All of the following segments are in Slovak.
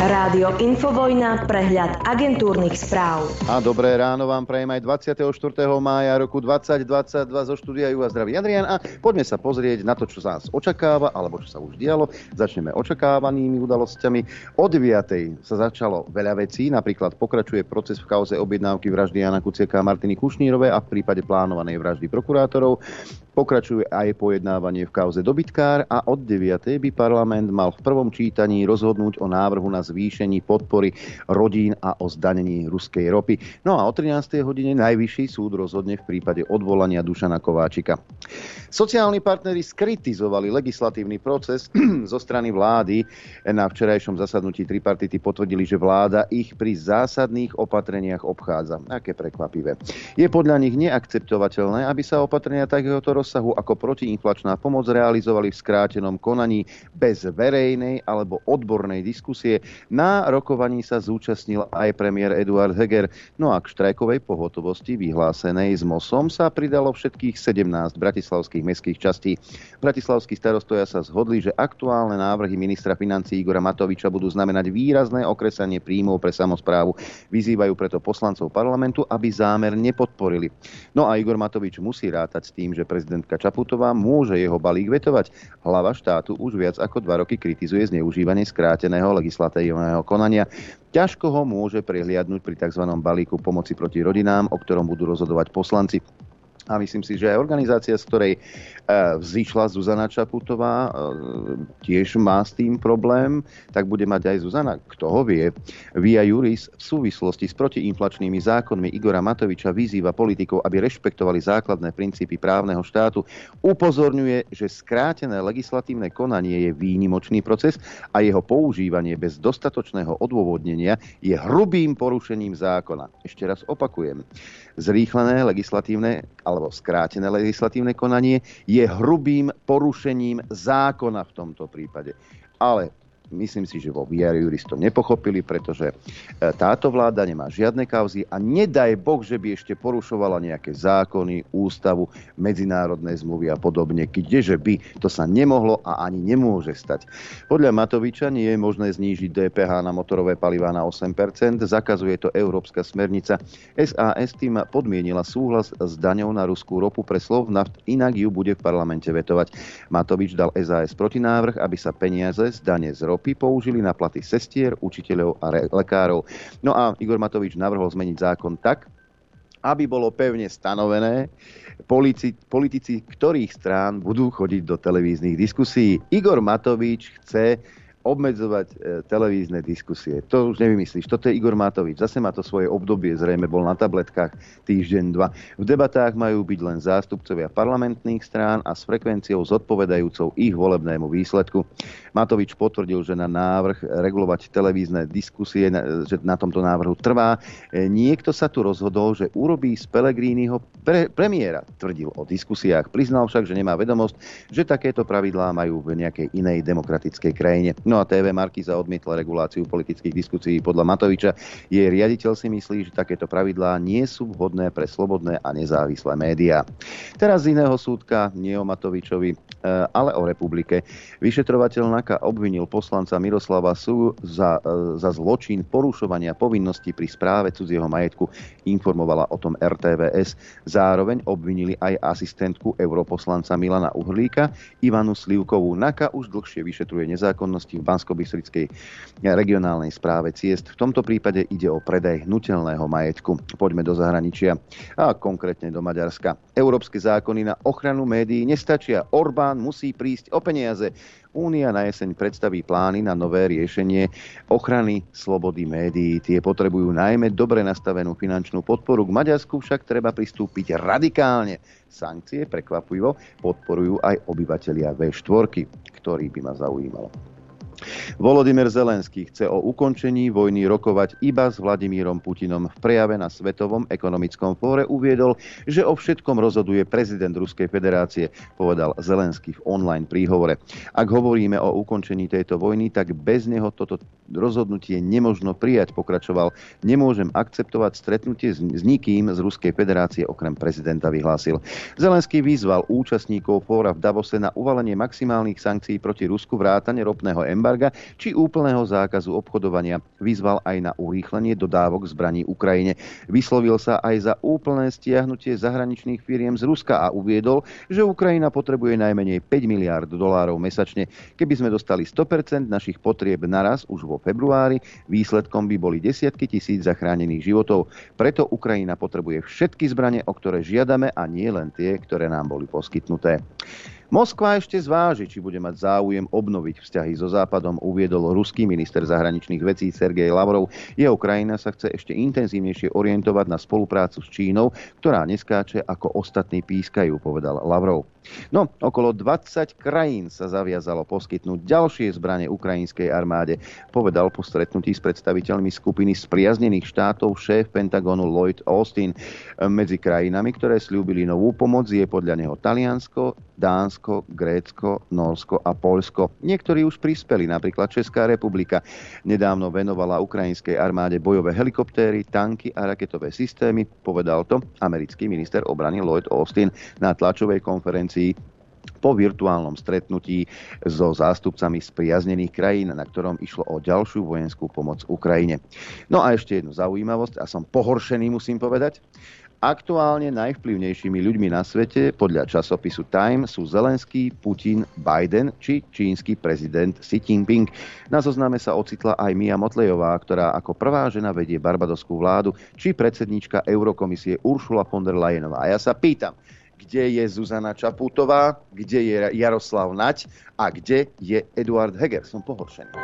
Rádio Infovojna, prehľad agentúrnych správ. A dobré ráno vám prajem aj 24. mája roku 2022 zo štúdia Juha Zdraví Adrian a poďme sa pozrieť na to, čo nás očakáva, alebo čo sa už dialo. Začneme očakávanými udalosťami. O 9. sa začalo veľa vecí, napríklad pokračuje proces v kauze objednávky vraždy Jana Kuciaka a Martiny Kušnírovej a v prípade plánovanej vraždy prokurátorov. Pokračuje aj pojednávanie v kauze dobytkár a od 9. by parlament mal v prvom čítaní rozhodnúť o návrhu na zvýšení podpory rodín a o zdanení ruskej ropy. No a o 13. hodine najvyšší súd rozhodne v prípade odvolania Dušana Kováčika. Sociálni partnery skritizovali legislatívny proces zo strany vlády. Na včerajšom zasadnutí tripartity potvrdili, že vláda ich pri zásadných opatreniach obchádza. Aké prekvapivé. Je podľa nich neakceptovateľné, aby sa opatrenia takéhoto roz rozsahu ako protiinflačná pomoc realizovali v skrátenom konaní bez verejnej alebo odbornej diskusie. Na rokovaní sa zúčastnil aj premiér Eduard Heger. No a k štrajkovej pohotovosti vyhlásenej s MOSom sa pridalo všetkých 17 bratislavských mestských častí. Bratislavskí starostoja sa zhodli, že aktuálne návrhy ministra financí Igora Matoviča budú znamenať výrazné okresanie príjmov pre samozprávu. Vyzývajú preto poslancov parlamentu, aby zámer nepodporili. No a Igor Matovič musí rátať s tým, že prezident prezidentka Čaputová môže jeho balík vetovať. Hlava štátu už viac ako dva roky kritizuje zneužívanie skráteného legislatívneho konania. Ťažko ho môže prehliadnúť pri tzv. balíku pomoci proti rodinám, o ktorom budú rozhodovať poslanci a myslím si, že aj organizácia, z ktorej e, vzýšla Zuzana Čaputová, e, tiež má s tým problém, tak bude mať aj Zuzana. Kto ho vie? Via Juris v súvislosti s protiinflačnými zákonmi Igora Matoviča vyzýva politikov, aby rešpektovali základné princípy právneho štátu. Upozorňuje, že skrátené legislatívne konanie je výnimočný proces a jeho používanie bez dostatočného odôvodnenia je hrubým porušením zákona. Ešte raz opakujem. Zrýchlené legislatívne alebo skrátené legislatívne konanie je hrubým porušením zákona v tomto prípade. Ale Myslím si, že vo VR Juris to nepochopili, pretože e, táto vláda nemá žiadne kauzy a nedaj Boh, že by ešte porušovala nejaké zákony, ústavu, medzinárodné zmluvy a podobne. Kdeže by, to sa nemohlo a ani nemôže stať. Podľa Matoviča nie je možné znížiť DPH na motorové palivá na 8%, zakazuje to Európska smernica. SAS tým podmienila súhlas s daňou na ruskú ropu pre slov naft, inak ju bude v parlamente vetovať. Matovič dal SAS protinávrh, aby sa peniaze z dane z ropy ropy použili na platy sestier, učiteľov a re- lekárov. No a Igor Matovič navrhol zmeniť zákon tak, aby bolo pevne stanovené, politici, politici ktorých strán budú chodiť do televíznych diskusí. Igor Matovič chce obmedzovať e, televízne diskusie. To už nevymyslíš. Toto je Igor Matovič. Zase má to svoje obdobie. Zrejme bol na tabletkách týždeň, dva. V debatách majú byť len zástupcovia parlamentných strán a s frekvenciou zodpovedajúcou ich volebnému výsledku. Matovič potvrdil, že na návrh regulovať televízne diskusie, že na tomto návrhu trvá. E, niekto sa tu rozhodol, že urobí z Pelegrínyho pre, premiéra. Tvrdil o diskusiách. Priznal však, že nemá vedomosť, že takéto pravidlá majú v nejakej inej demokratickej krajine. No a TV Markiza odmietla reguláciu politických diskusí podľa Matoviča. Jej riaditeľ si myslí, že takéto pravidlá nie sú vhodné pre slobodné a nezávislé médiá. Teraz z iného súdka, nie o Matovičovi, e, ale o republike. Vyšetrovateľ NAKA obvinil poslanca Miroslava Sú za, e, za zločin porušovania povinností pri správe cudzieho majetku. Informovala o tom RTVS. Zároveň obvinili aj asistentku europoslanca Milana Uhrlíka, Ivanu Slivkovú. NAKA už dlhšie vyšetruje nezákonnosti v bansko regionálnej správe ciest. V tomto prípade ide o predaj hnutelného majetku. Poďme do zahraničia a konkrétne do Maďarska. Európske zákony na ochranu médií nestačia. Orbán musí prísť o peniaze. Únia na jeseň predstaví plány na nové riešenie ochrany slobody médií. Tie potrebujú najmä dobre nastavenú finančnú podporu. K Maďarsku však treba pristúpiť radikálne. Sankcie, prekvapivo, podporujú aj obyvateľia V4, ktorý by ma zaujímalo. Volodymyr Zelenský chce o ukončení vojny rokovať iba s Vladimírom Putinom. V prejave na Svetovom ekonomickom fóre uviedol, že o všetkom rozhoduje prezident Ruskej federácie, povedal Zelenský v online príhovore. Ak hovoríme o ukončení tejto vojny, tak bez neho toto rozhodnutie nemožno prijať, pokračoval. Nemôžem akceptovať stretnutie s, nikým z Ruskej federácie okrem prezidenta, vyhlásil. Zelenský vyzval účastníkov fóra v Davose na uvalenie maximálnych sankcií proti Rusku vrátane ropného embarga či úplného zákazu obchodovania. Vyzval aj na urýchlenie dodávok zbraní Ukrajine. Vyslovil sa aj za úplné stiahnutie zahraničných firiem z Ruska a uviedol, že Ukrajina potrebuje najmenej 5 miliárd dolárov mesačne. Keby sme dostali 100% našich potrieb naraz už vo februári, výsledkom by boli desiatky tisíc zachránených životov. Preto Ukrajina potrebuje všetky zbranie, o ktoré žiadame a nie len tie, ktoré nám boli poskytnuté. Moskva ešte zváži, či bude mať záujem obnoviť vzťahy so Západom, uviedol ruský minister zahraničných vecí Sergej Lavrov. Jeho krajina sa chce ešte intenzívnejšie orientovať na spoluprácu s Čínou, ktorá neskáče ako ostatní pískajú, povedal Lavrov. No, okolo 20 krajín sa zaviazalo poskytnúť ďalšie zbranie ukrajinskej armáde, povedal po stretnutí s predstaviteľmi skupiny spriaznených štátov šéf Pentagonu Lloyd Austin. Medzi krajinami, ktoré slúbili novú pomoc, je podľa neho Taliansko, Dánsko, Grécko, Norsko a Polsko. Niektorí už prispeli, napríklad Česká republika. Nedávno venovala ukrajinskej armáde bojové helikoptéry, tanky a raketové systémy, povedal to americký minister obrany Lloyd Austin na tlačovej konferencii po virtuálnom stretnutí so zástupcami spriaznených krajín, na ktorom išlo o ďalšiu vojenskú pomoc Ukrajine. No a ešte jednu zaujímavosť, a som pohoršený, musím povedať. Aktuálne najvplyvnejšími ľuďmi na svete podľa časopisu Time sú Zelenský, Putin, Biden či čínsky prezident Xi Jinping. Na zozname sa ocitla aj Mia Motlejová, ktorá ako prvá žena vedie barbadoskú vládu, či predsednička Eurokomisie Uršula von der Leyenová. A ja sa pýtam, kde je Zuzana Čaputová, kde je Jaroslav Nať a kde je Eduard Heger. Som pohoršený.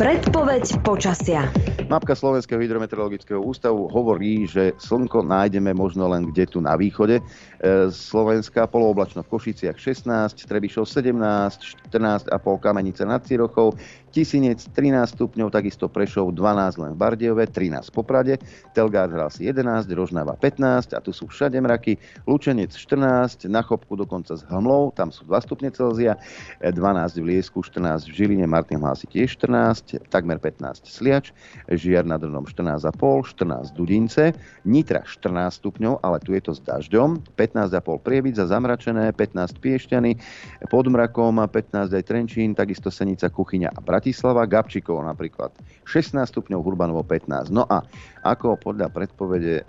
Predpoveď počasia. Mapka Slovenského hydrometeorologického ústavu hovorí, že slnko nájdeme možno len kde tu na východe. E, Slovenska polooblačno v Košiciach 16, Trebišov 17, 14,5 Kamenice nad Cirochou, Tisinec 13 stupňov, takisto Prešov 12 len v Bardiove, 13 v Poprade, Telgár hral si 11, Rožnava 15 a tu sú všade mraky, Lučenec 14, na Chopku dokonca s Hmlou, tam sú 2 stupne Celzia, 12 v Liesku, 14 v Žiline, Martin hlási tiež 14, takmer 15 Sliač, Žiar nad Drnom 14,5, 14 Dudince, Nitra 14 stupňov, ale tu je to s dažďom, 15,5 Prievidza zamračené, 15 Piešťany, pod mrakom 15 aj Trenčín, takisto Senica, Kuchyňa a Brat Bratislava, Gabčíkovo napríklad 16 stupňov, Hurbanovo 15. No a ako podľa predpovede, e,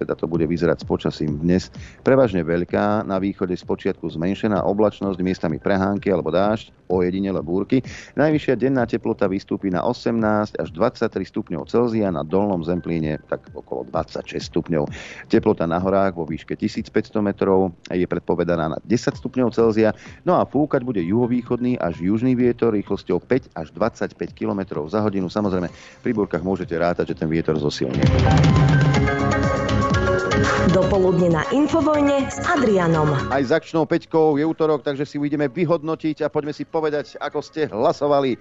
teda to bude vyzerať s počasím dnes, prevažne veľká, na východe z počiatku zmenšená oblačnosť, miestami prehánky alebo dážď, ojedinele búrky. Najvyššia denná teplota vystúpi na 18 až 23 stupňov Celzia, na dolnom zemplíne tak okolo 26 stupňov. Teplota na horách vo výške 1500 metrov je predpovedaná na 10 stupňov Celzia, no a fúkať bude juhovýchodný až južný vietor rýchlosťou 5 až 25 km za hodinu. Samozrejme, pri búrkach môžete rátať, že ten vietor zosilnie. Dopoludne na Infovojne s Adrianom. Aj s akčnou peťkou je útorok, takže si uvidíme vyhodnotiť a poďme si povedať, ako ste hlasovali.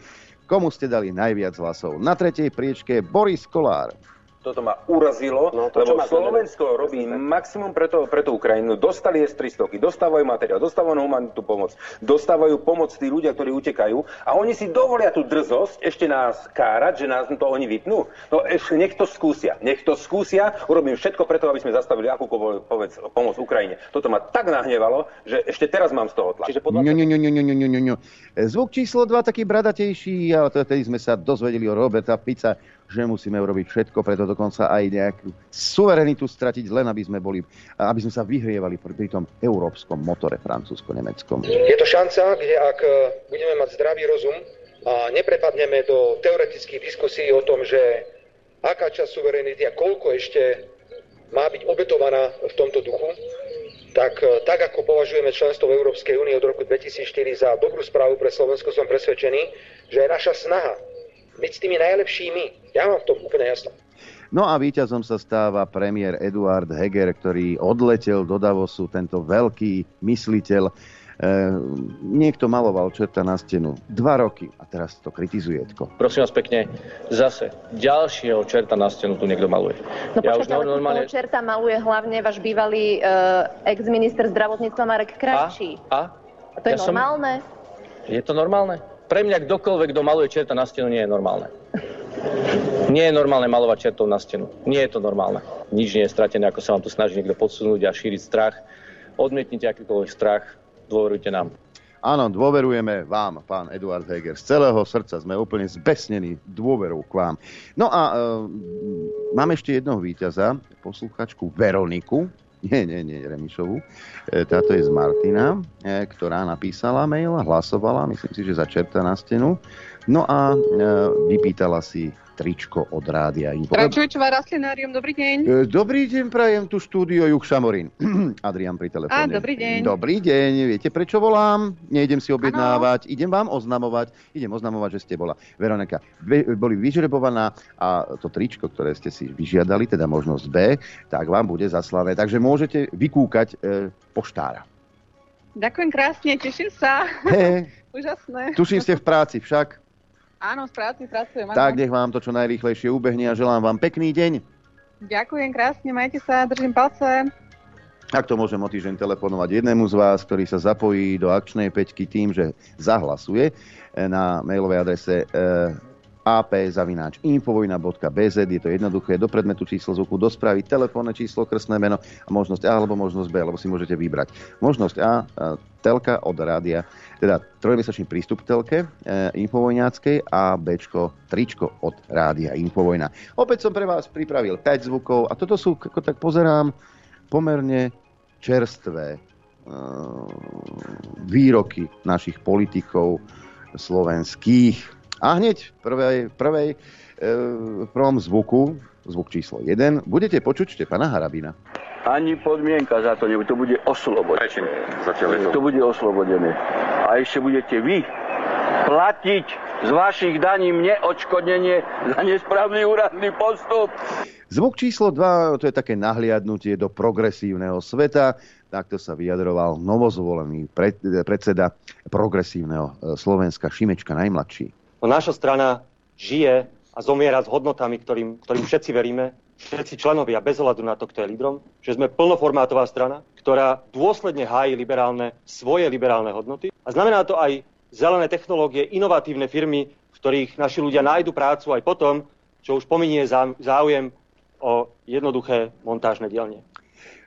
Komu ste dali najviac hlasov? Na tretej priečke Boris Kolár toto ma urazilo, no, to, lebo Slovensko robí maximum pre, to, pre tú Ukrajinu. Dostali S-300, dostávajú materiál, dostávajú humanitnú pomoc, dostávajú pomoc tí ľudia, ktorí utekajú a oni si dovolia tú drzosť ešte nás kárať, že nás to oni vypnú. No ešte nech to skúsia, nech to skúsia, urobím všetko preto, aby sme zastavili akúkoľvek pomoc Ukrajine. Toto ma tak nahnevalo, že ešte teraz mám z toho tlak. Čiže podľa... Zvuk číslo 2 taký bradatejší, ale tedy sme sa dozvedeli o Roberta Fica, že musíme urobiť všetko, preto dokonca aj nejakú suverenitu stratiť, len aby sme, boli, aby sme sa vyhrievali pri tom európskom motore francúzsko-nemeckom. Je to šanca, kde ak e, budeme mať zdravý rozum a neprepadneme do teoretických diskusí o tom, že aká časť suverenity a koľko ešte má byť obetovaná v tomto duchu, tak, e, tak ako považujeme členstvo v Európskej únie od roku 2004 za dobrú správu pre Slovensko, som presvedčený, že je naša snaha byť s tými najlepšími. Ja mám v tom úplne jasno. No a víťazom sa stáva premiér Eduard Heger, ktorý odletel do Davosu, tento veľký mysliteľ. E, niekto maloval čerta na stenu dva roky a teraz to kritizuje. Tko. Prosím vás pekne, zase ďalšieho čerta na stenu tu niekto maluje. No ja počkajte, ale normálne... čerta maluje hlavne váš bývalý uh, ex-minister zdravotníctva Marek Krajčí. A? a? To je ja normálne? Som... Je to normálne? Pre mňa kdokoľvek, kto maluje čerta na stenu, nie je normálne. Nie je normálne malovať čertov na stenu. Nie je to normálne. Nič nie je stratené, ako sa vám tu snaží niekto podsunúť a šíriť strach. Odmietnite akýkoľvek strach, dôverujte nám. Áno, dôverujeme vám, pán Eduard Heger. Z celého srdca sme úplne zbesnení dôverou k vám. No a e, máme ešte jednoho víťaza, posluchačku Veroniku. Nie, nie, nie, Remišovu. E, táto je z Martina, e, ktorá napísala mail hlasovala, myslím si, že za čerta na stenu. No a e, vypýtala si tričko od rádia Info. Račujčová rastlinárium, dobrý deň. E, dobrý deň, prajem tu štúdio Juch Šamorín. Adrian pri telefóne. Á, dobrý deň. Dobrý deň, viete prečo volám? Nejdem si objednávať, ano. idem vám oznamovať, idem oznamovať, že ste bola Veronika. Boli vyžrebovaná a to tričko, ktoré ste si vyžiadali, teda možnosť B, tak vám bude zaslané. Takže môžete vykúkať e, poštára. Ďakujem krásne, teším sa. Úžasné. Tuším, ste v práci však. Áno, v práci pracujem. Tak nech vám to čo najrýchlejšie ubehne a želám vám pekný deň. Ďakujem krásne, majte sa, držím palce. Ak to môžem o týždeň telefonovať jednému z vás, ktorý sa zapojí do akčnej peťky tým, že zahlasuje na mailovej adrese ap.infovojna.bz je to jednoduché, do predmetu číslo zvuku, do správy, telefónne číslo, krstné meno možnosť A alebo možnosť B, alebo si môžete vybrať. Možnosť A, telka od rádia, teda trojmesačný prístup telke e, infovojňáckej a B, tričko od rádia Infovojna. Opäť som pre vás pripravil 5 zvukov a toto sú, ako tak pozerám, pomerne čerstvé e, výroky našich politikov slovenských a hneď v prvej, prvej, e, v prvom zvuku, zvuk číslo 1, budete počuť Štefana Harabina. Ani podmienka za to nebude, to bude oslobodené. To bude oslobodené. A ešte budete vy platiť z vašich daní mne odškodnenie za nesprávny úradný postup. Zvuk číslo 2, to je také nahliadnutie do progresívneho sveta. Takto sa vyjadroval novozvolený predseda progresívneho e, Slovenska Šimečka najmladší. No naša strana žije a zomiera s hodnotami, ktorým, ktorým všetci veríme, všetci členovia bez ohľadu na to, kto je lídrom, že sme plnoformátová strana, ktorá dôsledne hájí liberálne, svoje liberálne hodnoty. A znamená to aj zelené technológie, inovatívne firmy, v ktorých naši ľudia nájdu prácu aj potom, čo už pominie záujem o jednoduché montážne dielne.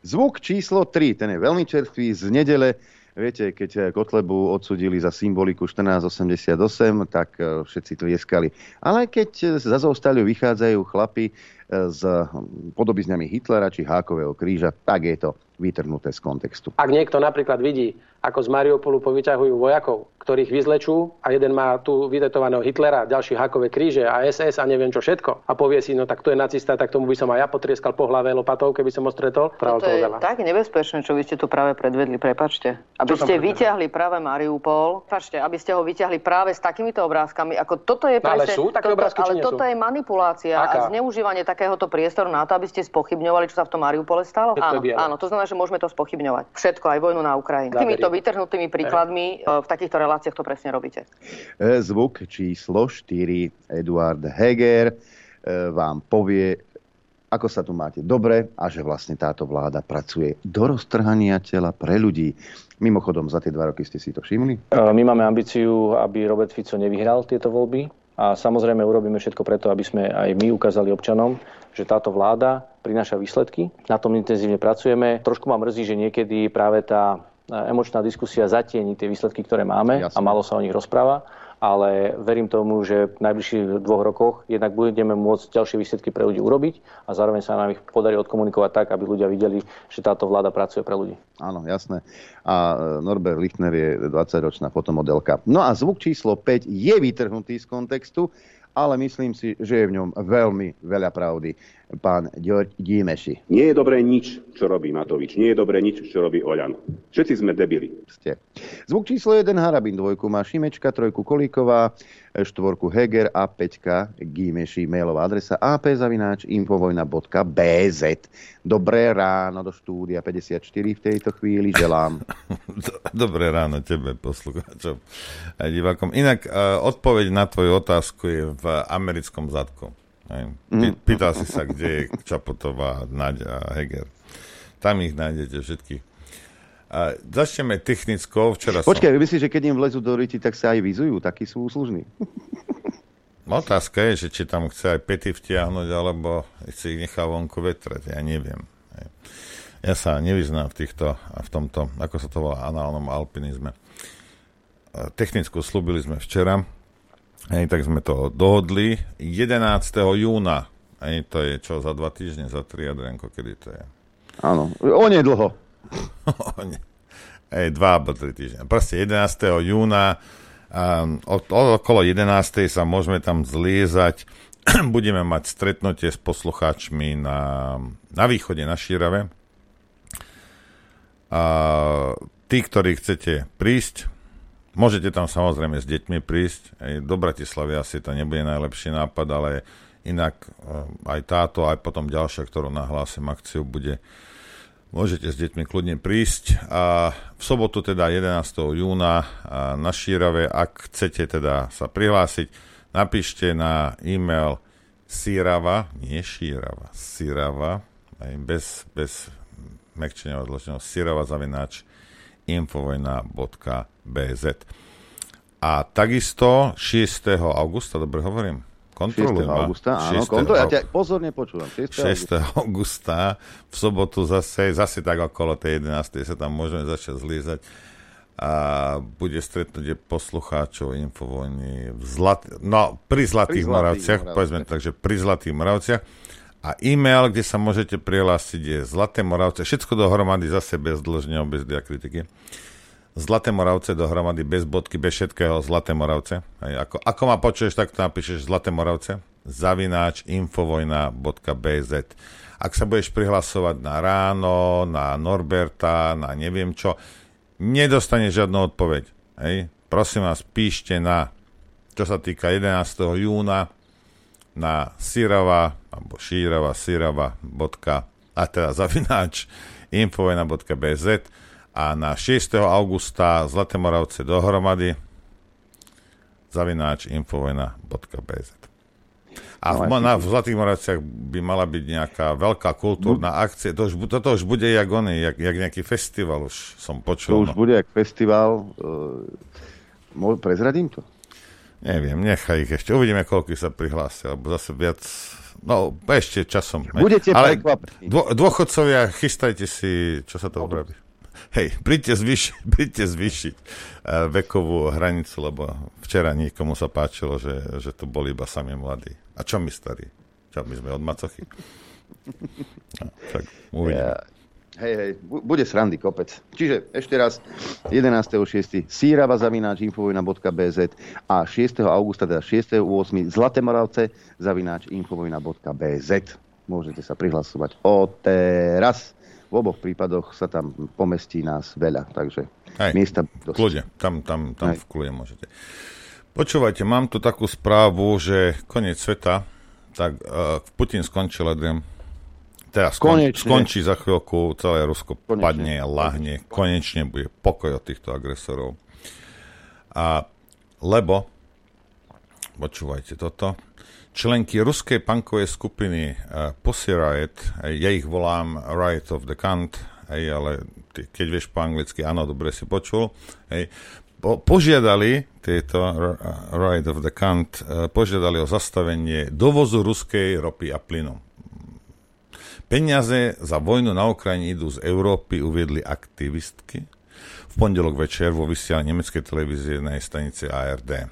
Zvuk číslo 3, ten je veľmi čerstvý z nedele Viete, keď eh, Kotlebu odsudili za symboliku 1488, tak eh, všetci tlieskali. Ale keď eh, za Zostaliu vychádzajú chlapi s hm, podobizňami Hitlera či Hákového kríža, tak je to vytrhnuté z kontextu. Ak niekto napríklad vidí, ako z Mariupolu povyťahujú vojakov, ktorých vyzlečú a jeden má tu vytetovaného Hitlera, ďalší hakové kríže a SS a neviem čo všetko a povie si, no tak to je nacista, tak tomu by som aj ja potrieskal po hlave lopatou, keby som ho stretol. To je veľa. tak nebezpečné, čo vy ste tu práve predvedli, prepačte. Aby ste vyťahli práve Mariupol, prepačte, aby ste ho vyťahli práve s takýmito obrázkami, ako toto je presne, no, ale sú také toto, obrázky, ale toto je manipulácia Aká? a zneužívanie takéhoto priestoru na to, aby ste spochybňovali, čo sa v tom Mariupole stalo. Áno, áno, to znamená, že môžeme to spochybňovať. Všetko, aj vojnu na Ukrajine. Týmito vytrhnutými príkladmi e, v takýchto reláciách to presne robíte. E, zvuk číslo 4 Eduard Heger e, vám povie, ako sa tu máte dobre a že vlastne táto vláda pracuje do roztrhania tela pre ľudí. Mimochodom, za tie dva roky ste si to všimli? My máme ambíciu, aby Robert Fico nevyhral tieto voľby a samozrejme urobíme všetko preto, aby sme aj my ukázali občanom, že táto vláda prináša výsledky. Na tom intenzívne pracujeme. Trošku ma mrzí, že niekedy práve tá emočná diskusia zatieni tie výsledky, ktoré máme Jasne. a malo sa o nich rozpráva ale verím tomu, že v najbližších dvoch rokoch jednak budeme môcť ďalšie výsledky pre ľudí urobiť a zároveň sa nám ich podarí odkomunikovať tak, aby ľudia videli, že táto vláda pracuje pre ľudí. Áno, jasné. A e, Norbert Lichtner je 20-ročná fotomodelka. No a zvuk číslo 5 je vytrhnutý z kontextu, ale myslím si, že je v ňom veľmi veľa pravdy pán Dímeši. Nie je dobré nič, čo robí Matovič. Nie je dobré nič, čo robí Oľan. Všetci sme debili. Ste. Zvuk číslo 1 Harabin, dvojku má Šimečka, trojku Kolíková, štvorku Heger a peťka Gímeši. Mailová adresa apzavináč infovojna.bz. Dobré ráno do štúdia 54 v tejto chvíli želám. Dobré ráno tebe, poslucháčom a divákom. Inak uh, odpoveď na tvoju otázku je v americkom zadku. Mm. Pýtal si sa, kde je Čapotová, Naď a Heger. Tam ich nájdete všetky. A začneme technickou. Včera Počkaj, som... myslíš, že keď im vlezú do ryti, tak sa aj vyzujú? Takí sú úslužní. Otázka je, že či tam chce aj pety vtiahnuť, alebo si ich nechá vonku vetrať. Ja neviem. Ja sa nevyznám v týchto, v tomto, ako sa to volá, análnom alpinizme. technickú slúbili sme včera, hej, tak sme to dohodli. 11. júna, hej, to je čo, za dva týždne, za tri, Adrianko, kedy to je? Áno, onedlho. hej, dva alebo tri týždne. Proste 11. júna, um, od, od okolo 11. sa môžeme tam zliezať. Budeme mať stretnutie s poslucháčmi na, na východe, na Šírave. A tí, ktorí chcete prísť, môžete tam samozrejme s deťmi prísť. Aj do Bratislavy asi to nebude najlepší nápad, ale inak eh, aj táto, aj potom ďalšia, ktorú nahlásim akciu, bude Môžete s deťmi kľudne prísť. A v sobotu, teda 11. júna na Šírave, ak chcete teda sa prihlásiť, napíšte na e-mail sírava, nie šírava, sírava, aj bez, bez mekčenia odloženého, sírava zavináč infovojna.bz. A takisto 6. augusta, dobre hovorím? Kontroluj 6. augusta, áno, 6. kontrol, ja ťa pozorne počúvam. 6. 6. augusta, v sobotu zase, zase tak okolo tej 11. sa tam môžeme začať zlízať a bude stretnutie poslucháčov Infovojny v Zlat... no, pri Zlatých, pri Zlatých Moravciach, Moravciach, povedzme tak, že pri Zlatých Moravciach a e-mail, kde sa môžete prihlásiť, je Zlaté Moravce. Všetko dohromady zase bez dlžného, bez diakritiky. Zlaté Moravce dohromady bez bodky, bez všetkého Zlaté Moravce. Aj, ako, ako ma počuješ, tak to napíšeš Zlaté Moravce. Zavináč infovojna.bz Ak sa budeš prihlasovať na ráno, na Norberta, na neviem čo, nedostaneš žiadnu odpoveď. Hej. Prosím vás, píšte na, čo sa týka 11. júna, na sirava, alebo šírava, sirava, bodka, a teda zavináč infovena.bz a na 6. augusta Zlaté Moravce dohromady zavináč infovena.bz. A v, na, v Zlatých Moravciach by mala byť nejaká veľká kultúrna akcia. To už, toto už bude jak oný, jak, jak nejaký festival, už som počul. To už no. bude jak festival. Uh, prezradím to? Neviem, nechaj ich ešte. Uvidíme, koľko sa prihlásia, alebo zase viac... No, ešte časom. Budete Ale dô, dôchodcovia, chystajte si, čo sa to upraví. Hej, príďte zvýšiť, príďte zvýšiť uh, vekovú hranicu, lebo včera niekomu sa páčilo, že, že to boli iba sami mladí. A čo my starí? Čo my sme od macochy? No, tak uvidíme. Ja, Hej, hej, bude srandy kopec. Čiže ešte raz, 11.6. sírava zavináč infovojna.bz a 6. augusta, teda 6.8. Zlaté Moravce zavináč infovojna.bz. Môžete sa prihlasovať o teraz. V oboch prípadoch sa tam pomestí nás veľa, takže hej, miesta dosť. Kľude, tam, tam, tam v kľude môžete. Počúvajte, mám tu takú správu, že koniec sveta, tak uh, Putin skončil, Adrian, teda skon, skončí za chvíľku, celé Rusko konečne. padne, lahne, konečne bude pokoj od týchto agresorov. A lebo, počúvajte toto, členky ruskej punkovej skupiny uh, Pussy Riot, ja ich volám Riot of the Cunt, hej, ale ty, keď vieš po anglicky, áno, dobre si počul, hej, po, požiadali tieto Riot of the Cunt, uh, požiadali o zastavenie dovozu ruskej ropy a plynu Peniaze za vojnu na Ukrajine idú z Európy, uviedli aktivistky v pondelok večer vo vysielaní nemeckej televízie na stanici ARD.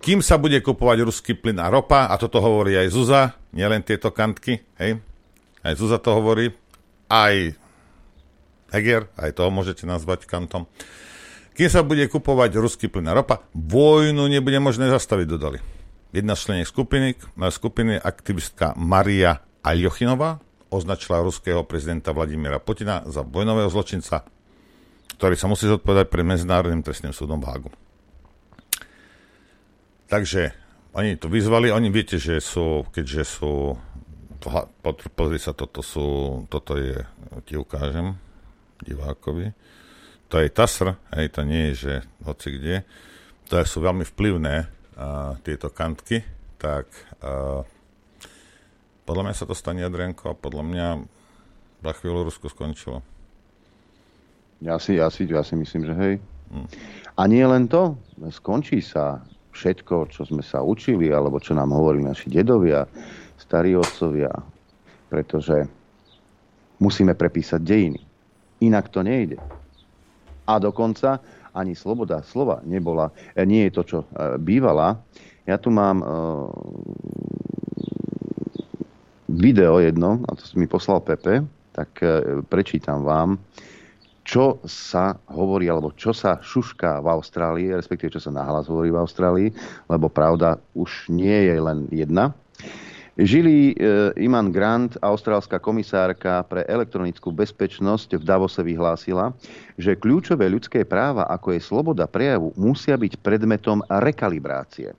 Kým sa bude kupovať ruský plyn a ropa, a toto hovorí aj Zuza, nielen tieto kantky, hej, aj Zuza to hovorí, aj Heger, aj toho môžete nazvať kantom. Kým sa bude kupovať ruský plyn a ropa, vojnu nebude možné zastaviť, dodali. Jedna z skupiny, skupiny aktivistka Maria Aljochinová, označila ruského prezidenta Vladimíra Putina za vojnového zločinca, ktorý sa musí zodpovedať pred Medzinárodným trestným súdom v Hagu. Takže oni to vyzvali, oni viete, že sú, keďže sú, pozri sa, toto sú, toto je, ti ukážem, divákovi, to je TASR, hej, to nie je, že hoci kde, to sú veľmi vplyvné uh, tieto kantky, tak uh, podľa mňa sa to stane, Adrianko, a podľa mňa za chvíľu Rusko skončilo. Ja si, ja si, ja si myslím, že hej. Hmm. A nie len to, skončí sa všetko, čo sme sa učili, alebo čo nám hovorili naši dedovia, starí otcovia, pretože musíme prepísať dejiny. Inak to nejde. A dokonca ani sloboda slova nebola, nie je to, čo bývala. Ja tu mám video jedno, a to mi poslal Pepe, tak prečítam vám čo sa hovorí, alebo čo sa šušká v Austrálii, respektíve čo sa nahlas hovorí v Austrálii, lebo pravda už nie je len jedna. Žili e, Iman Grant, austrálska komisárka pre elektronickú bezpečnosť v Davose vyhlásila, že kľúčové ľudské práva, ako je sloboda prejavu, musia byť predmetom rekalibrácie.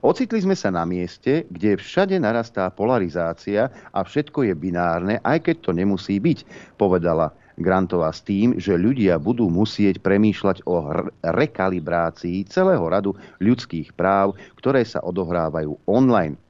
Ocitli sme sa na mieste, kde všade narastá polarizácia a všetko je binárne, aj keď to nemusí byť, povedala Grantová s tým, že ľudia budú musieť premýšľať o rekalibrácii celého radu ľudských práv, ktoré sa odohrávajú online.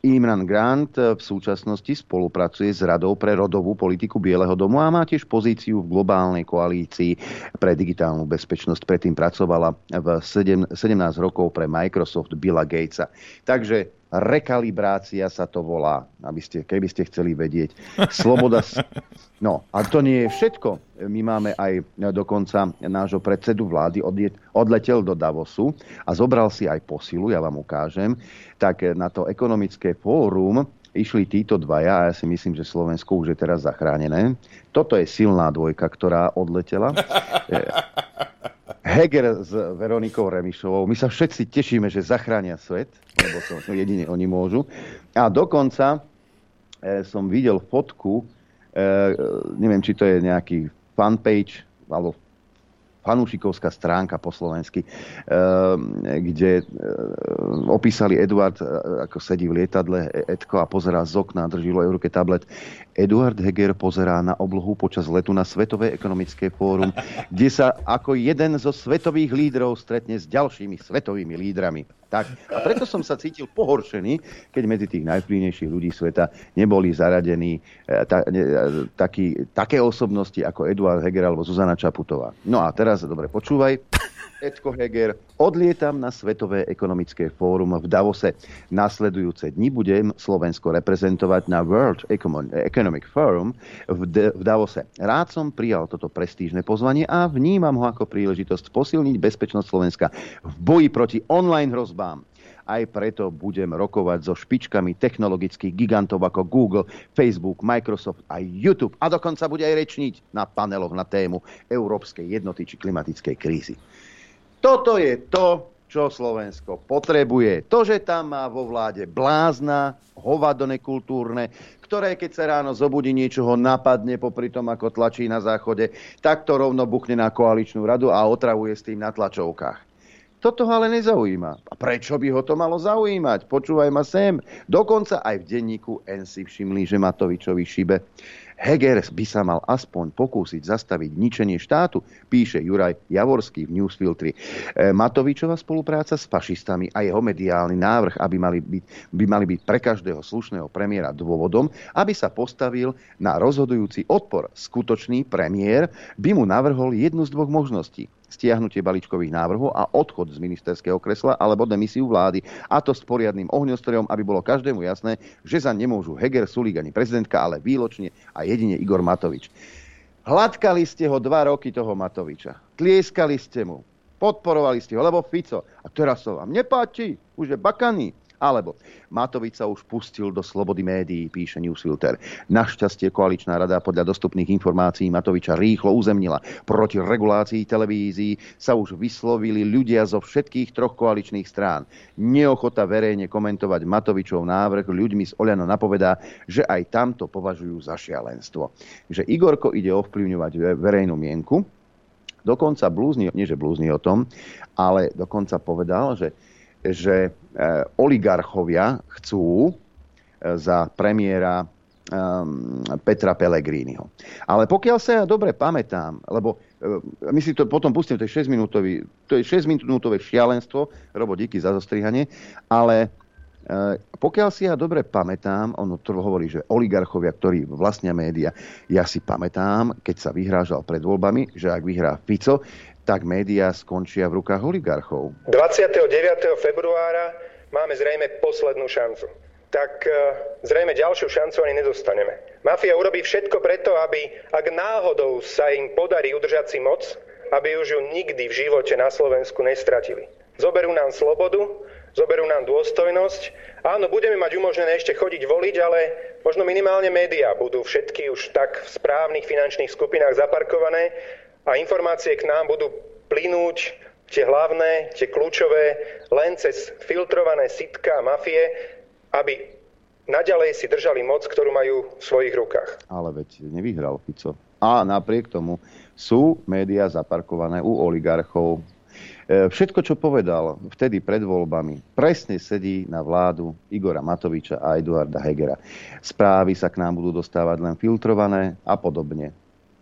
Imran Grant v súčasnosti spolupracuje s Radou pre rodovú politiku Bieleho domu a má tiež pozíciu v globálnej koalícii pre digitálnu bezpečnosť. Predtým pracovala v 17 rokov pre Microsoft Billa Gatesa. Takže rekalibrácia sa to volá, aby ste, keby ste chceli vedieť. Sloboda... No, a to nie je všetko. My máme aj dokonca nášho predsedu vlády, odletel do Davosu a zobral si aj posilu, ja vám ukážem. Tak na to ekonomické fórum išli títo dvaja a ja si myslím, že Slovensko už je teraz zachránené. Toto je silná dvojka, ktorá odletela. Heger s Veronikou Remišovou. My sa všetci tešíme, že zachránia svet, lebo to jedine oni môžu. A dokonca e, som videl fotku, e, neviem, či to je nejaký fanpage, alebo fanúšikovská stránka po slovensky, ehm, kde ehm, opísali Eduard, e, ako sedí v lietadle, e, Edko a pozerá z okna, drží v ruke tablet. Eduard Heger pozerá na oblohu počas letu na Svetové ekonomické fórum, kde sa ako jeden zo svetových lídrov stretne s ďalšími svetovými lídrami. Tak. A preto som sa cítil pohoršený, keď medzi tých najvplyvnejších ľudí sveta neboli zaradení e, ta, ne, taký, také osobnosti ako Eduard Heger alebo Zuzana Čaputová. No a teraz, dobre, počúvaj. Edko Heger, odlietam na Svetové ekonomické fórum v Davose. Nasledujúce dni budem Slovensko reprezentovať na World Economic Forum v, v Davose. Rád som prijal toto prestížne pozvanie a vnímam ho ako príležitosť posilniť bezpečnosť Slovenska v boji proti online hrozbám. Aj preto budem rokovať so špičkami technologických gigantov ako Google, Facebook, Microsoft a YouTube. A dokonca bude aj rečniť na paneloch na tému európskej jednoty či klimatickej krízy. Toto je to, čo Slovensko potrebuje. To, že tam má vo vláde blázna, hovado nekultúrne, ktoré keď sa ráno zobudí niečo ho napadne popri tom, ako tlačí na záchode, tak to rovno buchne na koaličnú radu a otravuje s tým na tlačovkách. Toto ho ale nezaujíma. A prečo by ho to malo zaujímať? Počúvaj ma sem. Dokonca aj v denníku N si všimli, že Matovičovi šibe. Heger by sa mal aspoň pokúsiť zastaviť ničenie štátu, píše Juraj Javorský v Newsfiltri. E, Matovičová spolupráca s fašistami a jeho mediálny návrh, aby mali byť, by mali byť pre každého slušného premiéra dôvodom, aby sa postavil na rozhodujúci odpor. Skutočný premiér by mu navrhol jednu z dvoch možností stiahnutie balíčkových návrhov a odchod z ministerského kresla alebo demisiu vlády. A to s poriadnym ohňostrojom, aby bolo každému jasné, že za nemôžu Heger, Sulík ani prezidentka, ale výločne a jedine Igor Matovič. Hladkali ste ho dva roky toho Matoviča. Tlieskali ste mu. Podporovali ste ho, lebo Fico. A teraz sa vám nepáči. Už je bakaný. Alebo Matovič sa už pustil do slobody médií, píše Newsfilter. Našťastie koaličná rada podľa dostupných informácií Matoviča rýchlo uzemnila. Proti regulácii televízií sa už vyslovili ľudia zo všetkých troch koaličných strán. Neochota verejne komentovať Matovičov návrh ľuďmi z Oľano napovedá, že aj tamto považujú za šialenstvo. Že Igorko ide ovplyvňovať verejnú mienku, dokonca blúzni, nie že blúzni o tom, ale dokonca povedal, že že e, oligarchovia chcú e, za premiéra um, Petra Pellegriniho. Ale pokiaľ sa ja dobre pamätám, lebo my si to potom pustíme, to je 6 minútový, to je 6 minútové šialenstvo, Robo, díky za zostrihanie, ale pokiaľ si ja dobre pamätám, ono to hovorí, že oligarchovia, ktorí vlastnia média, ja si pamätám, keď sa vyhrážal pred voľbami, že ak vyhrá Fico, tak médiá skončia v rukách oligarchov. 29. februára máme zrejme poslednú šancu. Tak e, zrejme ďalšiu šancu ani nedostaneme. Mafia urobí všetko preto, aby ak náhodou sa im podarí udržať si moc, aby už ju nikdy v živote na Slovensku nestratili. Zoberú nám slobodu, zoberú nám dôstojnosť. Áno, budeme mať umožnené ešte chodiť voliť, ale možno minimálne médiá budú všetky už tak v správnych finančných skupinách zaparkované a informácie k nám budú plynúť tie hlavné, tie kľúčové, len cez filtrované sitka a mafie, aby naďalej si držali moc, ktorú majú v svojich rukách. Ale veď nevyhral Fico. A napriek tomu sú médiá zaparkované u oligarchov. E, všetko, čo povedal vtedy pred voľbami, presne sedí na vládu Igora Matoviča a Eduarda Hegera. Správy sa k nám budú dostávať len filtrované a podobne.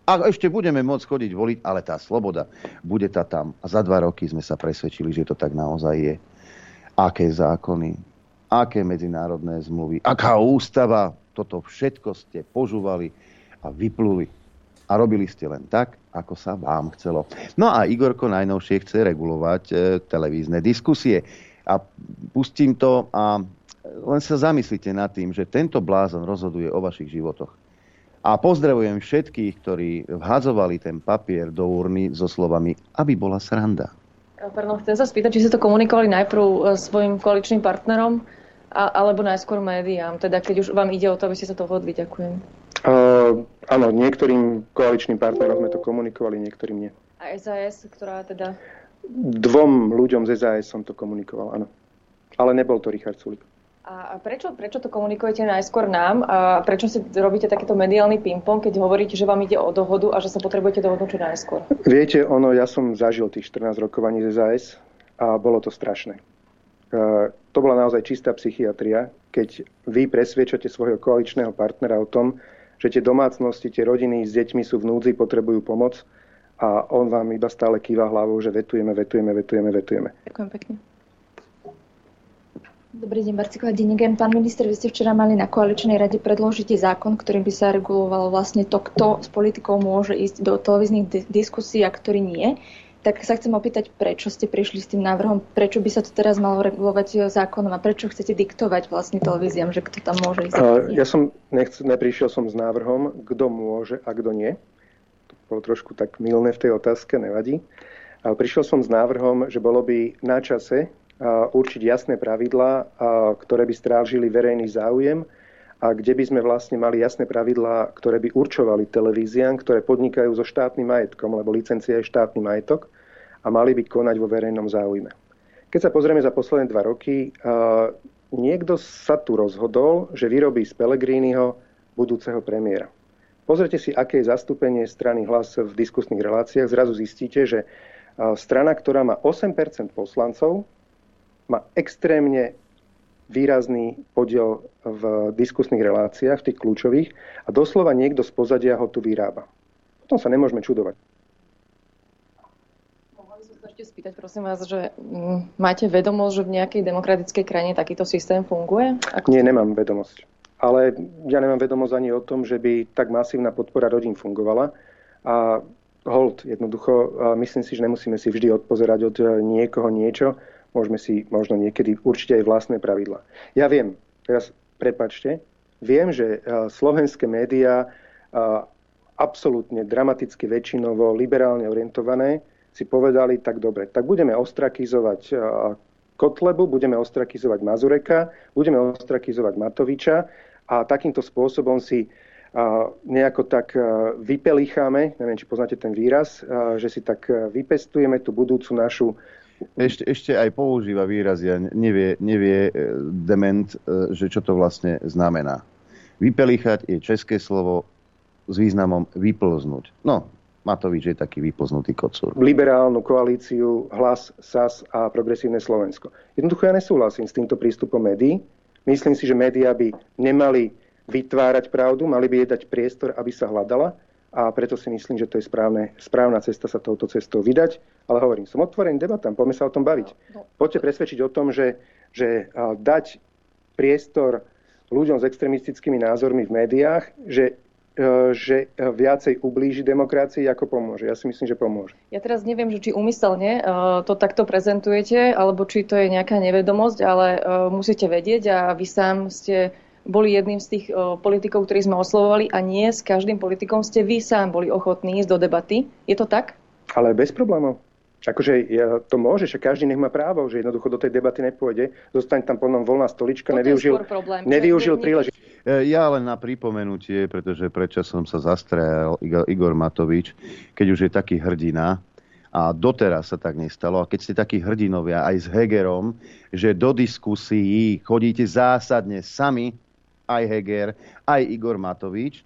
A ešte budeme môcť chodiť voliť, ale tá sloboda bude tá tam. A za dva roky sme sa presvedčili, že to tak naozaj je. Aké zákony, aké medzinárodné zmluvy, aká ústava, toto všetko ste požúvali a vypluli. A robili ste len tak, ako sa vám chcelo. No a Igorko najnovšie chce regulovať e, televízne diskusie. A pustím to a len sa zamyslite nad tým, že tento blázon rozhoduje o vašich životoch. A pozdravujem všetkých, ktorí vhadzovali ten papier do urny so slovami, aby bola sranda. Pardon, chcem sa spýtať, či ste to komunikovali najprv e, svojim koaličným partnerom, a, alebo najskôr médiám, teda keď už vám ide o to, aby ste sa dohodli. Ďakujem. Uh, áno, niektorým koaličným partnerom sme to komunikovali, niektorým nie. A SAS, ktorá teda... Dvom ľuďom z SAS som to komunikoval, áno. Ale nebol to Richard Sulik. A prečo, prečo to komunikujete najskôr nám? A prečo si robíte takýto mediálny ping-pong, keď hovoríte, že vám ide o dohodu a že sa potrebujete dohodnúť čo najskôr? Viete, ono, ja som zažil tých 14 rokovaní z SAS a bolo to strašné. Uh, to bola naozaj čistá psychiatria, keď vy presviečate svojho koaličného partnera o tom, že tie domácnosti, tie rodiny s deťmi sú v núdzi, potrebujú pomoc a on vám iba stále kýva hlavou, že vetujeme, vetujeme, vetujeme, vetujeme. Ďakujem pekne. Dobrý deň, Barciková Dinigen. Pán minister, vy ste včera mali na koaličnej rade predložiť zákon, ktorým by sa regulovalo vlastne to, kto s politikou môže ísť do televíznych diskusí a ktorý nie. Tak sa chcem opýtať, prečo ste prišli s tým návrhom, prečo by sa to teraz malo regulovať zákonom a prečo chcete diktovať vlastne televíziám, že kto tam môže ísť? Ja som nechc, neprišiel som s návrhom, kto môže a kto nie. To bolo trošku tak milné v tej otázke, nevadí. Ale prišiel som s návrhom, že bolo by na čase určiť jasné pravidlá, ktoré by strážili verejný záujem a kde by sme vlastne mali jasné pravidlá, ktoré by určovali televíziám, ktoré podnikajú so štátnym majetkom, lebo licencia je štátny majetok a mali by konať vo verejnom záujme. Keď sa pozrieme za posledné dva roky, niekto sa tu rozhodol, že vyrobí z Pelegriniho budúceho premiéra. Pozrite si, aké je zastúpenie strany hlas v diskusných reláciách. Zrazu zistíte, že strana, ktorá má 8% poslancov, má extrémne výrazný podiel v diskusných reláciách, v tých kľúčových a doslova niekto z pozadia ho tu vyrába. Potom sa nemôžeme čudovať. Mohli som sa ešte spýtať, prosím vás, že mm, máte vedomosť, že v nejakej demokratickej krajine takýto systém funguje? Ako... Nie, nemám vedomosť. Ale ja nemám vedomosť ani o tom, že by tak masívna podpora rodín fungovala. A hold, jednoducho, myslím si, že nemusíme si vždy odpozerať od niekoho niečo Môžeme si možno niekedy určite aj vlastné pravidla. Ja viem, teraz prepačte, viem, že e, slovenské médiá e, absolútne dramaticky väčšinovo liberálne orientované si povedali tak dobre, tak budeme ostrakizovať e, Kotlebu, budeme ostrakizovať Mazureka, budeme ostrakizovať Matoviča a takýmto spôsobom si nejako tak vypelicháme, neviem, či poznáte ten výraz, že si tak vypestujeme tú budúcu našu ešte, ešte aj používa výrazy a nevie, nevie e, dement, e, že čo to vlastne znamená. Vypelichať je české slovo s významom vyplznúť. No, Matovič je taký vyplznutý kocúr. Liberálnu koalíciu Hlas, SAS a Progresívne Slovensko. Jednoducho ja nesúhlasím s týmto prístupom médií. Myslím si, že médiá by nemali vytvárať pravdu, mali by jej dať priestor, aby sa hľadala a preto si myslím, že to je správne, správna cesta sa touto cestou vydať. Ale hovorím, som otvorený debatám, poďme sa o tom baviť. Poďte presvedčiť o tom, že, že dať priestor ľuďom s extremistickými názormi v médiách, že e, že viacej ublíži demokracii, ako pomôže. Ja si myslím, že pomôže. Ja teraz neviem, že či úmyselne e, to takto prezentujete, alebo či to je nejaká nevedomosť, ale e, musíte vedieť a vy sám ste boli jedným z tých o, politikov, ktorých sme oslovovali a nie s každým politikom ste vy sám boli ochotní ísť do debaty. Je to tak? Ale bez problémov. Akože ja, to môže, že každý nech má právo, že jednoducho do tej debaty nepôjde, zostane tam potom voľná stolička, Toto nevyužil, problém, nevyužil príležitosť. E, ja len na pripomenutie, pretože predčasom sa zastrajal Igor Matovič, keď už je taký hrdina, a doteraz sa tak nestalo. A keď ste takí hrdinovia aj s Hegerom, že do diskusí chodíte zásadne sami, aj Heger, aj Igor Matovič,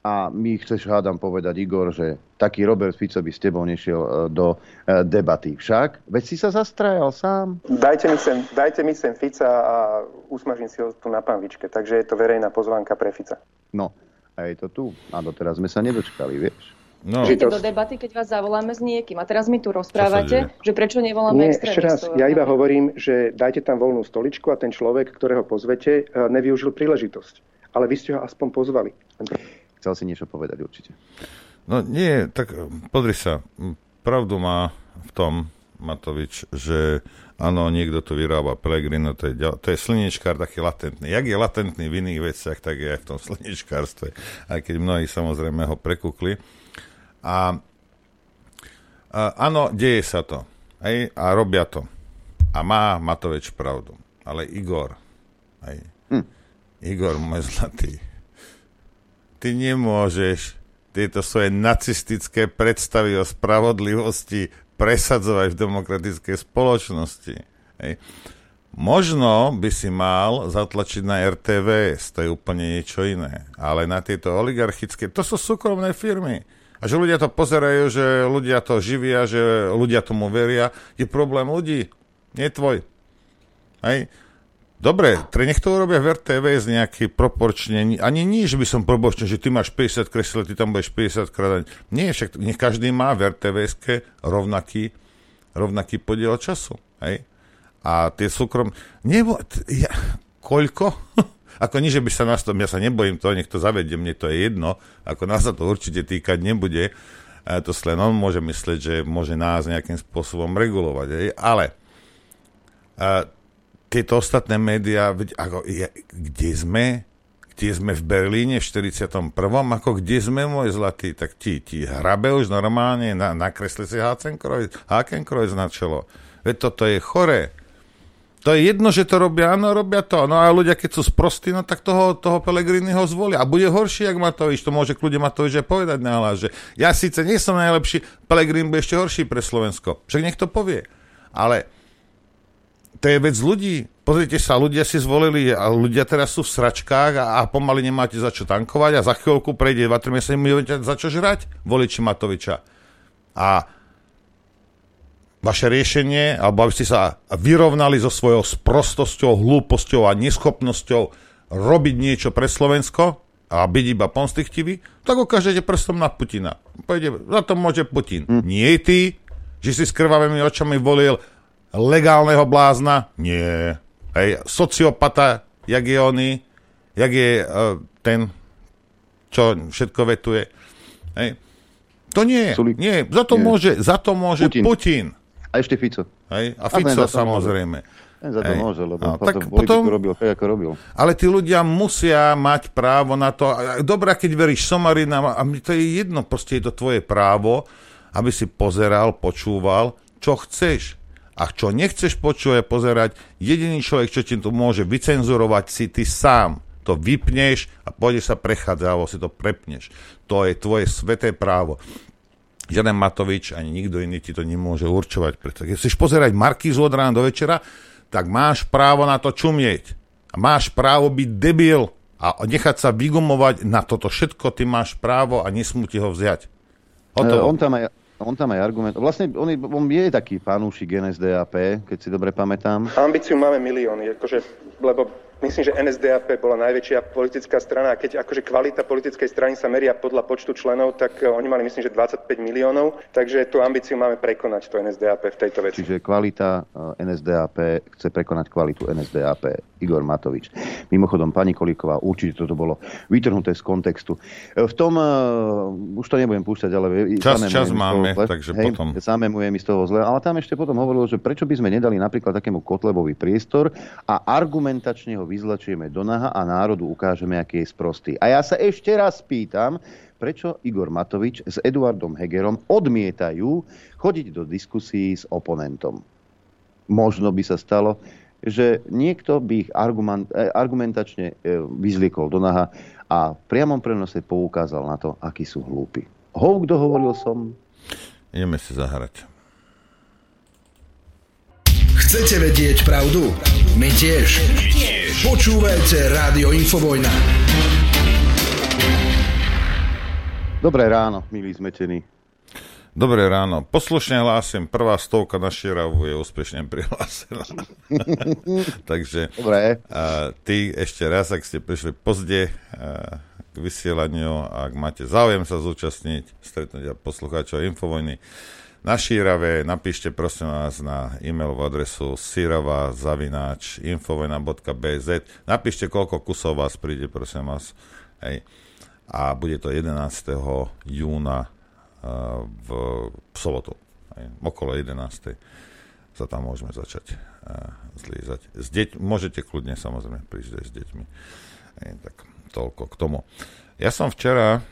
a my chceš hádam povedať, Igor, že taký Robert Fico by s tebou nešiel e, do e, debaty. Však, veď si sa zastrajal sám. Dajte mi sem, dajte mi sem Fica a usmažím si ho tu na panvičke. Takže je to verejná pozvánka pre Fica. No, a je to tu. A doteraz sme sa nedočkali, vieš. No. Idete do debaty, keď vás zavoláme s niekým. A teraz mi tu rozprávate, že prečo nevoláme Nie, ešte raz, ja iba hovorím, že dajte tam voľnú stoličku a ten človek, ktorého pozvete, e, nevyužil príležitosť. Ale vy ste ho aspoň pozvali. Chcel si niečo povedať určite. No nie, tak podri sa. Pravdu má v tom Matovič, že áno, niekto to vyrába Pellegrino, to je, to je slnečkár taký latentný. Jak je latentný v iných veciach, tak je aj v tom slnečkárstve. Aj keď mnohí samozrejme ho prekukli. A, a áno, deje sa to. Hej, a robia to. A má Matovič pravdu. Ale Igor, hej, hm. Igor, môj zlatý, ty nemôžeš tieto svoje nacistické predstavy o spravodlivosti presadzovať v demokratickej spoločnosti. Hej. Možno by si mal zatlačiť na RTVS, to je úplne niečo iné. Ale na tieto oligarchické, to sú súkromné firmy. A že ľudia to pozerajú, že ľudia to živia, že ľudia tomu veria, je problém ľudí, nie tvoj. Hej. Dobre, tre nech to urobia v RTVS nejaký proporčne, ani že by som proporčne, že ty máš 50 kresel, ty tam budeš 50 krát. Nie, však nech každý má v RTVS rovnaký, rovnaký podiel času. Hej? A tie súkrom... Nebo, ja, koľko? ako nie, že by sa nás to, ja sa nebojím toho, nech to zavedie, mne to je jedno, ako nás sa to určite týkať nebude. A to len on môže myslieť, že môže nás nejakým spôsobom regulovať. Hej? Ale a, tieto ostatné médiá, ako, je, kde sme? Kde sme v Berlíne v 41. Ako kde sme, môj zlatý? Tak ti, ti hrabe už normálne, na, nakresli si Hakenkreuz na čelo. Veď toto je choré. To je jedno, že to robia, áno, robia to. No a ľudia, keď sú sprostí, no tak toho, toho Pelegriniho zvolia. A bude horší, jak Matovič. To môže kľudia Matovič aj povedať nahlas, že ja síce nie som najlepší, Pelegrin bude ešte horší pre Slovensko. Však nech povie. Ale to je vec ľudí. Pozrite sa, ľudia si zvolili a ľudia teraz sú v sračkách a, a pomaly nemáte za čo tankovať a za chvíľku prejde 2-3 mesiace budete za čo žrať voliči Matoviča. A vaše riešenie, alebo aby ste sa vyrovnali so svojou sprostosťou, hlúposťou a neschopnosťou robiť niečo pre Slovensko a byť iba pomstichtivý, tak ukážete prstom na Putina. Pojde, za to môže Putin. Hm. Nie ty, že si s krvavými očami volil legálneho blázna? Nie. Hej, sociopata, jak je oný, jak je uh, ten, čo všetko vetuje. Hej. To nie. Nie, za to nie. môže, za to môže Putin. Putin. A ešte Fico. Hej, a Fico a samozrejme. Ten za to Hej. môže, lebo no, tak potom, robil tak, ako robil. Ale tí ľudia musia mať právo na to. Dobrá, keď veríš somarinám, a to je jedno, proste je to tvoje právo, aby si pozeral, počúval, čo chceš. A čo nechceš počuť, pozerať, jediný človek, čo ti to môže vycenzurovať, si ty sám. To vypneš a pôjdeš sa prechádzať, alebo si to prepneš. To je tvoje sveté právo. Žiaden Matovič ani nikto iný ti to nemôže určovať. Preto keď chceš pozerať Markízu od rána do večera, tak máš právo na to čumieť. A máš právo byť debil a nechať sa vygumovať na toto všetko, ty máš právo a nesmú ti ho vziať. Hotovo. on tam aj on tam aj argument. Vlastne on, on je taký fanúšik NSDAP, keď si dobre pamätám. Ambíciu máme milióny, akože, lebo Myslím, že NSDAP bola najväčšia politická strana a keď akože kvalita politickej strany sa meria podľa počtu členov, tak eh, oni mali myslím, že 25 miliónov, takže tú ambíciu máme prekonať to NSDAP v tejto veci. Čiže kvalita eh, NSDAP chce prekonať kvalitu NSDAP. Igor Matovič. Mimochodom, pani Kolíková, určite toto bolo vytrhnuté z kontextu. Eh, v tom, uh, už to nebudem púšťať, ale... Čas, čas máme, zle, takže hej, potom... Zamemujem mi z toho zle, ale tam ešte potom hovoril, že prečo by sme nedali napríklad takému Kotlebovi priestor a argumentačne ho vyzlačieme do naha a národu ukážeme, aký je sprostý. A ja sa ešte raz pýtam, prečo Igor Matovič s Eduardom Hegerom odmietajú chodiť do diskusí s oponentom. Možno by sa stalo, že niekto by ich argument, eh, argumentačne eh, vyzliekol do naha a v priamom prenose poukázal na to, akí sú hlúpi. Hov, kto hovoril som? Ideme si zahrať. Chcete vedieť pravdu? My tiež. My tiež. Počúvajte Rádio Infovojna. Dobré ráno, milí zmetení. Dobré ráno. Poslušne hlásim, prvá stovka na Širavu je úspešne prihlásená. Takže Dobre. A, ty ešte raz, ak ste prišli pozde a, k vysielaniu, ak máte záujem sa zúčastniť stretnutia poslucháčov Infovojny, na Šírave. Napíšte prosím vás na e-mailovú adresu sirava zavináč infovojna.bz. Napíšte, koľko kusov vás príde, prosím vás. Hej. A bude to 11. júna uh, v, v sobotu. Hej. Okolo 11. sa tam môžeme začať uh, zlízať. S deť, môžete kľudne samozrejme prísť aj s deťmi. Hej, tak toľko k tomu. Ja som včera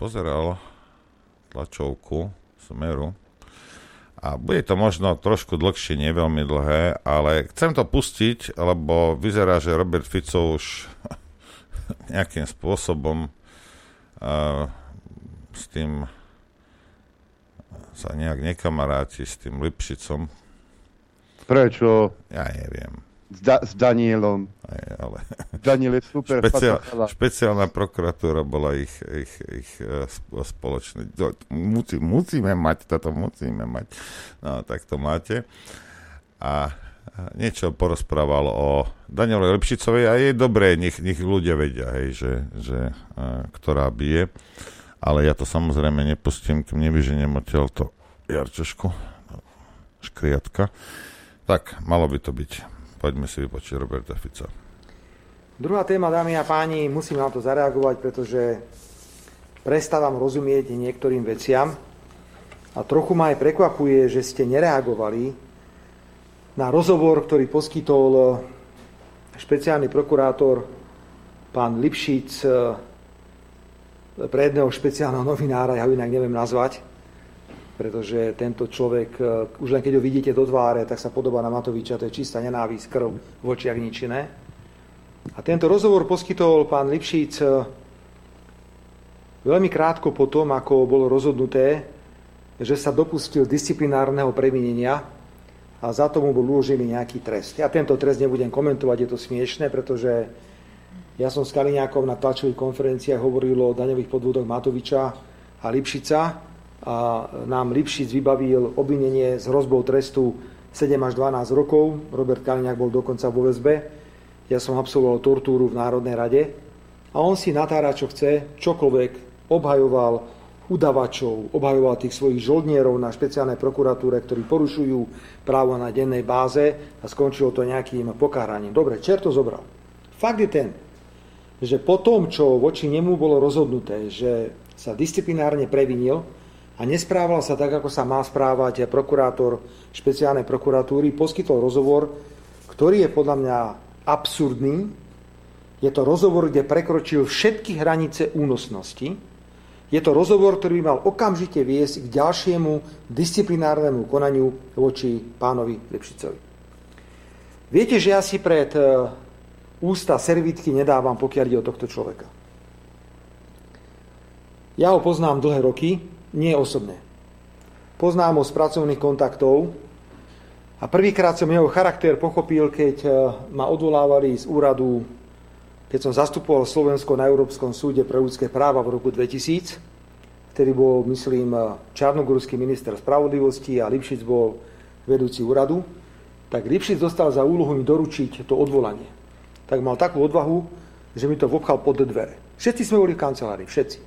pozeral tlačovku Smeru. A bude to možno trošku dlhšie, nie veľmi dlhé, ale chcem to pustiť, lebo vyzerá, že Robert Fico už nejakým spôsobom uh, s tým sa nejak nekamaráti s tým Lipšicom. Prečo? Ja neviem. S, da- s Danielom. Aj, ale... Daniel je super. Špeciál, špeciálna prokuratúra bola ich, ich, ich uh, spoločný. Musí, musíme mať, toto musíme mať. No, tak to máte. A niečo porozprával o Danielovi Lepšicovej a je dobré, nech, nech ľudia vedia, hej, že, že uh, ktorá bije. Ale ja to samozrejme nepustím, kým nevyženiem odtiaľ to jarčošku, škriatka. Tak, malo by to byť. Poďme si vypočiť Roberta Fica. Druhá téma, dámy a páni, musím na to zareagovať, pretože prestávam rozumieť niektorým veciam a trochu ma aj prekvapuje, že ste nereagovali na rozhovor, ktorý poskytol špeciálny prokurátor pán Lipšic eh, pre jedného špeciálneho novinára, ja ho inak neviem nazvať, pretože tento človek, e, už len keď ho vidíte do tváre, tak sa podobá na Matoviča, to je čistá nenávisť, krv v očiach ničené. A tento rozhovor poskytol pán Lipšic e, veľmi krátko po tom, ako bolo rozhodnuté, že sa dopustil disciplinárneho previnenia a za tomu bol uložený nejaký trest. Ja tento trest nebudem komentovať, je to smiešné, pretože ja som s Kaliňákom na tlačových konferenciách hovoril o daňových podvodoch Matoviča a Lipšica a nám Lipšic vybavil obvinenie s hrozbou trestu 7 až 12 rokov. Robert Kaliňák bol dokonca vo väzbe. Ja som absolvoval tortúru v Národnej rade. A on si natára, čo chce, čokoľvek obhajoval udavačov, obhajoval tých svojich žoldnierov na špeciálnej prokuratúre, ktorí porušujú právo na dennej báze a skončilo to nejakým pokáraním. Dobre, čer to zobral. Fakt je ten, že po tom, čo voči nemu bolo rozhodnuté, že sa disciplinárne previnil, a nesprával sa tak, ako sa má správať prokurátor špeciálnej prokuratúry, poskytol rozhovor, ktorý je podľa mňa absurdný. Je to rozhovor, kde prekročil všetky hranice únosnosti. Je to rozhovor, ktorý by mal okamžite viesť k ďalšiemu disciplinárnemu konaniu voči pánovi Lepšicovi. Viete, že ja si pred e, ústa servitky nedávam, pokiaľ ide o tohto človeka. Ja ho poznám dlhé roky, nie osobne. Poznám ho z pracovných kontaktov a prvýkrát som jeho charakter pochopil, keď eh, ma odvolávali z úradu, keď som zastupoval Slovensko na Európskom súde pre ľudské práva v roku 2000, ktorý bol, myslím, eh, čarnogorský minister spravodlivosti a Lipšic bol vedúci úradu, tak Lipšic dostal za úlohu mi doručiť to odvolanie. Tak mal takú odvahu, že mi to vopchal pod dvere. Všetci sme boli v kancelárii, všetci.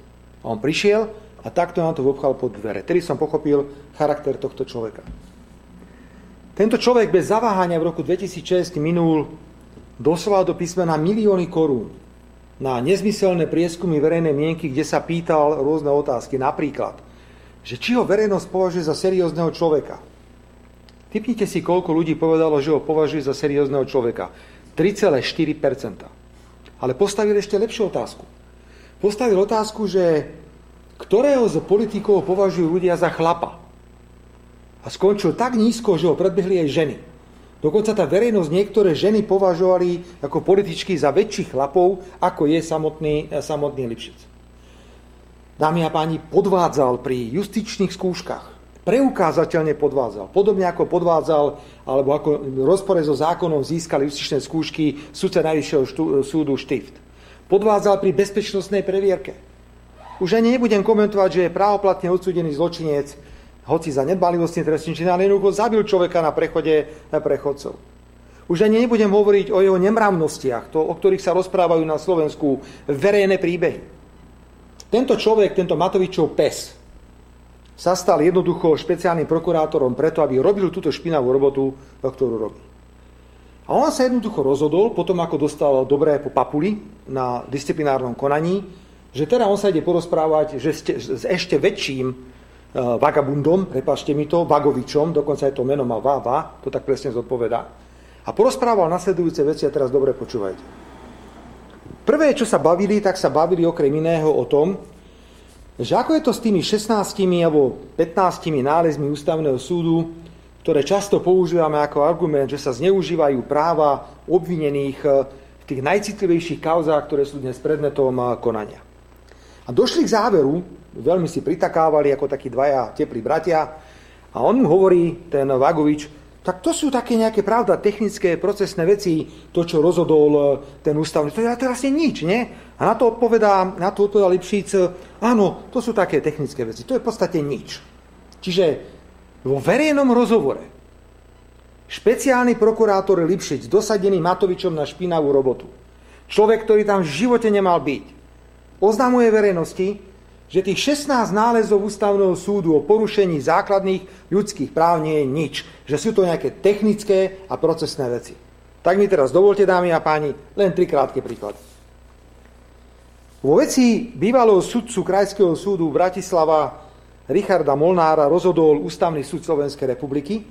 A on prišiel a takto nám to vopchal pod dvere. Tedy som pochopil charakter tohto človeka. Tento človek bez zaváhania v roku 2006 minul doslova do písmena milióny korún na nezmyselné prieskumy verejnej mienky, kde sa pýtal rôzne otázky. Napríklad, že či ho verejnosť považuje za seriózneho človeka. Typnite si, koľko ľudí povedalo, že ho považuje za seriózneho človeka. 3,4% Ale postavil ešte lepšiu otázku. Postavil otázku, že ktorého z politikov považujú ľudia za chlapa. A skončil tak nízko, že ho predbehli aj ženy. Dokonca tá verejnosť niektoré ženy považovali ako političky za väčších chlapov, ako je samotný, samotný Lipšic. Dámy a páni, podvádzal pri justičných skúškach. Preukázateľne podvádzal. Podobne ako podvádzal, alebo ako v rozpore so zákonom získali justičné skúšky sudca Najvyššieho súdu Štift. Podvádzal pri bezpečnostnej previerke. Už ani nebudem komentovať, že je právoplatne odsudený zločinec, hoci za nedbalivostný trestný čin, ale jednoducho zabil človeka na prechode prechodcov. Už ani nebudem hovoriť o jeho nemravnostiach, to, o ktorých sa rozprávajú na Slovensku verejné príbehy. Tento človek, tento Matovičov pes, sa stal jednoducho špeciálnym prokurátorom preto, aby robil túto špinavú robotu, ktorú robí. A on sa jednoducho rozhodol, potom ako dostal dobré po papuli na disciplinárnom konaní, že teda on sa ide porozprávať že ste, s ešte väčším Eh, vagabundom, prepašte mi to, Vagovičom, dokonca aj to meno má Vava, to tak presne zodpovedá. A porozprával nasledujúce veci a teraz dobre počúvajte. Prvé, čo sa bavili, tak sa bavili okrem iného o tom, že ako je to s tými 16 alebo 15 nálezmi ústavného súdu, ktoré často používame ako argument, že sa zneužívajú práva obvinených eh, v tých najcitlivejších kauzách, ktoré sú dnes predmetom eh, konania. A došli k záveru, veľmi si pritakávali ako takí dvaja teplí bratia a on mu hovorí, ten Vagovič, tak to sú také nejaké, pravda, technické, procesné veci, to, čo rozhodol e, ten ústavný. To je, vlastne nič, nie? A na to odpovedá, na to odpovedá Lipšic, e, áno, to sú také technické veci, to je v podstate nič. Čiže vo verejnom rozhovore špeciálny prokurátor Lipšic, dosadený Matovičom na špinavú robotu, človek, ktorý tam v živote nemal byť, oznamuje verejnosti, že tých 16 nálezov ústavného súdu o porušení základných ľudských práv nie je nič. Že sú to nejaké technické a procesné veci. Tak mi teraz dovolte, dámy a páni, len tri krátke príklady. Vo veci bývalého sudcu Krajského súdu Bratislava Richarda Molnára rozhodol Ústavný súd Slovenskej republiky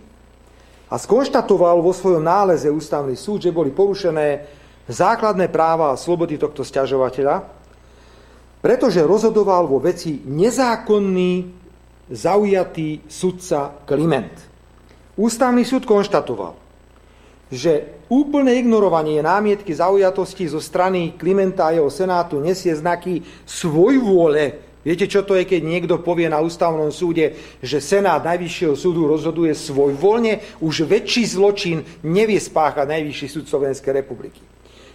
a skonštatoval vo svojom náleze Ústavný súd, že boli porušené základné práva a slobody tohto sťažovateľa, pretože rozhodoval vo veci nezákonný zaujatý sudca Kliment. Ústavný súd konštatoval, že úplné ignorovanie námietky zaujatosti zo strany Klimenta a jeho senátu nesie znaky svojvôle. Viete, čo to je, keď niekto povie na ústavnom súde, že Senát Najvyššieho súdu rozhoduje svojvoľne? Už väčší zločin nevie spáchať Najvyšší súd Slovenskej republiky.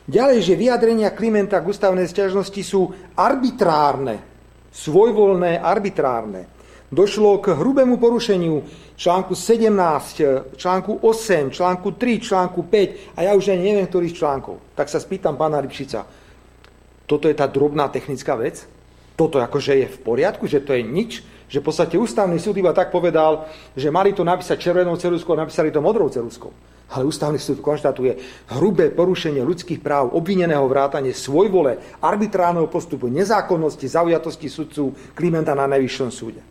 Ďalej, že vyjadrenia Klimenta k ústavnej stiažnosti sú arbitrárne, svojvoľné, arbitrárne. Došlo k hrubému porušeniu článku 17, článku 8, článku 3, článku 5 a ja už aj neviem, ktorých článkov. Tak sa spýtam pána Lipšica, toto je tá drobná technická vec? Toto akože je v poriadku, že to je nič? Že v podstate ústavný súd iba tak povedal, že mali to napísať červenou ceruskou a napísali to modrou ceruskou. Ale ústavný súd konštatuje hrubé porušenie ľudských práv, obvineného vrátanie svojvole, arbitrárneho postupu, nezákonnosti, zaujatosti sudcu Klimenta na najvyššom súde.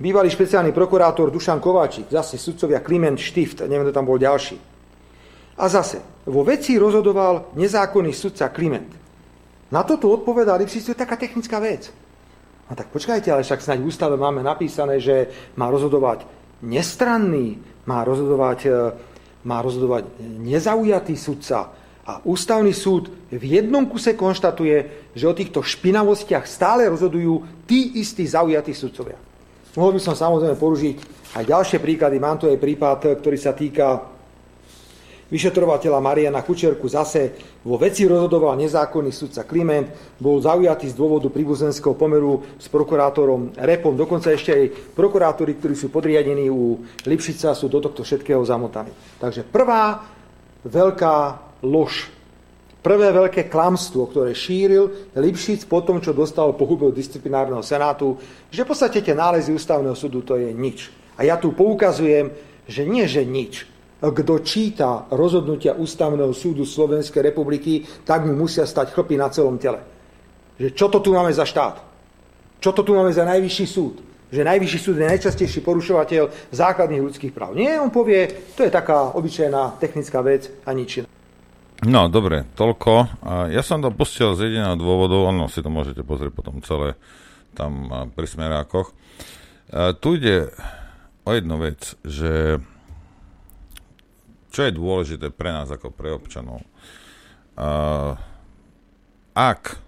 Bývalý špeciálny prokurátor Dušan Kováčik, zase sudcovia Kliment Štift, neviem, kto tam bol ďalší. A zase, vo veci rozhodoval nezákonný sudca Kliment. Na toto odpovedal Lipšic, to je taká technická vec. A tak počkajte, ale však snáď v ústave máme napísané, že má rozhodovať nestranný, má rozhodovať, e, má rozhodovať nezaujatý sudca. A ústavný súd v jednom kuse konštatuje, že o týchto špinavostiach stále rozhodujú tí istí zaujatí sudcovia. Mohol by som samozrejme poružiť aj ďalšie príklady. Mám tu aj prípad, ktorý sa týka vyšetrovateľa Mariana Kučerku zase vo veci rozhodoval nezákonný sudca Kliment, bol zaujatý z dôvodu príbuzenského pomeru s prokurátorom Repom. Dokonca ešte aj prokurátori, ktorí sú podriadení u Lipšica, sú do tohto všetkého zamotaní. Takže prvá veľká lož, prvé veľké klamstvo, ktoré šíril Lipšic po tom, čo dostal pohubu disciplinárneho senátu, že v podstate tie nálezy ústavného súdu to je nič. A ja tu poukazujem, že nie, že nič, kto číta rozhodnutia Ústavného súdu Slovenskej republiky, tak mu musia stať chlpy na celom tele. Že čo to tu máme za štát? Čo to tu máme za najvyšší súd? Že najvyšší súd je najčastejší porušovateľ základných ľudských práv. Nie, on povie, to je taká obyčajná technická vec a nič No, dobre, toľko. Ja som to pustil z jediného dôvodu, ono si to môžete pozrieť potom celé tam pri smerákoch. Tu ide o jednu vec, že čo je dôležité pre nás ako pre občanov. Ak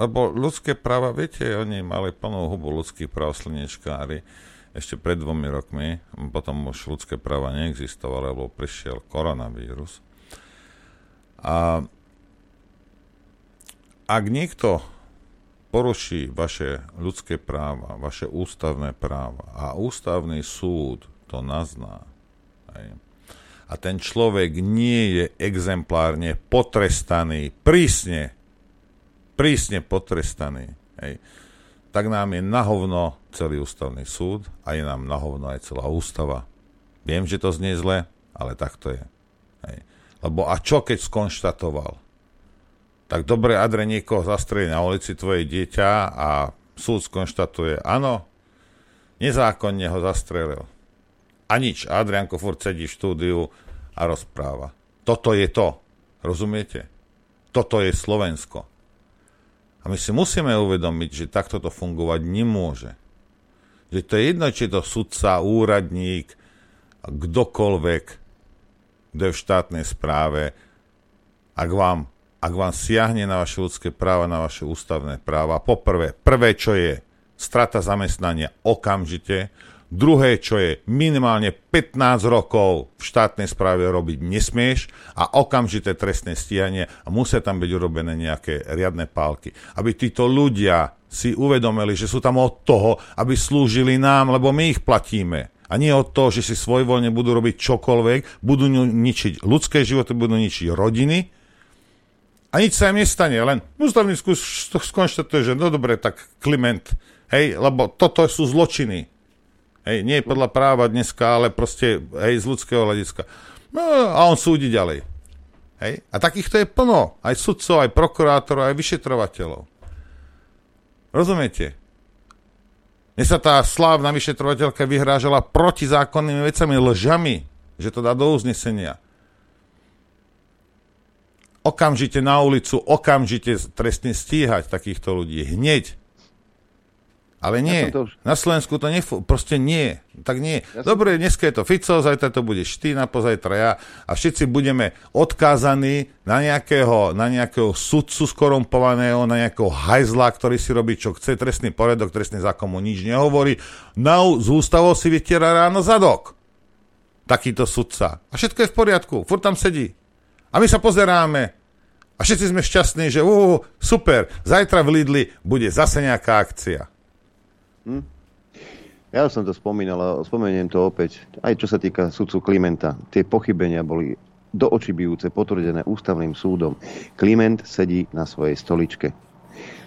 lebo ľudské práva, viete, oni mali plnú hubu ľudských práv slnečkári ešte pred dvomi rokmi, potom už ľudské práva neexistovali, lebo prišiel koronavírus. A ak niekto poruší vaše ľudské práva, vaše ústavné práva a ústavný súd to nazná, a ten človek nie je exemplárne potrestaný, prísne prísne potrestaní, hej, tak nám je nahovno celý ústavný súd a je nám nahovno aj celá ústava. Viem, že to znie zle, ale tak to je. Hej. Lebo a čo keď skonštatoval? Tak dobre, Adre, niekoho zastrelí na ulici tvoje dieťa a súd skonštatuje, áno, nezákonne ho zastrelil. A nič. Adrianko furt sedí v štúdiu a rozpráva. Toto je to. Rozumiete? Toto je Slovensko. A my si musíme uvedomiť, že takto to fungovať nemôže. Že to je jedno, či je to sudca, úradník, kdokoľvek, kto je v štátnej správe, ak vám, ak vám siahne na vaše ľudské práva, na vaše ústavné práva, poprvé, prvé, čo je strata zamestnania okamžite, Druhé, čo je minimálne 15 rokov v štátnej správe robiť nesmieš a okamžité trestné stíhanie a musia tam byť urobené nejaké riadne pálky. Aby títo ľudia si uvedomili, že sú tam od toho, aby slúžili nám, lebo my ich platíme. A nie od toho, že si svojvoľne budú robiť čokoľvek, budú ničiť ľudské životy, budú ničiť rodiny a nič sa im nestane, len ústavný skús skonštatuje, že no dobre, tak Kliment, hej, lebo toto sú zločiny Hej, nie podľa práva dneska, ale proste hej, z ľudského hľadiska. No a on súdi ďalej. Hej? A takýchto je plno. Aj sudcov, aj prokurátorov, aj vyšetrovateľov. Rozumiete? Mne sa tá slávna vyšetrovateľka vyhrážala protizákonnými vecami, lžami, že to dá do uznesenia. Okamžite na ulicu, okamžite trestne stíhať takýchto ľudí. Hneď. Ale nie, ja už... na Slovensku to nefú, proste nie, tak nie. Ja Dobre, som... dneska je to Fico, zajtra to bude Štína, pozajtra ja a všetci budeme odkázaní na nejakého, na nejakého sudcu skorumpovaného, na nejakého hajzla, ktorý si robí, čo chce, trestný poriadok, trestný zákon mu nič nehovorí. Na, z ústavou si vytiera ráno zadok. Takýto sudca. A všetko je v poriadku, furt tam sedí. A my sa pozeráme a všetci sme šťastní, že uh, super, zajtra v Lidli bude zase nejaká akcia. Hm? Ja som to spomínal a spomeniem to opäť. Aj čo sa týka sudcu Klimenta. Tie pochybenia boli do očí bijúce potvrdené ústavným súdom. Kliment sedí na svojej stoličke.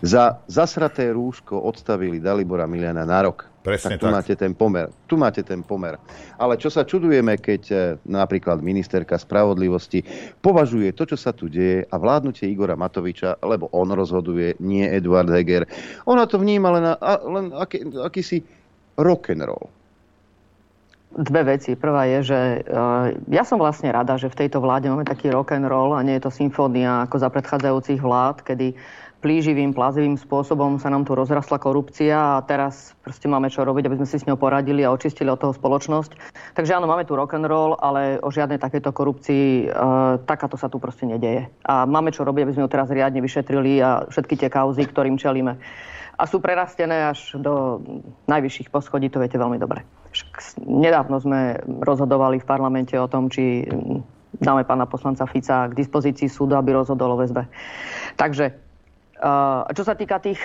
Za zasraté rúško odstavili Dalibora Miliana na rok. Presne tak tu tak. máte ten pomer. Tu máte ten pomer. Ale čo sa čudujeme, keď e, napríklad ministerka spravodlivosti považuje to, čo sa tu deje a vládnutie Igora Matoviča, lebo on rozhoduje, nie Eduard Heger. Ona to vníma len, len aký, akýsi rock and roll. Dve veci. Prvá je, že uh, ja som vlastne rada, že v tejto vláde máme taký rock and roll a nie je to symfónia ako za predchádzajúcich vlád, kedy plíživým, plazivým spôsobom sa nám tu rozrastla korupcia a teraz proste máme čo robiť, aby sme si s ňou poradili a očistili od toho spoločnosť. Takže áno, máme tu rock and roll, ale o žiadnej takéto korupcii e, takáto sa tu proste nedeje. A máme čo robiť, aby sme ju teraz riadne vyšetrili a všetky tie kauzy, ktorým čelíme. A sú prerastené až do najvyšších poschodí, to viete veľmi dobre. Nedávno sme rozhodovali v parlamente o tom, či dáme pána poslanca Fica k dispozícii súdu, aby rozhodol o väzbe. Takže čo sa týka tých,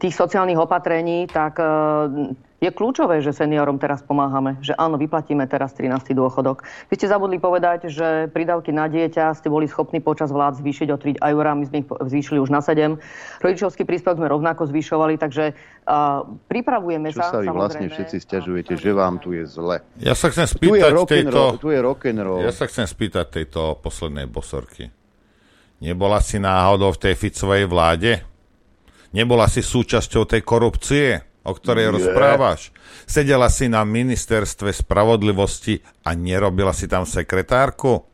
tých sociálnych opatrení, tak e, je kľúčové, že seniorom teraz pomáhame. Že áno, vyplatíme teraz 13. dôchodok. Vy ste zabudli povedať, že prídavky na dieťa ste boli schopní počas vlád zvýšiť o 3 eur, my sme ich zvýšili už na 7. Rodičovský príspevok sme rovnako zvyšovali, takže uh, pripravujeme Čo sa. Čo sa vy vlastne všetci stiažujete, že vám tu je zle? Ja sa chcem spýtať tu je tejto... Roll, tu je rock and roll. Ja sa chcem spýtať tejto poslednej bosorky. Nebola si náhodou v tej Ficovej vláde? Nebola si súčasťou tej korupcie, o ktorej Nie. rozprávaš? Sedela si na ministerstve spravodlivosti a nerobila si tam sekretárku?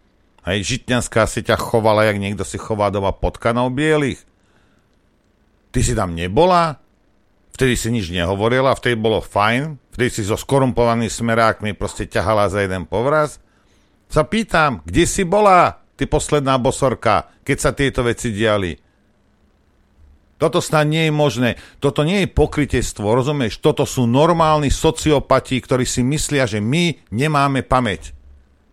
Hej, Žitňanská si ťa chovala, jak niekto si chová doma potkanov bielých. Ty si tam nebola, vtedy si nič nehovorila, vtedy bolo fajn, vtedy si so skorumpovanými smerákmi proste ťahala za jeden povraz. Sa pýtam, kde si bola, ty posledná bosorka, keď sa tieto veci diali? Toto snad nie je možné. Toto nie je pokrytectvo, rozumieš? Toto sú normálni sociopati, ktorí si myslia, že my nemáme pamäť.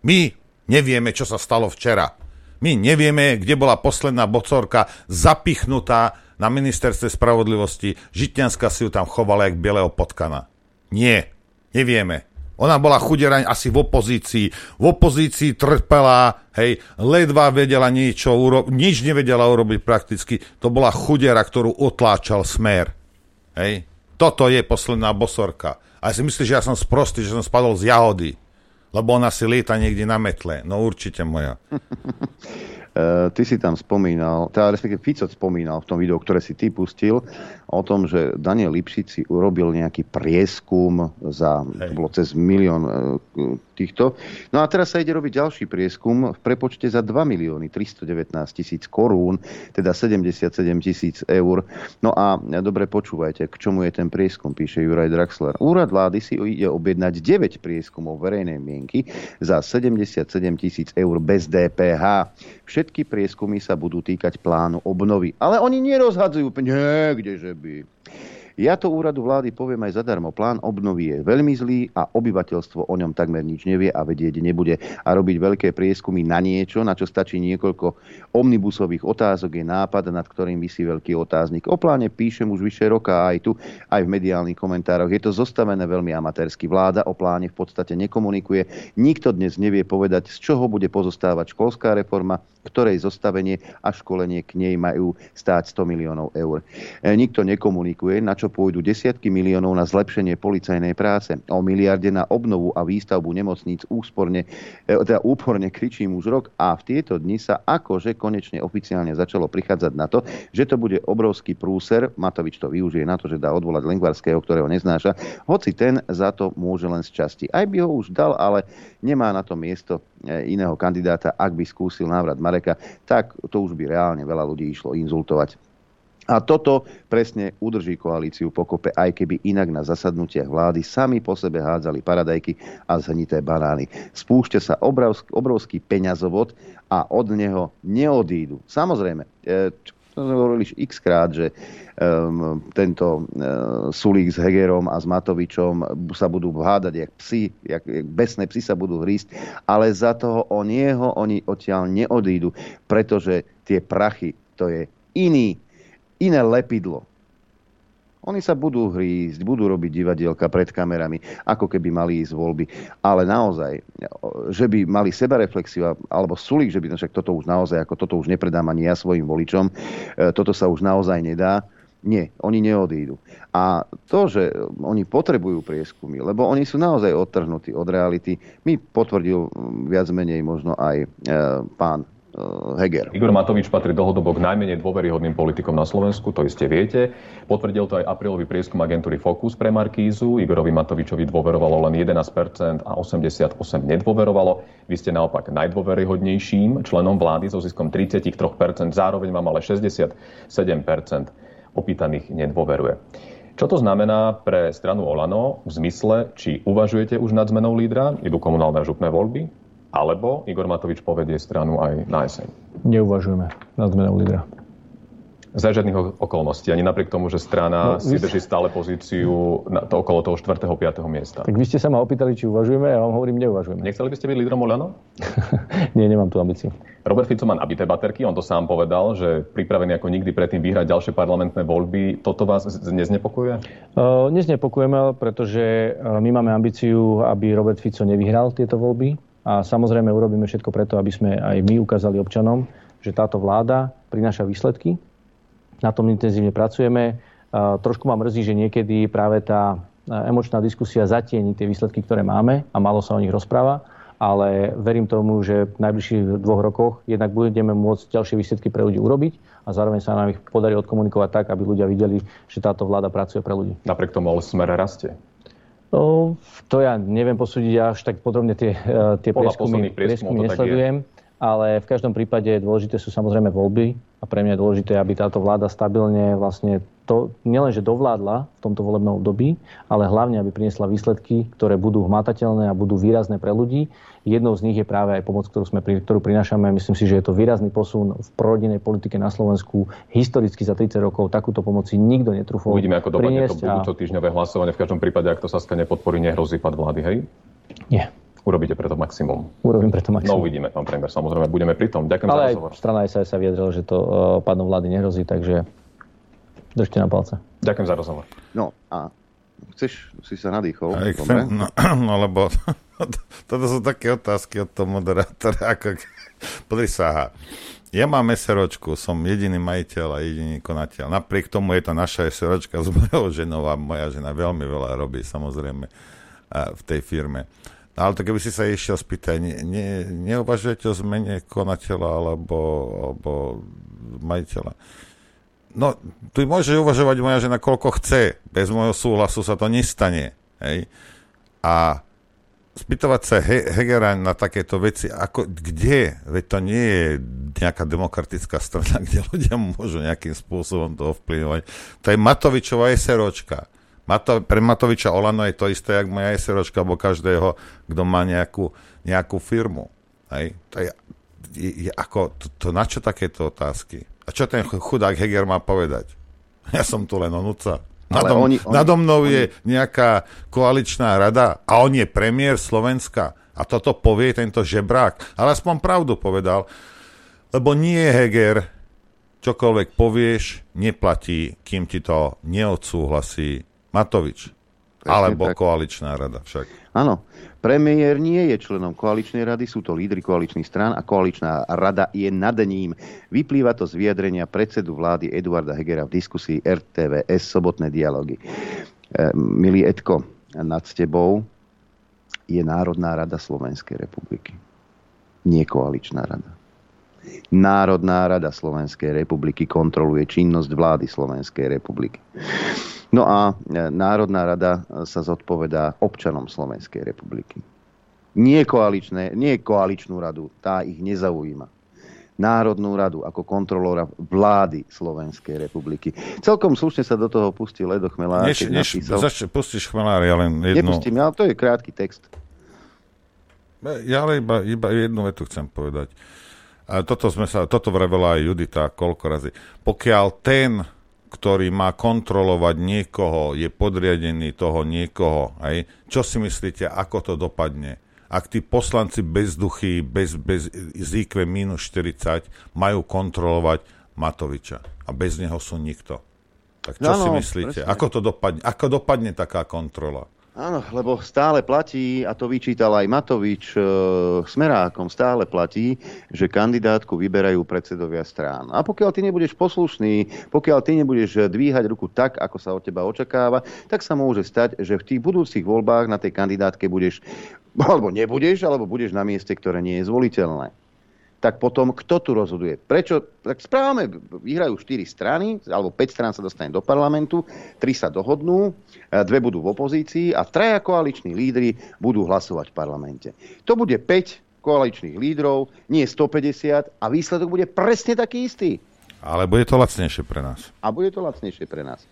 My nevieme, čo sa stalo včera. My nevieme, kde bola posledná bocorka zapichnutá na ministerstve spravodlivosti. Žitňanská si ju tam chovala jak bieleho potkana. Nie, nevieme. Ona bola chudera asi v opozícii. V opozícii trpela, hej, ledva vedela niečo urobiť, nič nevedela urobiť prakticky. To bola chudera, ktorú otláčal smer. Hej. Toto je posledná bosorka. A ja si myslíš, že ja som sprostý, že som spadol z jahody. Lebo ona si lieta niekde na metle. No určite moja. Uh, ty si tam spomínal, teda respektíve Fico spomínal v tom videu, ktoré si ty pustil, o tom, že Daniel Lipšic si urobil nejaký prieskum za, to bolo cez milión uh, týchto. No a teraz sa ide robiť ďalší prieskum v prepočte za 2 milióny 319 tisíc korún, teda 77 tisíc eur. No a dobre počúvajte, k čomu je ten prieskum, píše Juraj Draxler. Úrad vlády si ide objednať 9 prieskumov verejnej mienky za 77 tisíc eur bez DPH. Všetky prieskumy sa budú týkať plánu obnovy. Ale oni nerozhadzujú, nie, kdeže by. Ja to úradu vlády poviem aj zadarmo. Plán obnovy je veľmi zlý a obyvateľstvo o ňom takmer nič nevie a vedieť nebude. A robiť veľké prieskumy na niečo, na čo stačí niekoľko omnibusových otázok, je nápad, nad ktorým vysí veľký otáznik. O pláne píšem už vyše roka aj tu, aj v mediálnych komentároch. Je to zostavené veľmi amatérsky. Vláda o pláne v podstate nekomunikuje. Nikto dnes nevie povedať, z čoho bude pozostávať školská reforma, ktorej zostavenie a školenie k nej majú stáť 100 miliónov eur. E, nikto nekomunikuje, na čo čo pôjdu desiatky miliónov na zlepšenie policajnej práce. O miliarde na obnovu a výstavbu nemocníc úsporne, e, teda úporne kričím už rok a v tieto dni sa akože konečne oficiálne začalo prichádzať na to, že to bude obrovský prúser. Matovič to využije na to, že dá odvolať Lengvarského, ktorého neznáša, hoci ten za to môže len z časti. Aj by ho už dal, ale nemá na to miesto e, iného kandidáta, ak by skúsil návrat Mareka, tak to už by reálne veľa ľudí išlo inzultovať. A toto presne udrží koalíciu pokope, aj keby inak na zasadnutiach vlády sami po sebe hádzali paradajky a zhnité banány. Spúšťa sa obrovský, obrovský peňazovod a od neho neodídu. Samozrejme, e, čo sme hovorili x krát, že um, tento uh, Sulík s Hegerom a s Matovičom sa budú hádať jak psi, jak, jak besné psi sa budú hrísť, ale za toho o nieho oni odtiaľ neodídu, pretože tie prachy, to je iný iné lepidlo. Oni sa budú hrísť, budú robiť divadielka pred kamerami, ako keby mali ísť voľby. Ale naozaj, že by mali sebareflexiu, alebo Sulík, že by, no však toto už naozaj, ako toto už nepredám ani ja svojim voličom, e, toto sa už naozaj nedá. Nie, oni neodídu. A to, že oni potrebujú prieskumy, lebo oni sú naozaj odtrhnutí od reality, mi potvrdil viac menej možno aj e, pán Heger. Igor Matovič patrí dlhodobo k najmenej dôveryhodným politikom na Slovensku, to iste viete. Potvrdil to aj aprílový prieskum agentúry Focus pre Markízu. Igorovi Matovičovi dôverovalo len 11% a 88% nedôverovalo. Vy ste naopak najdôveryhodnejším členom vlády so ziskom 33%, zároveň vám ale 67% opýtaných nedôveruje. Čo to znamená pre stranu Olano v zmysle, či uvažujete už nad zmenou lídra, idú komunálne a župné voľby, alebo Igor Matovič povedie stranu aj na jeseň. Neuvažujeme nad zmenou lídra. Za žiadnych okolností, ani napriek tomu, že strana no, si drží stále pozíciu na to okolo toho 4. 5. miesta. Tak vy ste sa ma opýtali, či uvažujeme, a ja vám hovorím, neuvažujeme. Nechceli by ste byť lídrom Oľano? Nie, nemám tú ambíciu. Robert Fico má nabité baterky, on to sám povedal, že pripravený ako nikdy predtým vyhrať ďalšie parlamentné voľby. Toto vás neznepokojuje? Uh, neznepokojujeme, pretože my máme ambíciu, aby Robert Fico nevyhral tieto voľby a samozrejme urobíme všetko preto, aby sme aj my ukázali občanom, že táto vláda prináša výsledky. Na tom intenzívne pracujeme. Trošku ma mrzí, že niekedy práve tá emočná diskusia zatieni tie výsledky, ktoré máme a málo sa o nich rozpráva, ale verím tomu, že v najbližších dvoch rokoch jednak budeme môcť ďalšie výsledky pre ľudí urobiť a zároveň sa nám ich podarí odkomunikovať tak, aby ľudia videli, že táto vláda pracuje pre ľudí. Napriek tomu ale smer rastie. To ja neviem posúdiť, až tak podrobne tie, e, tie prieskumy, prieskumy nesledujem. ale v každom prípade dôležité sú samozrejme voľby a pre mňa je dôležité, aby táto vláda stabilne vlastne to nielenže dovládla v tomto volebnom období, ale hlavne, aby priniesla výsledky, ktoré budú hmatateľné a budú výrazné pre ľudí. Jednou z nich je práve aj pomoc, ktorú, sme, ktorú prinášame. Myslím si, že je to výrazný posun v prorodinnej politike na Slovensku. Historicky za 30 rokov takúto pomoci nikto netrúfol. Uvidíme, ako dopadne to budúco týždňové hlasovanie. V každom prípade, ak to Saska nepodporí, nehrozí pad vlády, hej? Nie. Urobíte preto maximum. Urobím preto maximum. No uvidíme, pán premiér, samozrejme, budeme pri tom. Ďakujem Ale za rozhovor. strana SAS sa vyjadrila, že to uh, padom vlády nehrozí, takže držte na palce. Ďakujem za rozhovor. No a chceš, si sa nadýchol? Aj chcem, no, no lebo toto sú také otázky od toho moderátora, ako podri sa. Ja mám SROčku, som jediný majiteľ a jediný konateľ. Napriek tomu je to naša SROčka s mojou ženou a moja žena veľmi veľa robí samozrejme v tej firme. Ale to keby si sa išiel spýtať, ne, ne, neuvažujete o zmene konateľa alebo, alebo majiteľa? No, tu môže uvažovať moja žena koľko chce. Bez môjho súhlasu sa to nestane. Hej? A spýtovať sa He- Hegera na takéto veci, ako, kde? Veď to nie je nejaká demokratická strana, kde ľudia môžu nejakým spôsobom to ovplyvňovať. To je Matovičová SROčka. Mato, pre Matoviča Olano je to isté, jak moja SROčka, alebo každého, kto má nejakú, nejakú firmu. Hej? To je, je, je ako, to, to na čo takéto otázky? A čo ten chudák Heger má povedať? Ja som tu len onúca. Nadom, oni, oni, nado mnou oni, je nejaká koaličná rada a on je premiér Slovenska. A toto povie tento žebrák. Ale aspoň pravdu povedal. Lebo nie je Heger, čokoľvek povieš, neplatí, kým ti to neodsúhlasí Matovič. Alebo tak. koaličná rada však. Áno. Premiér nie je členom koaličnej rady, sú to lídry koaličných strán a koaličná rada je nad ním. Vyplýva to z vyjadrenia predsedu vlády Eduarda Hegera v diskusii RTVS Sobotné dialógy. E, milý Edko, nad tebou je Národná rada Slovenskej republiky. Nie koaličná rada. Národná rada Slovenskej republiky kontroluje činnosť vlády Slovenskej republiky. No a e, Národná rada sa zodpovedá občanom Slovenskej republiky. Nie, koaličné, nie koaličnú radu, tá ich nezaujíma. Národnú radu ako kontrolóra vlády Slovenskej republiky. Celkom slušne sa do toho pustil Ledo Chmelár. Než, než zač- pustíš Chmelár, ja len jednu... Nepustím, ale to je krátky text. Ja ale iba, iba jednu vetu chcem povedať. A toto, sme sa, toto vravela aj Judita koľko razy. Pokiaľ ten, ktorý má kontrolovať niekoho, je podriadený toho niekoho, aj, čo si myslíte, ako to dopadne? Ak tí poslanci bezduchy, bez, bez IQ minus 40 majú kontrolovať Matoviča a bez neho sú nikto. Tak čo no, si myslíte? Ako to dopadne? Ako dopadne taká kontrola? Áno, lebo stále platí, a to vyčítal aj Matovič e, smerákom, stále platí, že kandidátku vyberajú predsedovia strán. A pokiaľ ty nebudeš poslušný, pokiaľ ty nebudeš dvíhať ruku tak, ako sa od teba očakáva, tak sa môže stať, že v tých budúcich voľbách na tej kandidátke budeš, alebo nebudeš, alebo budeš na mieste, ktoré nie je zvoliteľné tak potom kto tu rozhoduje? Prečo? Tak správame, vyhrajú 4 strany, alebo 5 strán sa dostane do parlamentu, 3 sa dohodnú, dve budú v opozícii a traja koaliční lídry budú hlasovať v parlamente. To bude 5 koaličných lídrov, nie 150 a výsledok bude presne taký istý. Ale bude to lacnejšie pre nás. A bude to lacnejšie pre nás.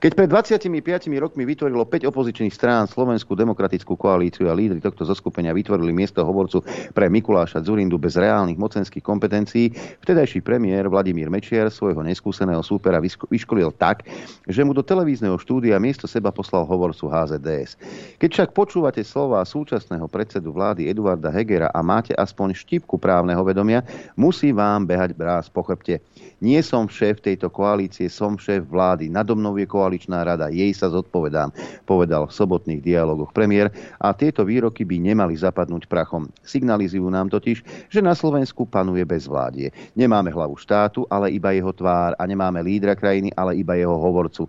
Keď pred 25 rokmi vytvorilo 5 opozičných strán Slovenskú demokratickú koalíciu a lídry tohto zoskupenia vytvorili miesto hovorcu pre Mikuláša Zurindu bez reálnych mocenských kompetencií, vtedajší premiér Vladimír Mečiar svojho neskúseného súpera vyškolil tak, že mu do televízneho štúdia miesto seba poslal hovorcu HZDS. Keď však počúvate slova súčasného predsedu vlády Eduarda Hegera a máte aspoň štipku právneho vedomia, musí vám behať bráz po chrbte. Nie som šéf tejto koalície, som šéf vlády. Nado mnou je koaličná rada, jej sa zodpovedám, povedal v sobotných dialogoch premiér a tieto výroky by nemali zapadnúť prachom. Signalizujú nám totiž, že na Slovensku panuje bezvládie. Nemáme hlavu štátu, ale iba jeho tvár a nemáme lídra krajiny, ale iba jeho hovorcu.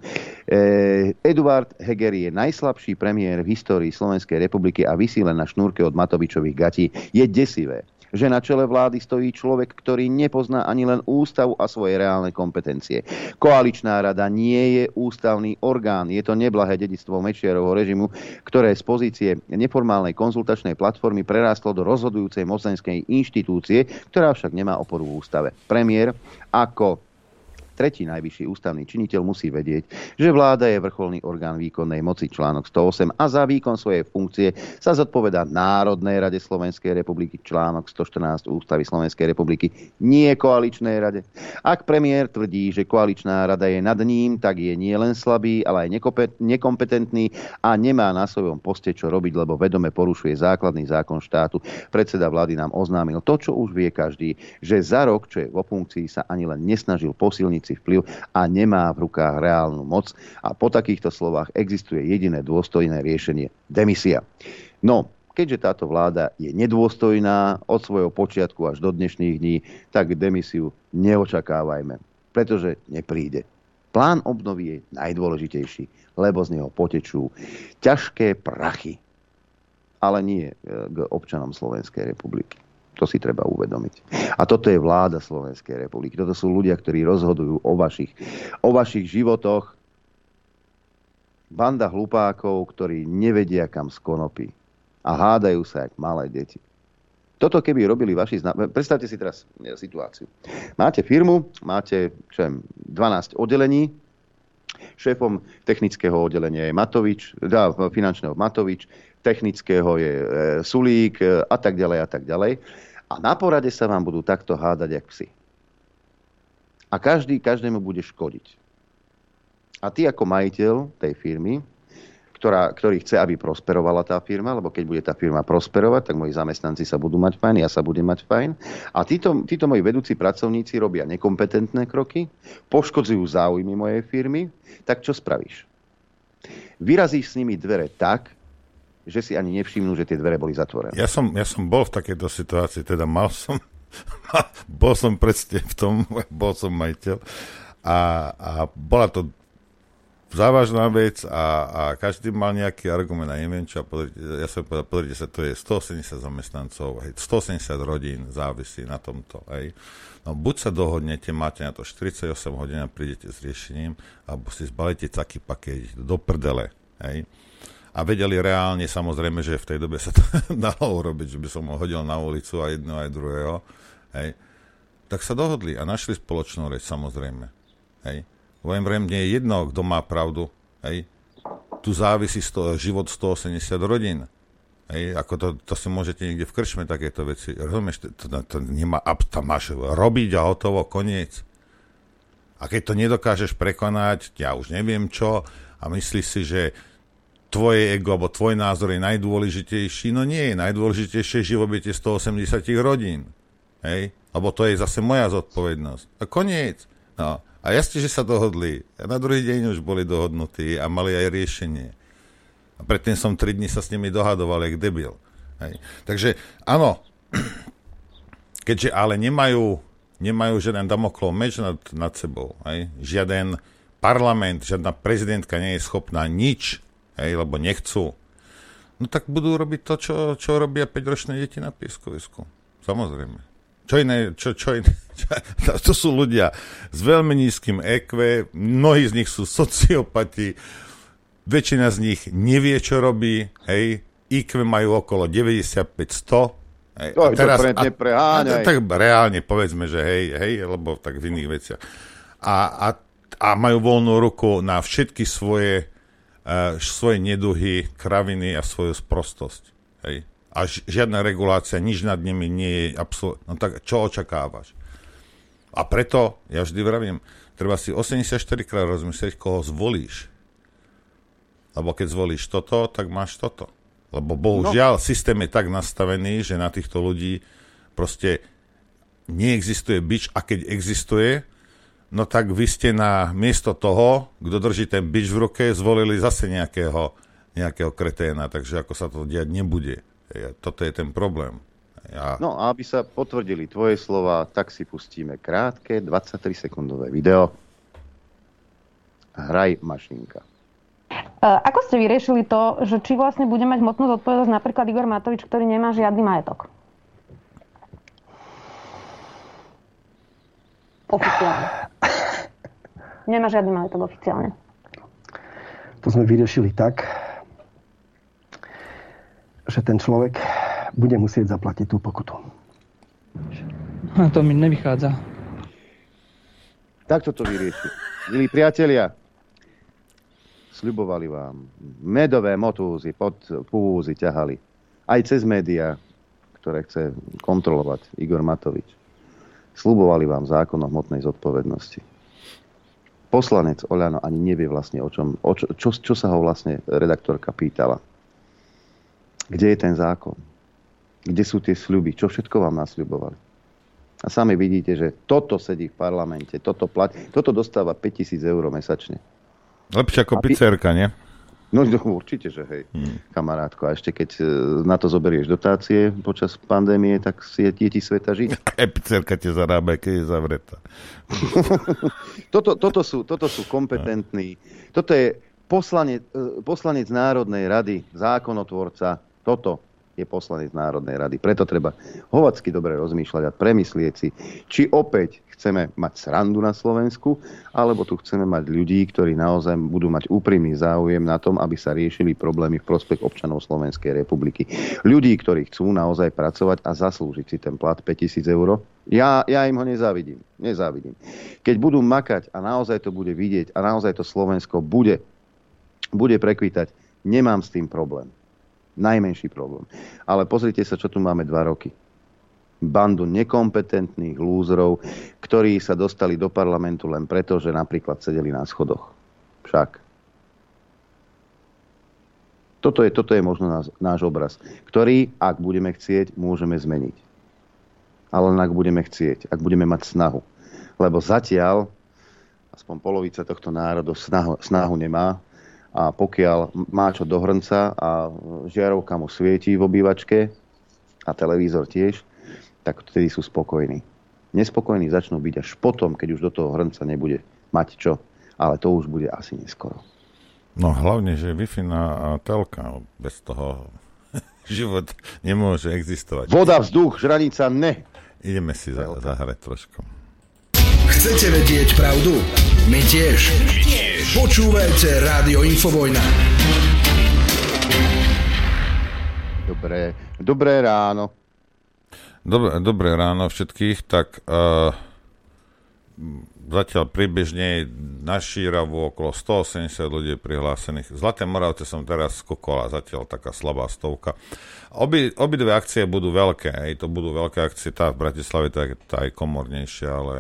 E, Eduard Heger je najslabší premiér v histórii Slovenskej republiky a vysí na šnúrke od Matovičových gatí. Je desivé, že na čele vlády stojí človek, ktorý nepozná ani len ústavu a svoje reálne kompetencie. Koaličná rada nie je ústavný orgán, je to neblahé dedictvo Mečiarovho režimu, ktoré z pozície neformálnej konzultačnej platformy prerástlo do rozhodujúcej mocenskej inštitúcie, ktorá však nemá oporu v ústave. Premiér ako tretí najvyšší ústavný činiteľ musí vedieť, že vláda je vrcholný orgán výkonnej moci článok 108 a za výkon svojej funkcie sa zodpoveda Národnej rade Slovenskej republiky článok 114 Ústavy Slovenskej republiky, nie koaličnej rade. Ak premiér tvrdí, že koaličná rada je nad ním, tak je nie len slabý, ale aj nekompetentný a nemá na svojom poste čo robiť, lebo vedome porušuje základný zákon štátu. Predseda vlády nám oznámil to, čo už vie každý, že za rok, čo je vo funkcii, sa ani len nesnažil posilniť si vplyv a nemá v rukách reálnu moc. A po takýchto slovách existuje jediné dôstojné riešenie demisia. No, keďže táto vláda je nedôstojná od svojho počiatku až do dnešných dní, tak demisiu neočakávajme, pretože nepríde. Plán obnovy je najdôležitejší, lebo z neho potečú ťažké prachy, ale nie e, k občanom Slovenskej republiky. To si treba uvedomiť. A toto je vláda Slovenskej republiky. Toto sú ľudia, ktorí rozhodujú o vašich, o vašich životoch. Banda hlupákov, ktorí nevedia kam z konopy. A hádajú sa, jak malé deti. Toto keby robili vaši známi... Predstavte si teraz e, situáciu. Máte firmu, máte čo viem, 12 oddelení, šéfom technického oddelenia je Matovič, dá, finančného Matovič, technického je e, Sulík e, a tak ďalej a tak ďalej. A na porade sa vám budú takto hádať, jak psi. A každý každému bude škodiť. A ty ako majiteľ tej firmy, ktorá, ktorý chce, aby prosperovala tá firma, lebo keď bude tá firma prosperovať, tak moji zamestnanci sa budú mať fajn, ja sa budem mať fajn. A títo, títo moji vedúci pracovníci robia nekompetentné kroky, poškodzujú záujmy mojej firmy, tak čo spravíš? Vyrazíš s nimi dvere tak, že si ani nevšimnú, že tie dvere boli zatvorené. Ja som, ja som bol v takejto situácii, teda mal som, bol som predste v tom, bol som majiteľ a, a bola to závažná vec a, a každý mal nejaký argument a neviem čo. Pozrite, ja som povedal, pozrite sa, to je 180 zamestnancov, hej, 180 rodín závisí na tomto. Hej. No, buď sa dohodnete, máte na to 48 hodín a prídete s riešením, alebo si zbalíte taký paket do prdele. Hej a vedeli reálne samozrejme, že v tej dobe sa to dalo urobiť, že by som ho hodil na ulicu aj jedného, aj druhého, hej, tak sa dohodli a našli spoločnú reč samozrejme. Hej. Vojím vrem, nie je jedno, kto má pravdu. Hej. Tu závisí sto, život 180 rodín. Hej, ako to, to si môžete niekde v krčme takéto veci. Rozumieš, to, to, to nemá, a tam máš robiť a hotovo, koniec. A keď to nedokážeš prekonať, ja už neviem čo, a myslíš si, že tvoje ego alebo tvoj názor je najdôležitejší. No nie najdôležitejšie živobytie 180 rodín. Hej? Lebo to je zase moja zodpovednosť. A koniec. No. A jasne, že sa dohodli. A na druhý deň už boli dohodnutí a mali aj riešenie. A predtým som 3 dní sa s nimi dohadoval, jak debil. Hej. Takže áno, keďže ale nemajú, nemajú žiaden damoklov meč nad, nad sebou, hej. žiaden parlament, žiadna prezidentka nie je schopná nič hej, lebo nechcú, no tak budú robiť to, čo, čo robia 5-ročné deti na pieskovisku. Samozrejme. Čo iné, čo, čo iné, čo, to sú ľudia s veľmi nízkym EQ, mnohí z nich sú sociopati, väčšina z nich nevie, čo robí, hej, IQ majú okolo 95-100, Hej, to, a teraz, a, a, tak reálne povedzme, že hej, hej, lebo tak v iných veciach. A, a, a majú voľnú ruku na všetky svoje uh, svoje neduhy, kraviny a svoju sprostosť. Hej. A žiadna regulácia, nič nad nimi nie je absolútne. No tak čo očakávaš? A preto, ja vždy vravím, treba si 84 krát rozmyslieť, koho zvolíš. Lebo keď zvolíš toto, tak máš toto. Lebo bohužiaľ, no. systém je tak nastavený, že na týchto ľudí proste neexistuje bič a keď existuje, no tak vy ste na miesto toho, kto drží ten bič v ruke, zvolili zase nejakého, nejakého kreténa, takže ako sa to diať nebude. Toto je ten problém. Ja... No a aby sa potvrdili tvoje slova, tak si pustíme krátke 23-sekundové video. Hraj mašinka. Ako ste vyriešili to, že či vlastne bude mať hmotnú zodpovednosť napríklad Igor Matovič, ktorý nemá žiadny majetok? Oficiálne. Nemá žiadny majetok oficiálne. To sme vyriešili tak, že ten človek bude musieť zaplatiť tú pokutu. A to mi nevychádza. Takto to vyrieši. Milí priatelia, sľubovali vám, medové motúzy pod púzy ťahali. Aj cez médiá, ktoré chce kontrolovať Igor Matovič. Sľubovali vám zákon o hmotnej zodpovednosti. Poslanec Oľano ani nevie vlastne o čom, o čo, čo, čo sa ho vlastne redaktorka pýtala. Kde je ten zákon? Kde sú tie sľuby? Čo všetko vám nasľubovali? A sami vidíte, že toto sedí v parlamente, toto, platí, toto dostáva 5000 eur mesačne. Lepšie ako pizzerka, nie? No, no určite, že hej, hmm. kamarátko. A ešte keď e, na to zoberieš dotácie počas pandémie, tak si je ti sveta žiť. Aj pizzerka ti zarába, keď je zavretá. toto, toto, sú, toto sú kompetentní. Toto je poslanec, e, poslanec Národnej rady, zákonotvorca. Toto je poslanec Národnej rady. Preto treba hovacky dobre rozmýšľať a premyslieť si, či opäť chceme mať srandu na Slovensku, alebo tu chceme mať ľudí, ktorí naozaj budú mať úprimný záujem na tom, aby sa riešili problémy v prospech občanov Slovenskej republiky. Ľudí, ktorí chcú naozaj pracovať a zaslúžiť si ten plat 5000 eur. Ja, ja im ho nezávidím. Nezávidím. Keď budú makať a naozaj to bude vidieť a naozaj to Slovensko bude, bude prekvítať, nemám s tým problém. Najmenší problém. Ale pozrite sa, čo tu máme dva roky. Bandu nekompetentných lúzrov, ktorí sa dostali do parlamentu len preto, že napríklad sedeli na schodoch. Však. Toto je, toto je možno náš, náš obraz, ktorý, ak budeme chcieť, môžeme zmeniť. Ale len ak budeme chcieť, ak budeme mať snahu. Lebo zatiaľ, aspoň polovica tohto národa snahu, snahu nemá, a pokiaľ má čo do hrnca a žiarovka mu svietí v obývačke a televízor tiež, tak vtedy sú spokojní. Nespokojní začnú byť až potom, keď už do toho hrnca nebude mať čo. Ale to už bude asi neskoro. No hlavne, že Wi-Fi na telka, bez toho život nemôže existovať. Voda, vzduch, žranica, ne. Ideme si za, zahrať trošku. Chcete vedieť pravdu? My tiež. My tiež. Počúvajte Rádio Infovojna. Dobré, dobré ráno. Dobré, dobré ráno všetkých. Tak uh, zatiaľ približne na Šíravu okolo 180 ľudí prihlásených. Zlaté Moravce som teraz skokol a zatiaľ taká slabá stovka. Obi, obidve akcie budú veľké, aj to budú veľké akcie, tá v Bratislave tá, tá je komornejšia, ale,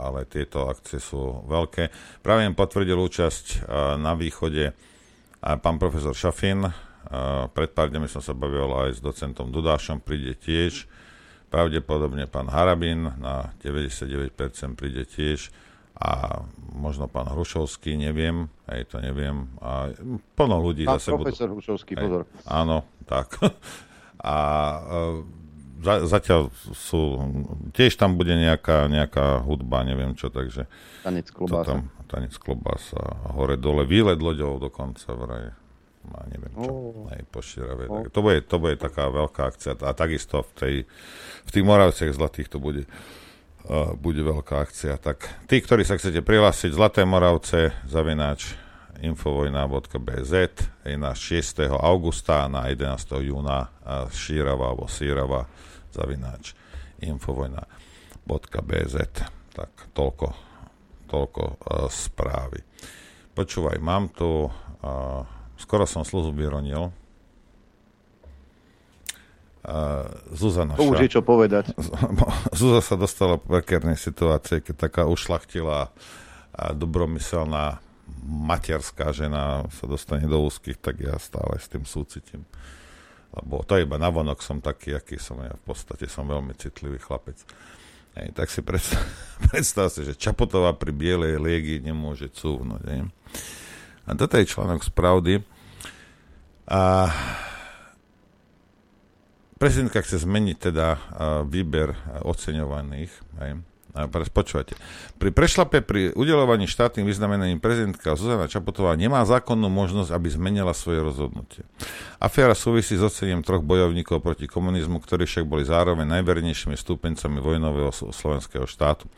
ale tieto akcie sú veľké. Práve im potvrdil účasť na východe pán profesor Šafin. Pred pár dňami som sa bavil aj s docentom Dudášom, príde tiež. Pravdepodobne pán Harabin na 99% príde tiež a možno pán Hrušovský, neviem, aj to neviem. A plno ľudí pán zase profesor budú... Hrušovský, pozor. áno, tak. a e, za, zatiaľ sú, tiež tam bude nejaká, nejaká hudba, neviem čo, takže... Tanec klobása. Tam, tanec klobása, hore dole, výlet loďov dokonca vraj. A neviem čo, oh. aj po Širave. Oh. To, bude, to bude taká veľká akcia. A takisto v, tej, v tých Moravciach zlatých to bude, uh, bude veľká akcia. Tak tí, ktorí sa chcete prihlásiť, Zlaté Moravce, zavináč infovojna.bz je na 6. augusta na 11. júna Šírava alebo Sírava zavináč infovojna.bz tak toľko, toľko uh, správy. Počúvaj, mám tu uh, skoro som sluzu vyronil uh, Zuzana. To už je čo povedať. Zuza sa dostala v prekernej situácii, keď taká ušlachtila a dobromyselná materská žena sa dostane do úzkých, tak ja stále s tým súcitím. Lebo to iba navonok som taký, aký som ja. V podstate som veľmi citlivý chlapec. Ej, tak si predstav, predstav si, že Čapotová pri bielej liegy nemôže cúvnuť. Ej. A toto je článok z pravdy. A prezidentka chce zmeniť teda výber oceňovaných. Ej Počúvate. Pri prešlape pri udelovaní štátnym vyznamenaním prezidentka Zuzana Čaputová nemá zákonnú možnosť, aby zmenila svoje rozhodnutie. Aféra súvisí s ocením troch bojovníkov proti komunizmu, ktorí však boli zároveň najvernejšími stúpencami vojnového slovenského štátu.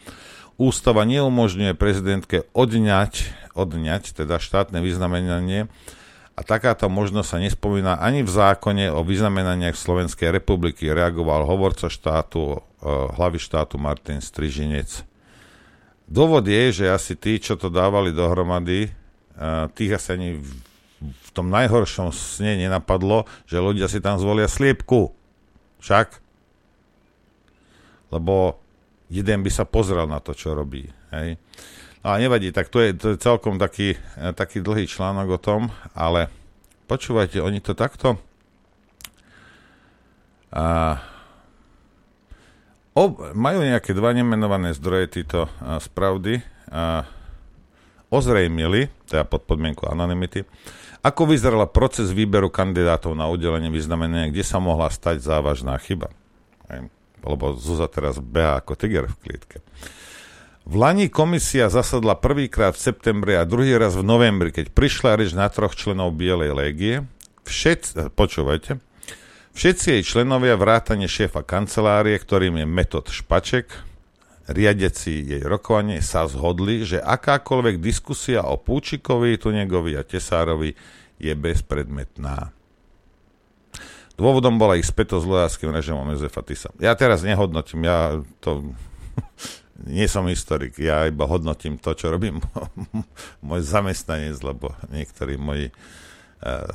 Ústava neumožňuje prezidentke odňať, odňať teda štátne vyznamenanie a takáto možnosť sa nespomína ani v zákone o vyznamenaniach Slovenskej republiky, reagoval hovorca štátu, e, hlavy štátu Martin Strižinec. Dôvod je, že asi tí, čo to dávali dohromady, e, tých asi ani v tom najhoršom sne nenapadlo, že ľudia si tam zvolia sliepku. Však? Lebo jeden by sa pozrel na to, čo robí. Hej? A nevadí, tak to je, to je celkom taký, e, taký dlhý článok o tom, ale počúvajte, oni to takto a, ob, majú nejaké dva nemenované zdroje títo a, spravdy a, ozrejmili, teda pod podmienku anonymity, ako vyzeral proces výberu kandidátov na udelenie vyznamenania, kde sa mohla stať závažná chyba. Lebo Zuza teraz beha ako tiger v klietke. V Lani komisia zasadla prvýkrát v septembri a druhý raz v novembri, keď prišla reč na troch členov Bielej légie. Všetci, počúvajte, všetci jej členovia vrátane šéfa kancelárie, ktorým je Metod Špaček, riadeci jej rokovanie, sa zhodli, že akákoľvek diskusia o Púčikovi, Tunegovi a Tesárovi je bezpredmetná. Dôvodom bola ich spätosť s ľudským režimom Jozefa Tisa. Ja teraz nehodnotím, ja to nie som historik, ja iba hodnotím to, čo robím môj zamestnanec, lebo niektorí moji e,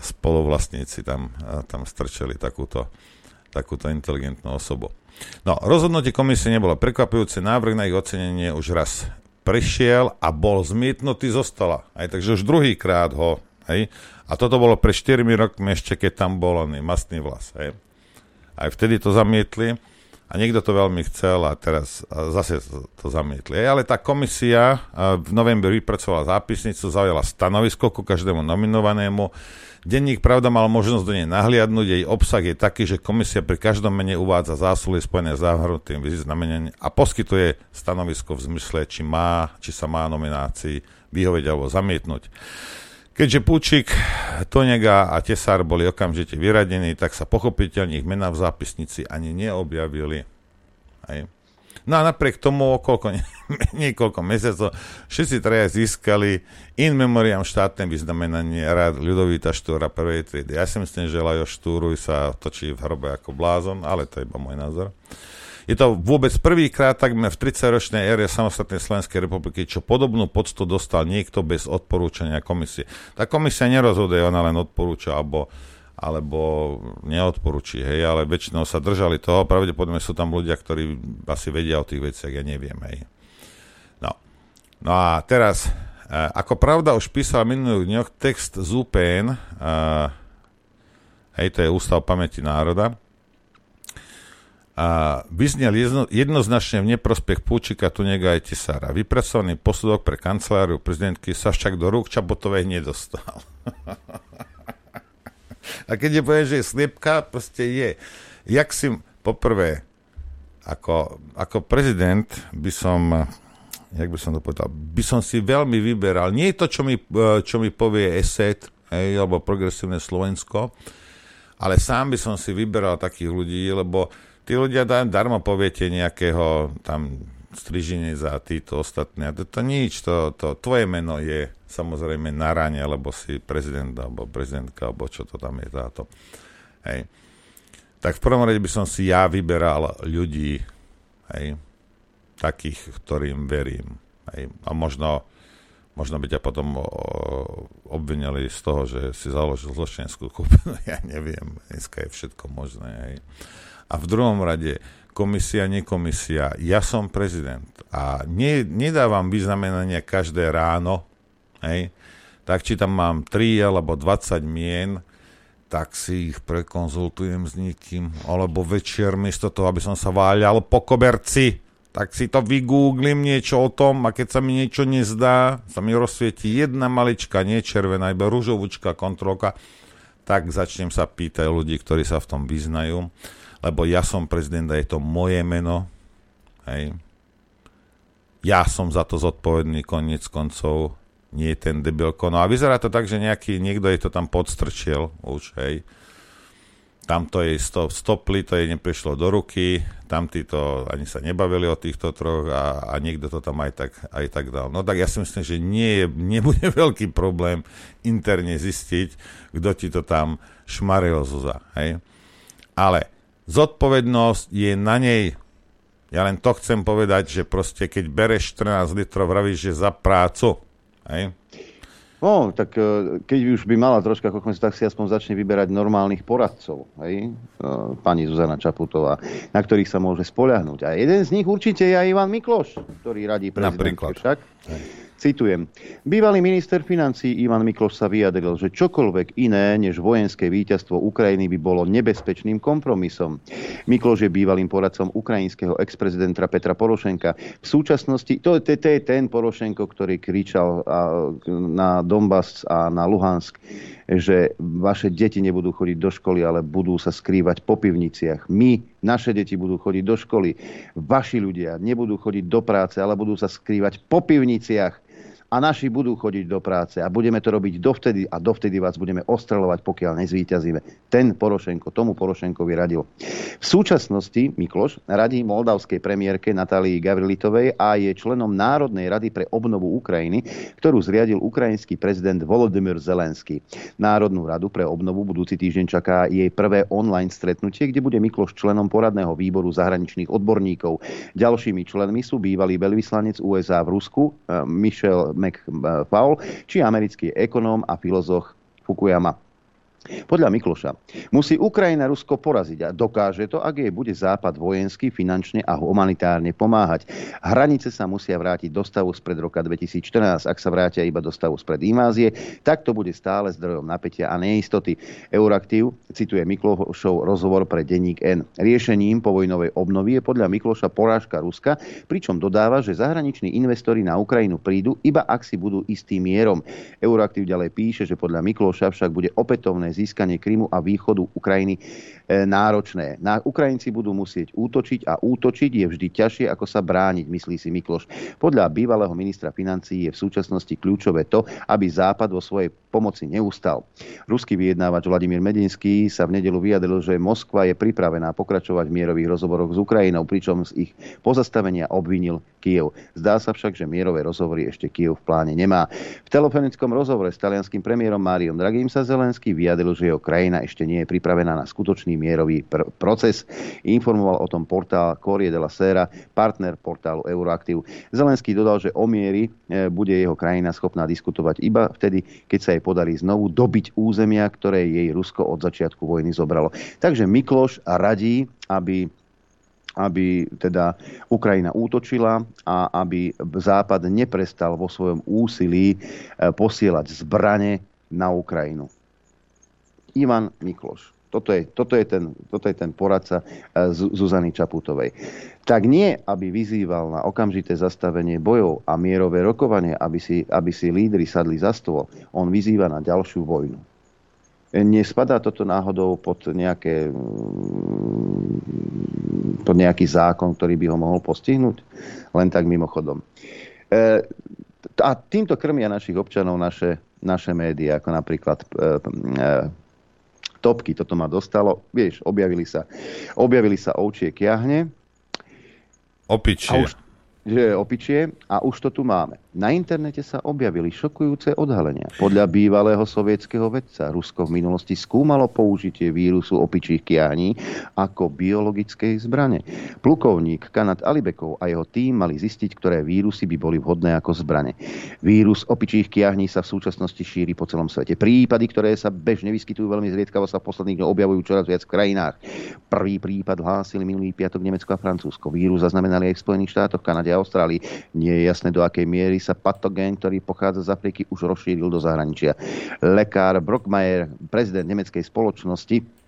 spolovlastníci tam, e, tam strčeli takúto, takúto inteligentnú osobu. No, rozhodnutie komisie nebolo prekvapujúce, návrh na ich ocenenie už raz prišiel a bol zmietnutý zo stola. Aj, takže už druhýkrát ho, hej, a toto bolo pre 4 rokmi ešte, keď tam bol oný mastný vlas. Hej. Aj vtedy to zamietli a niekto to veľmi chcel a teraz zase to zamietli. Ale tá komisia v novembri vypracovala zápisnicu, zaujala stanovisko ku každému nominovanému. Denník Pravda mal možnosť do nej nahliadnúť, jej obsah je taký, že komisia pri každom mene uvádza zásluhy spojené s zahrnutým vyznamenením a poskytuje stanovisko v zmysle, či má, či sa má nominácii vyhovieť alebo zamietnúť. Keďže Púčik, Tonega a Tesár boli okamžite vyradení, tak sa pochopiteľne ich mená v zápisnici ani neobjavili. Hej. No a napriek tomu, koľko, niekoľko mesiacov, všetci traja získali in memoriam štátne vyznamenanie rád Ľudovíta Štúra prvej triedy. Ja si myslím, že Lajo Štúruj sa točí v hrobe ako blázon, ale to je iba môj názor. Je to vôbec prvýkrát takmer v 30-ročnej ére samostatnej Slovenskej republiky, čo podobnú poctu dostal niekto bez odporúčania komisie. Tá komisia nerozhoduje, ona len odporúča alebo, alebo neodporúči, hej, ale väčšinou sa držali toho, pravdepodobne sú tam ľudia, ktorí asi vedia o tých veciach, ja neviem, hej. No, no a teraz, e, ako pravda už písal minulých dňoch text z UPN, e, hej, to je Ústav pamäti národa, a vyznel jedno, jednoznačne v neprospech Púčika, Tunega aj Tisára. Vypracovaný posudok pre kanceláriu prezidentky sa však do rúk Čabotovej nedostal. a keď je poviem, že je sliepka, proste je. Jak si, poprvé, ako, ako prezident by som, jak by som to povedal, by som si veľmi vyberal, nie je to, čo mi, čo mi povie ESET, hej, alebo Progresívne Slovensko, ale sám by som si vyberal takých ľudí, lebo tí ľudia darmo poviete nejakého tam strižine za títo ostatní. A to, to nič, to, to tvoje meno je samozrejme na rane, alebo si prezident, alebo prezidentka, alebo čo to tam je táto. Hej. Tak v prvom rade by som si ja vyberal ľudí, hej, takých, ktorým verím. Hej. A možno, možno by ťa potom obvinili z toho, že si založil zločinskú skupinu. Ja neviem, dneska je všetko možné. Hej. A v druhom rade, komisia, nekomisia, ja som prezident a ne, nedávam vyznamenania každé ráno, hej, tak či tam mám 3 alebo 20 mien, tak si ich prekonzultujem s nikým, alebo večer miesto toho, aby som sa váľal po koberci, tak si to vygooglim niečo o tom a keď sa mi niečo nezdá, sa mi rozsvieti jedna malička, nie červená, iba rúžovúčka kontrolka, tak začnem sa pýtať ľudí, ktorí sa v tom vyznajú lebo ja som prezident a je to moje meno, hej. ja som za to zodpovedný koniec koncov, nie ten debilko. No a vyzerá to tak, že nejaký, niekto jej to tam podstrčiel už, hej tam to jej stop, stopli, to jej neprišlo do ruky, tam to ani sa nebavili o týchto troch a, a niekto to tam aj tak, aj tak dal. No tak ja si myslím, že nie je, nebude veľký problém interne zistiť, kto ti to tam šmaril Zuza. Hej? Ale zodpovednosť je na nej. Ja len to chcem povedať, že proste keď bereš 14 litrov, vravíš, že za prácu. Hej? No, tak e, keď už by mala troška kochnosť, tak si aspoň začne vyberať normálnych poradcov, hej? E, pani Zuzana Čaputová, na ktorých sa môže spoľahnúť. A jeden z nich určite je aj Ivan Mikloš, ktorý radí prezidentke však. Hej. Citujem. Bývalý minister financí Ivan Mikloš sa vyjadril, že čokoľvek iné než vojenské víťazstvo Ukrajiny by bolo nebezpečným kompromisom. Mikloš je bývalým poradcom ukrajinského ex-prezidenta Petra Porošenka. V súčasnosti, to, je ten Porošenko, ktorý kričal na Donbass a na Luhansk, že vaše deti nebudú chodiť do školy, ale budú sa skrývať po pivniciach. My, naše deti budú chodiť do školy. Vaši ľudia nebudú chodiť do práce, ale budú sa skrývať po pivniciach a naši budú chodiť do práce a budeme to robiť dovtedy a dovtedy vás budeme ostreľovať, pokiaľ nezvíťazíme. Ten Porošenko, tomu Porošenkovi radil. V súčasnosti Mikloš radí moldavskej premiérke Natálii Gavrilitovej a je členom Národnej rady pre obnovu Ukrajiny, ktorú zriadil ukrajinský prezident Volodymyr Zelenský. Národnú radu pre obnovu budúci týždeň čaká jej prvé online stretnutie, kde bude Mikloš členom poradného výboru zahraničných odborníkov. Ďalšími členmi sú bývalý veľvyslanec USA v Rusku eh, Michel McFaul, či americký ekonóm a filozof Fukuyama. Podľa Mikloša musí Ukrajina Rusko poraziť a dokáže to, ak jej bude Západ vojensky, finančne a humanitárne pomáhať. Hranice sa musia vrátiť do stavu spred roka 2014. Ak sa vrátia iba do stavu spred invázie, tak to bude stále zdrojom napätia a neistoty. Euraktiv cituje Miklošov rozhovor pre denník N. Riešením povojnovej obnovy je podľa Mikloša porážka Ruska, pričom dodáva, že zahraniční investori na Ukrajinu prídu, iba ak si budú istým mierom. Euraktiv ďalej píše, že podľa Mikloša však bude opätovné získanie Krymu a východu Ukrajiny náročné. Na Ukrajinci budú musieť útočiť a útočiť je vždy ťažšie, ako sa brániť, myslí si Mikloš. Podľa bývalého ministra financií je v súčasnosti kľúčové to, aby Západ vo svojej pomoci neustal. Ruský vyjednávač Vladimír Medinský sa v nedelu vyjadril, že Moskva je pripravená pokračovať v mierových rozhovoroch s Ukrajinou, pričom z ich pozastavenia obvinil Kiev. Zdá sa však, že mierové rozhovory ešte Kiev v pláne nemá. V telefonickom rozhovore s talianským premiérom Máriom Dragým sa Zelenský vyjadril, že jeho krajina ešte nie je pripravená na skutočný mierový pr- proces. Informoval o tom portál Corriere della Sera, partner portálu Euroaktiv. Zelenský dodal, že o miery e, bude jeho krajina schopná diskutovať iba vtedy, keď sa jej podarí znovu dobiť územia, ktoré jej Rusko od začiatku vojny zobralo. Takže Mikloš radí, aby aby teda Ukrajina útočila a aby Západ neprestal vo svojom úsilí e, posielať zbrane na Ukrajinu. Ivan Mikloš. Toto je, toto je, ten, toto je ten poradca e, Zuzany Čaputovej. Tak nie, aby vyzýval na okamžité zastavenie bojov a mierové rokovanie, aby si, aby si lídry sadli za stôl. On vyzýva na ďalšiu vojnu. E, nespadá toto náhodou pod, nejaké, mm, pod nejaký zákon, ktorý by ho mohol postihnúť? Len tak mimochodom. E, a týmto krmia našich občanov naše, naše médiá, ako napríklad topky, toto ma dostalo, vieš, objavili sa, objavili sa ovčie kiahne. Opičie. A už, že opičie a už to tu máme. Na internete sa objavili šokujúce odhalenia. Podľa bývalého sovietského vedca Rusko v minulosti skúmalo použitie vírusu opičích kiahní ako biologickej zbrane. Plukovník Kanat Alibekov a jeho tým mali zistiť, ktoré vírusy by boli vhodné ako zbrane. Vírus opičích kiahní sa v súčasnosti šíri po celom svete. Prípady, ktoré sa bežne vyskytujú veľmi zriedkavo, sa v posledných dňoch objavujú čoraz viac v krajinách. Prvý prípad hlásili minulý piatok Nemecko a Francúzsko. Vírus zaznamenali aj v Spojených štátoch, Kanade a Austrálii. Nie je jasné, do akej miery sa patogén, ktorý pochádza z Afriky, už rozšíril do zahraničia. Lekár Brockmeier, prezident nemeckej spoločnosti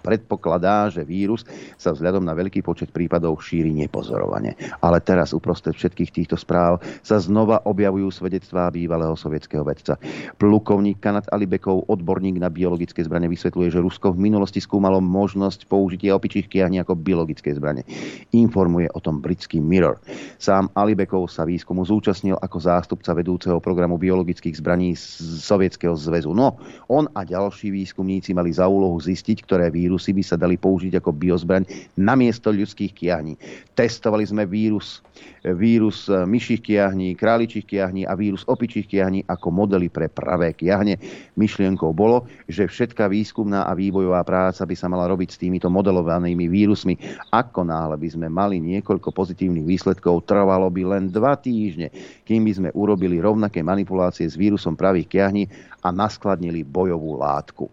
predpokladá, že vírus sa vzhľadom na veľký počet prípadov šíri nepozorovane. Ale teraz uprostred všetkých týchto správ sa znova objavujú svedectvá bývalého sovietského vedca. Plukovník Kanat Alibekov, odborník na biologické zbranie, vysvetľuje, že Rusko v minulosti skúmalo možnosť použitia opičích kiahní ako biologické zbranie. Informuje o tom britský Mirror. Sám Alibekov sa výskumu zúčastnil ako zástupca vedúceho programu biologických zbraní z Sovietskeho zväzu. No, on a ďalší výskumníci mali za úlohu zistiť, ktoré vírusy by sa dali použiť ako biozbraň namiesto ľudských kiahní. Testovali sme vírus, vírus e, myších kiahní, králičích kiahní a vírus opičích kiahní ako modely pre pravé kiahne. Myšlienkou bolo, že všetká výskumná a vývojová práca by sa mala robiť s týmito modelovanými vírusmi. Ako náhle by sme mali niekoľko pozitívnych výsledkov, trvalo by len dva týždne, kým by sme urobili rovnaké manipulácie s vírusom pravých kiahní a naskladnili bojovú látku.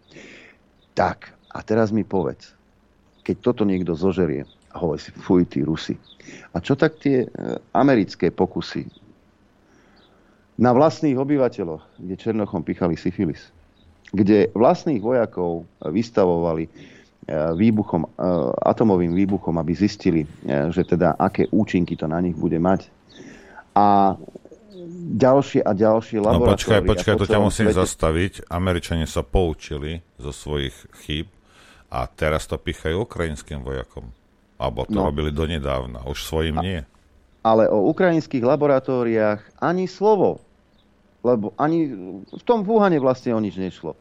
Tak, a teraz mi povedz, keď toto niekto zožerie, a hovorí si, fuj, tí Rusi. A čo tak tie e, americké pokusy na vlastných obyvateľoch, kde Černochom pichali syfilis, kde vlastných vojakov vystavovali e, výbuchom, e, atomovým výbuchom, aby zistili, že teda aké účinky to na nich bude mať. A ďalšie a ďalšie laboratórie. No počkaj, počkaj, to ťa musím svete. zastaviť. Američania sa poučili zo svojich chýb a teraz to pichajú ukrajinským vojakom. Alebo to no. robili donedávna, už svojim a, nie. Ale o ukrajinských laboratóriách ani slovo. Lebo ani v tom Wuhane vlastne o nič nešlo.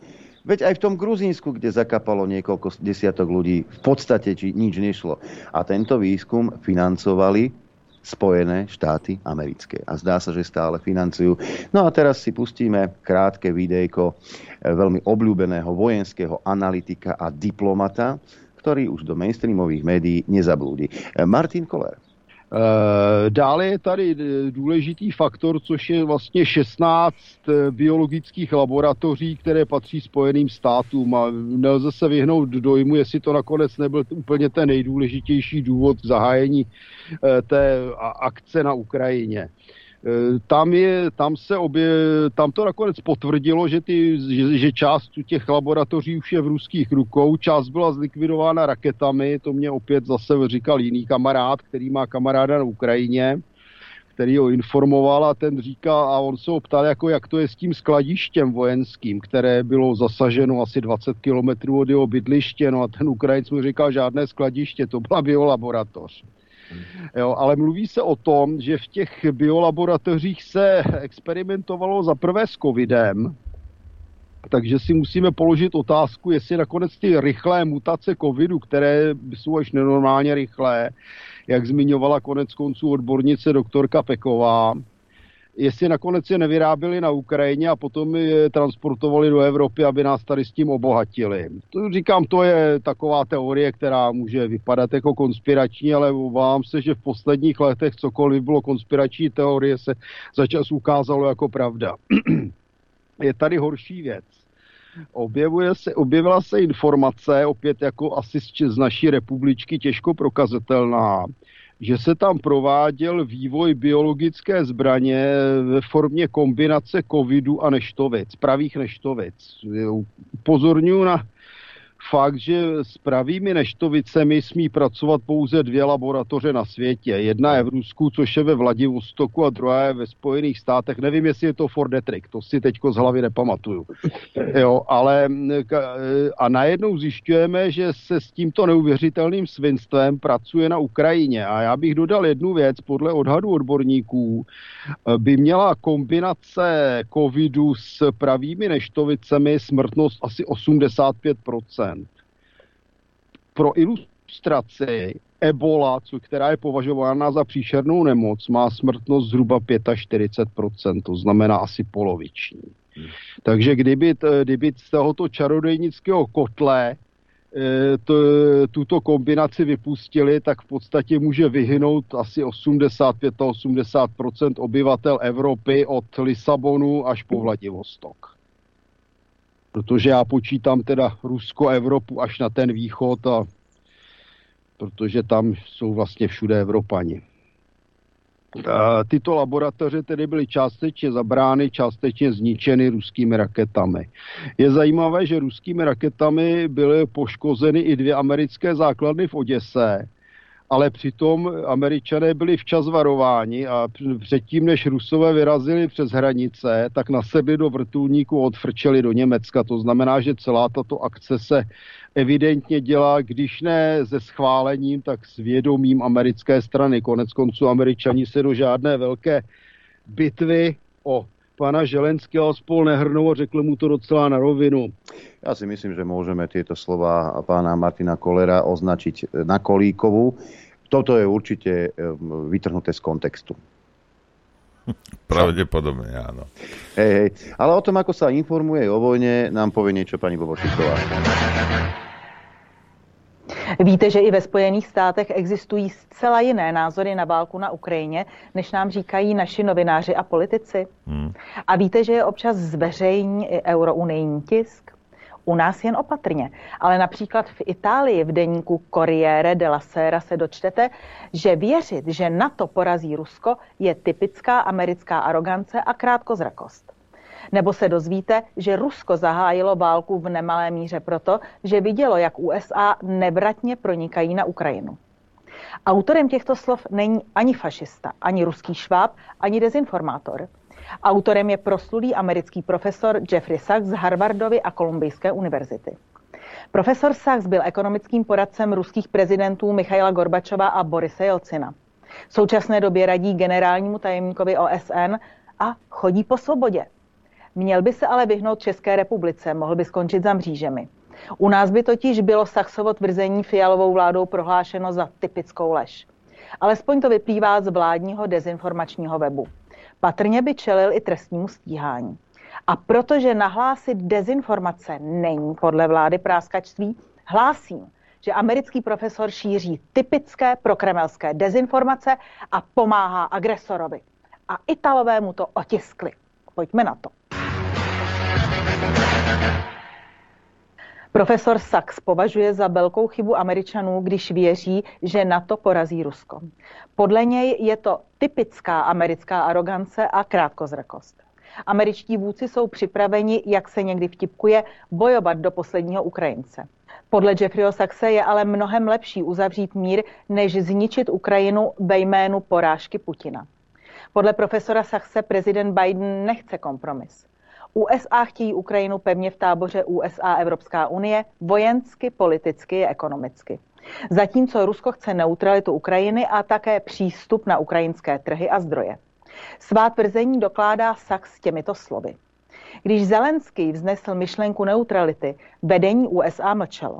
Veď aj v tom Gruzínsku, kde zakapalo niekoľko desiatok ľudí, v podstate či nič nešlo. A tento výskum financovali Spojené štáty americké. A zdá sa, že stále financujú. No a teraz si pustíme krátke videjko eh, veľmi obľúbeného vojenského analytika a diplomata, ktorý už do mainstreamových médií nezablúdi. Eh, Martin Koller. Eh, dále je tady eh, důležitý faktor, což je vlastně 16 eh, biologických laboratoří, které patří Spojeným státům a nelze se vyhnout dojmu, jestli to nakonec nebyl úplně ten nejdůležitější důvod zahájení té akce na Ukrajině. Eh, tam, je, tam, se obě, tam to nakonec potvrdilo, že, ty, že, že část těch laboratoří už je v ruských rukou, část byla zlikvidována raketami, to mě opět zase říkal jiný kamarád, který má kamaráda na Ukrajině, který ho informoval a ten říkal, a on se ho ptal, jako jak to je s tím skladištěm vojenským, které bylo zasaženo asi 20 kilometrů od jeho bydliště, no a ten Ukrajinec mu říkal, žádné skladiště, to byla biolaboratoř. Jo, ale mluví se o tom, že v těch biolaboratořích se experimentovalo za prvé s covidem, takže si musíme položit otázku, jestli nakonec ty rychlé mutace covidu, které jsou až nenormálně rychlé, jak zmiňovala konec konců odbornice doktorka Peková, jestli nakonec je nevyráběli na Ukrajině a potom je transportovali do Evropy, aby nás tady s tím obohatili. To říkám, to je taková teorie, která může vypadat jako konspirační, ale obávám se, že v posledních letech cokoliv bylo konspirační teorie se začas ukázalo jako pravda. je tady horší věc. Objevuje se, objevila se informace, opět jako asi z naší republičky těžko prokazatelná, že se tam prováděl vývoj biologické zbraně ve formě kombinace covidu a neštovic, pravých neštovic. Upozorňuji na fakt, že s pravými neštovicemi smí pracovat pouze dvě laboratoře na světě. Jedna je v Rusku, což je ve Vladivostoku a druhá je ve Spojených státech. Nevím, jestli je to Ford Detrick, to si teďko z hlavy nepamatuju. Jo, ale a najednou zjišťujeme, že se s tímto neuvěřitelným svinstvem pracuje na Ukrajině. A já bych dodal jednu věc, podle odhadu odborníků by měla kombinace covidu s pravými neštovicemi smrtnost asi 85% pro ilustraci Ebola, co, která je považována za příšernou nemoc, má smrtnost zhruba 45%, to znamená asi poloviční. Hmm. Takže kdyby, kdyby z tohoto čarodejnického kotle e, to, tuto kombinaci vypustili, tak v podstatě může vyhynout asi 85-80% obyvatel Evropy od Lisabonu až po Vladivostok protože já počítám teda Rusko, Evropu až na ten východ a protože tam jsou vlastně všude Evropani. tyto laboratoře tedy byly částečně zabrány, částečně zničeny ruskými raketami. Je zajímavé, že ruskými raketami byly poškozeny i dvě americké základny v Oděse, ale přitom američané byli včas varováni a předtím, než Rusové vyrazili přes hranice, tak nasedli do vrtulníku a odfrčeli do Německa. To znamená, že celá tato akce se evidentně dělá, když ne se schválením, tak s vědomím americké strany. Konec konců američani se do žádné velké bitvy o pana Želenského spol nehrnou a řekl mu to docela na rovinu. Ja si myslím, že môžeme tieto slova pána Martina Kolera označiť na Kolíkovú. Toto je určite vytrhnuté z kontextu. Pravdepodobne, áno. Hej, hej. Ale o tom, ako sa informuje o vojne, nám povie niečo pani Bobošiková. Víte, že i ve Spojených státech existují zcela jiné názory na válku na Ukrajině, než nám říkají naši novináři a politici? Hmm. A víte, že je občas zveřejní i eurounijní tisk? U nás jen opatrně. Ale například v Itálii v deníku Corriere della Sera se dočtete, že věřit, že NATO porazí Rusko, je typická americká arogance a krátkozrakost. Nebo se dozvíte, že Rusko zahájilo válku v nemalé míře proto, že vidělo, jak USA nevratně pronikají na Ukrajinu. Autorem těchto slov není ani fašista, ani ruský šváb, ani dezinformátor. Autorem je proslulý americký profesor Jeffrey Sachs z Harvardovy a Kolumbijské univerzity. Profesor Sachs byl ekonomickým poradcem ruských prezidentů Michaila Gorbačova a Borise Jelcina. V současné době radí generálnímu tajemníkovi OSN a chodí po svobodě. Měl by se ale vyhnout České republice, mohl by skončit za mřížemi. U nás by totiž bylo Sachsovo tvrzení fialovou vládou prohlášeno za typickou lež. Alespoň to vyplývá z vládního dezinformačního webu. Patrně by čelil i trestnímu stíhání. A protože nahlásit dezinformace není podle vlády práskačství, hlásím, že americký profesor šíří typické prokremelské dezinformace a pomáhá agresorovi. A Italové mu to otiskli. Pojďme na to. Profesor Sachs považuje za velkou chybu Američanů, když věří, že NATO porazí Rusko. Podle něj je to typická americká arogance a krátkozrakost. Američtí vůdci jsou připraveni, jak se někdy vtipkuje, bojovat do posledního Ukrajince. Podle Jeffreyho Saxe je ale mnohem lepší uzavřít mír, než zničit Ukrajinu ve jménu porážky Putina. Podle profesora Saxe prezident Biden nechce kompromis. USA chtějí Ukrajinu pevně v táboře USA Evropská unie vojensky, politicky i ekonomicky. Zatímco Rusko chce neutralitu Ukrajiny a také přístup na ukrajinské trhy a zdroje. Svá tvrzení dokládá Sachs těmito slovy. Když Zelenský vznesl myšlenku neutrality, vedení USA mlčelo.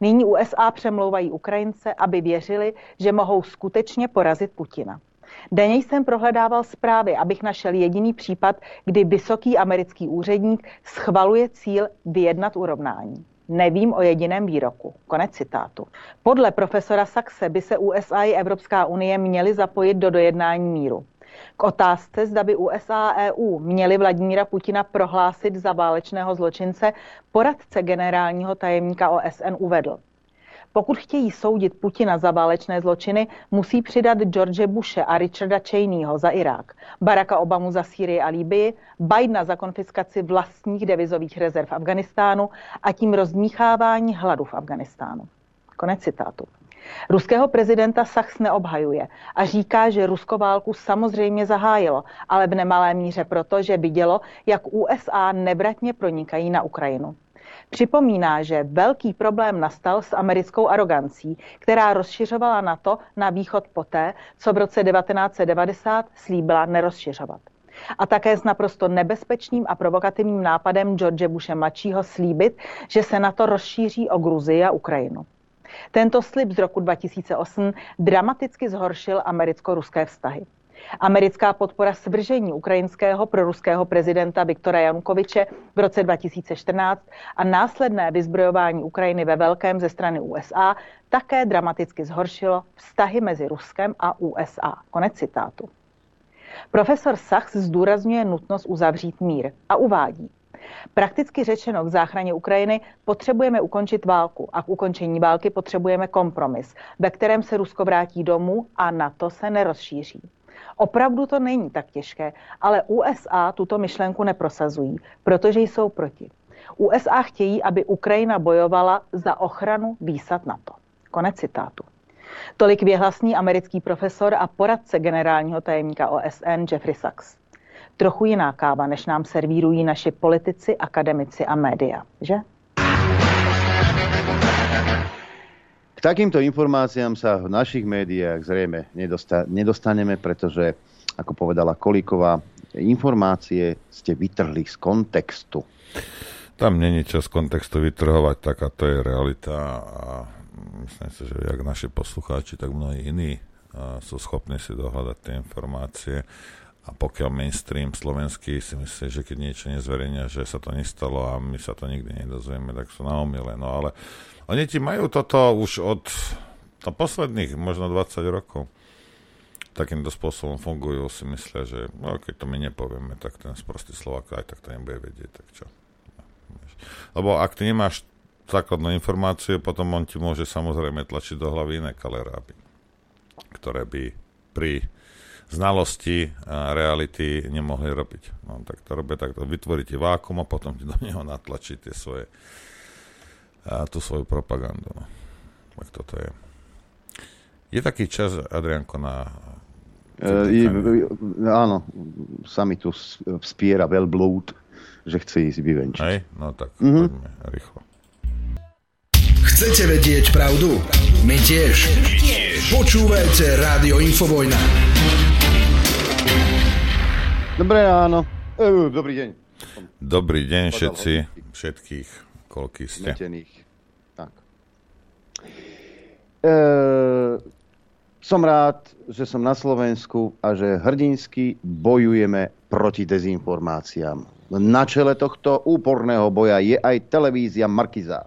Nyní USA přemlouvají Ukrajince, aby věřili, že mohou skutečně porazit Putina. Denně jsem prohledával zprávy, abych našel jediný případ, kdy vysoký americký úředník schvaluje cíl vyjednat urovnání. Nevím o jediném výroku. Konec citátu. Podle profesora Saxe by se USA i Evropská unie měly zapojit do dojednání míru. K otázce, zda by USA a EU měli Vladimíra Putina prohlásit za válečného zločince, poradce generálního tajemníka OSN uvedl. Pokud chtějí soudit Putina za válečné zločiny, musí přidat George Bushe a Richarda Cheneyho za Irák, Baracka Obamu za Sýrii a Líbii, Bidena za konfiskaci vlastních devizových rezerv Afganistánu a tím rozmíchávání hladu v Afganistánu. Konec citátu. Ruského prezidenta Sachs neobhajuje a říká, že Rusko válku samozřejmě zahájilo, ale v nemalé míře proto, že vidělo, jak USA nevratně pronikají na Ukrajinu. Připomíná, že velký problém nastal s americkou arogancí, která rozšiřovala NATO na východ poté, co v roce 1990 slíbila nerozšiřovat. A také s naprosto nebezpečným a provokativním nápadem George Bushe mladšího slíbit, že se NATO rozšíří o Gruzii a Ukrajinu. Tento slib z roku 2008 dramaticky zhoršil americko-ruské vztahy. Americká podpora svržení ukrajinského proruského prezidenta Viktora Janukoviče v roce 2014 a následné vyzbrojování Ukrajiny ve velkém ze strany USA také dramaticky zhoršilo vztahy mezi Ruskem a USA. Konec citátu. Profesor Sachs zdůrazňuje nutnost uzavřít mír a uvádí, Prakticky řečeno k záchraně Ukrajiny potřebujeme ukončit válku a k ukončení války potřebujeme kompromis, ve kterém se Rusko vrátí domů a na to se nerozšíří. Opravdu to není tak těžké, ale USA tuto myšlenku neprosazují, protože jsou proti. USA chtějí, aby Ukrajina bojovala za ochranu výsad NATO. Konec citátu. Tolik věhlasný americký profesor a poradce generálního tajemníka OSN Jeffrey Sachs. Trochu jiná káva, než nám servírují naši politici, akademici a média, že? Takýmto informáciám sa v našich médiách zrejme nedosta- nedostaneme, pretože, ako povedala Kolíková, informácie ste vytrhli z kontextu. Tam není čo z kontextu vytrhovať, taká to je realita a myslím si, že jak naši poslucháči, tak mnohí iní sú schopní si dohľadať tie informácie a pokiaľ mainstream slovenský si myslí, že keď niečo nezverejnia, že sa to nestalo a my sa to nikdy nedozvieme, tak sú na. No ale oni ti majú toto už od to posledných možno 20 rokov. Takýmto spôsobom fungujú, si myslia, že no, keď to my nepovieme, tak ten sprostý Slovak aj tak to nebude vedieť, tak čo. Lebo ak ty nemáš základnú informáciu, potom on ti môže samozrejme tlačiť do hlavy iné kaleráby, ktoré by pri znalosti a reality nemohli robiť. No, tak to robia takto. Vytvoríte vákum a potom ti do neho natlačíte svoje, a tú svoju propagandu. No. Tak toto je. Je taký čas, Adrianko, na... E, áno, sa mi tu vspiera veľblúd, že chce ísť vyvenčiť. Hej, no tak mm-hmm. poďme rýchlo. Chcete vedieť pravdu? My tiež. My tiež. Počúvajte Rádio Infovojna. Dobré ráno. E, dobrý deň. Dobrý deň všetci, všetkých, koľký ste. Zmetených. Tak. E, som rád, že som na Slovensku a že hrdinsky bojujeme proti dezinformáciám. Na čele tohto úporného boja je aj televízia Markiza.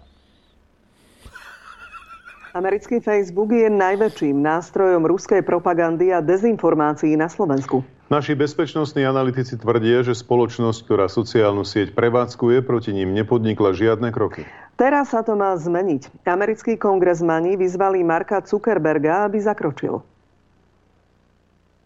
Americký Facebook je najväčším nástrojom ruskej propagandy a dezinformácií na Slovensku. Naši bezpečnostní analytici tvrdia, že spoločnosť, ktorá sociálnu sieť prevádzkuje, proti ním nepodnikla žiadne kroky. Teraz sa to má zmeniť. Americkí kongresmani vyzvali Marka Zuckerberga, aby zakročil.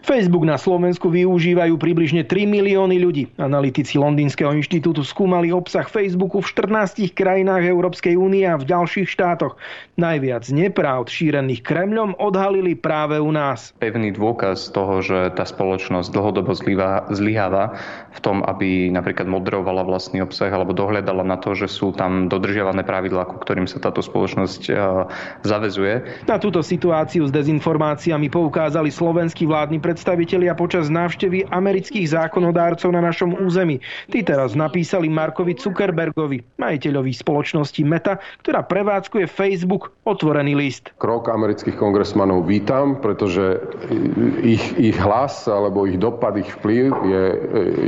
Facebook na Slovensku využívajú približne 3 milióny ľudí. Analytici Londýnskeho inštitútu skúmali obsah Facebooku v 14 krajinách Európskej únie a v ďalších štátoch. Najviac nepravd šírených Kremľom odhalili práve u nás. Pevný dôkaz toho, že tá spoločnosť dlhodobo zlyháva v tom, aby napríklad moderovala vlastný obsah alebo dohľadala na to, že sú tam dodržiavané pravidlá, ku ktorým sa táto spoločnosť e, zavezuje. Na túto situáciu s dezinformáciami poukázali slovenskí vládni predstavitelia počas návštevy amerických zákonodárcov na našom území. Tí teraz napísali Markovi Zuckerbergovi, majiteľovi spoločnosti Meta, ktorá prevádzkuje Facebook, otvorený list. Krok amerických kongresmanov vítam, pretože ich, ich hlas alebo ich dopad, ich vplyv je,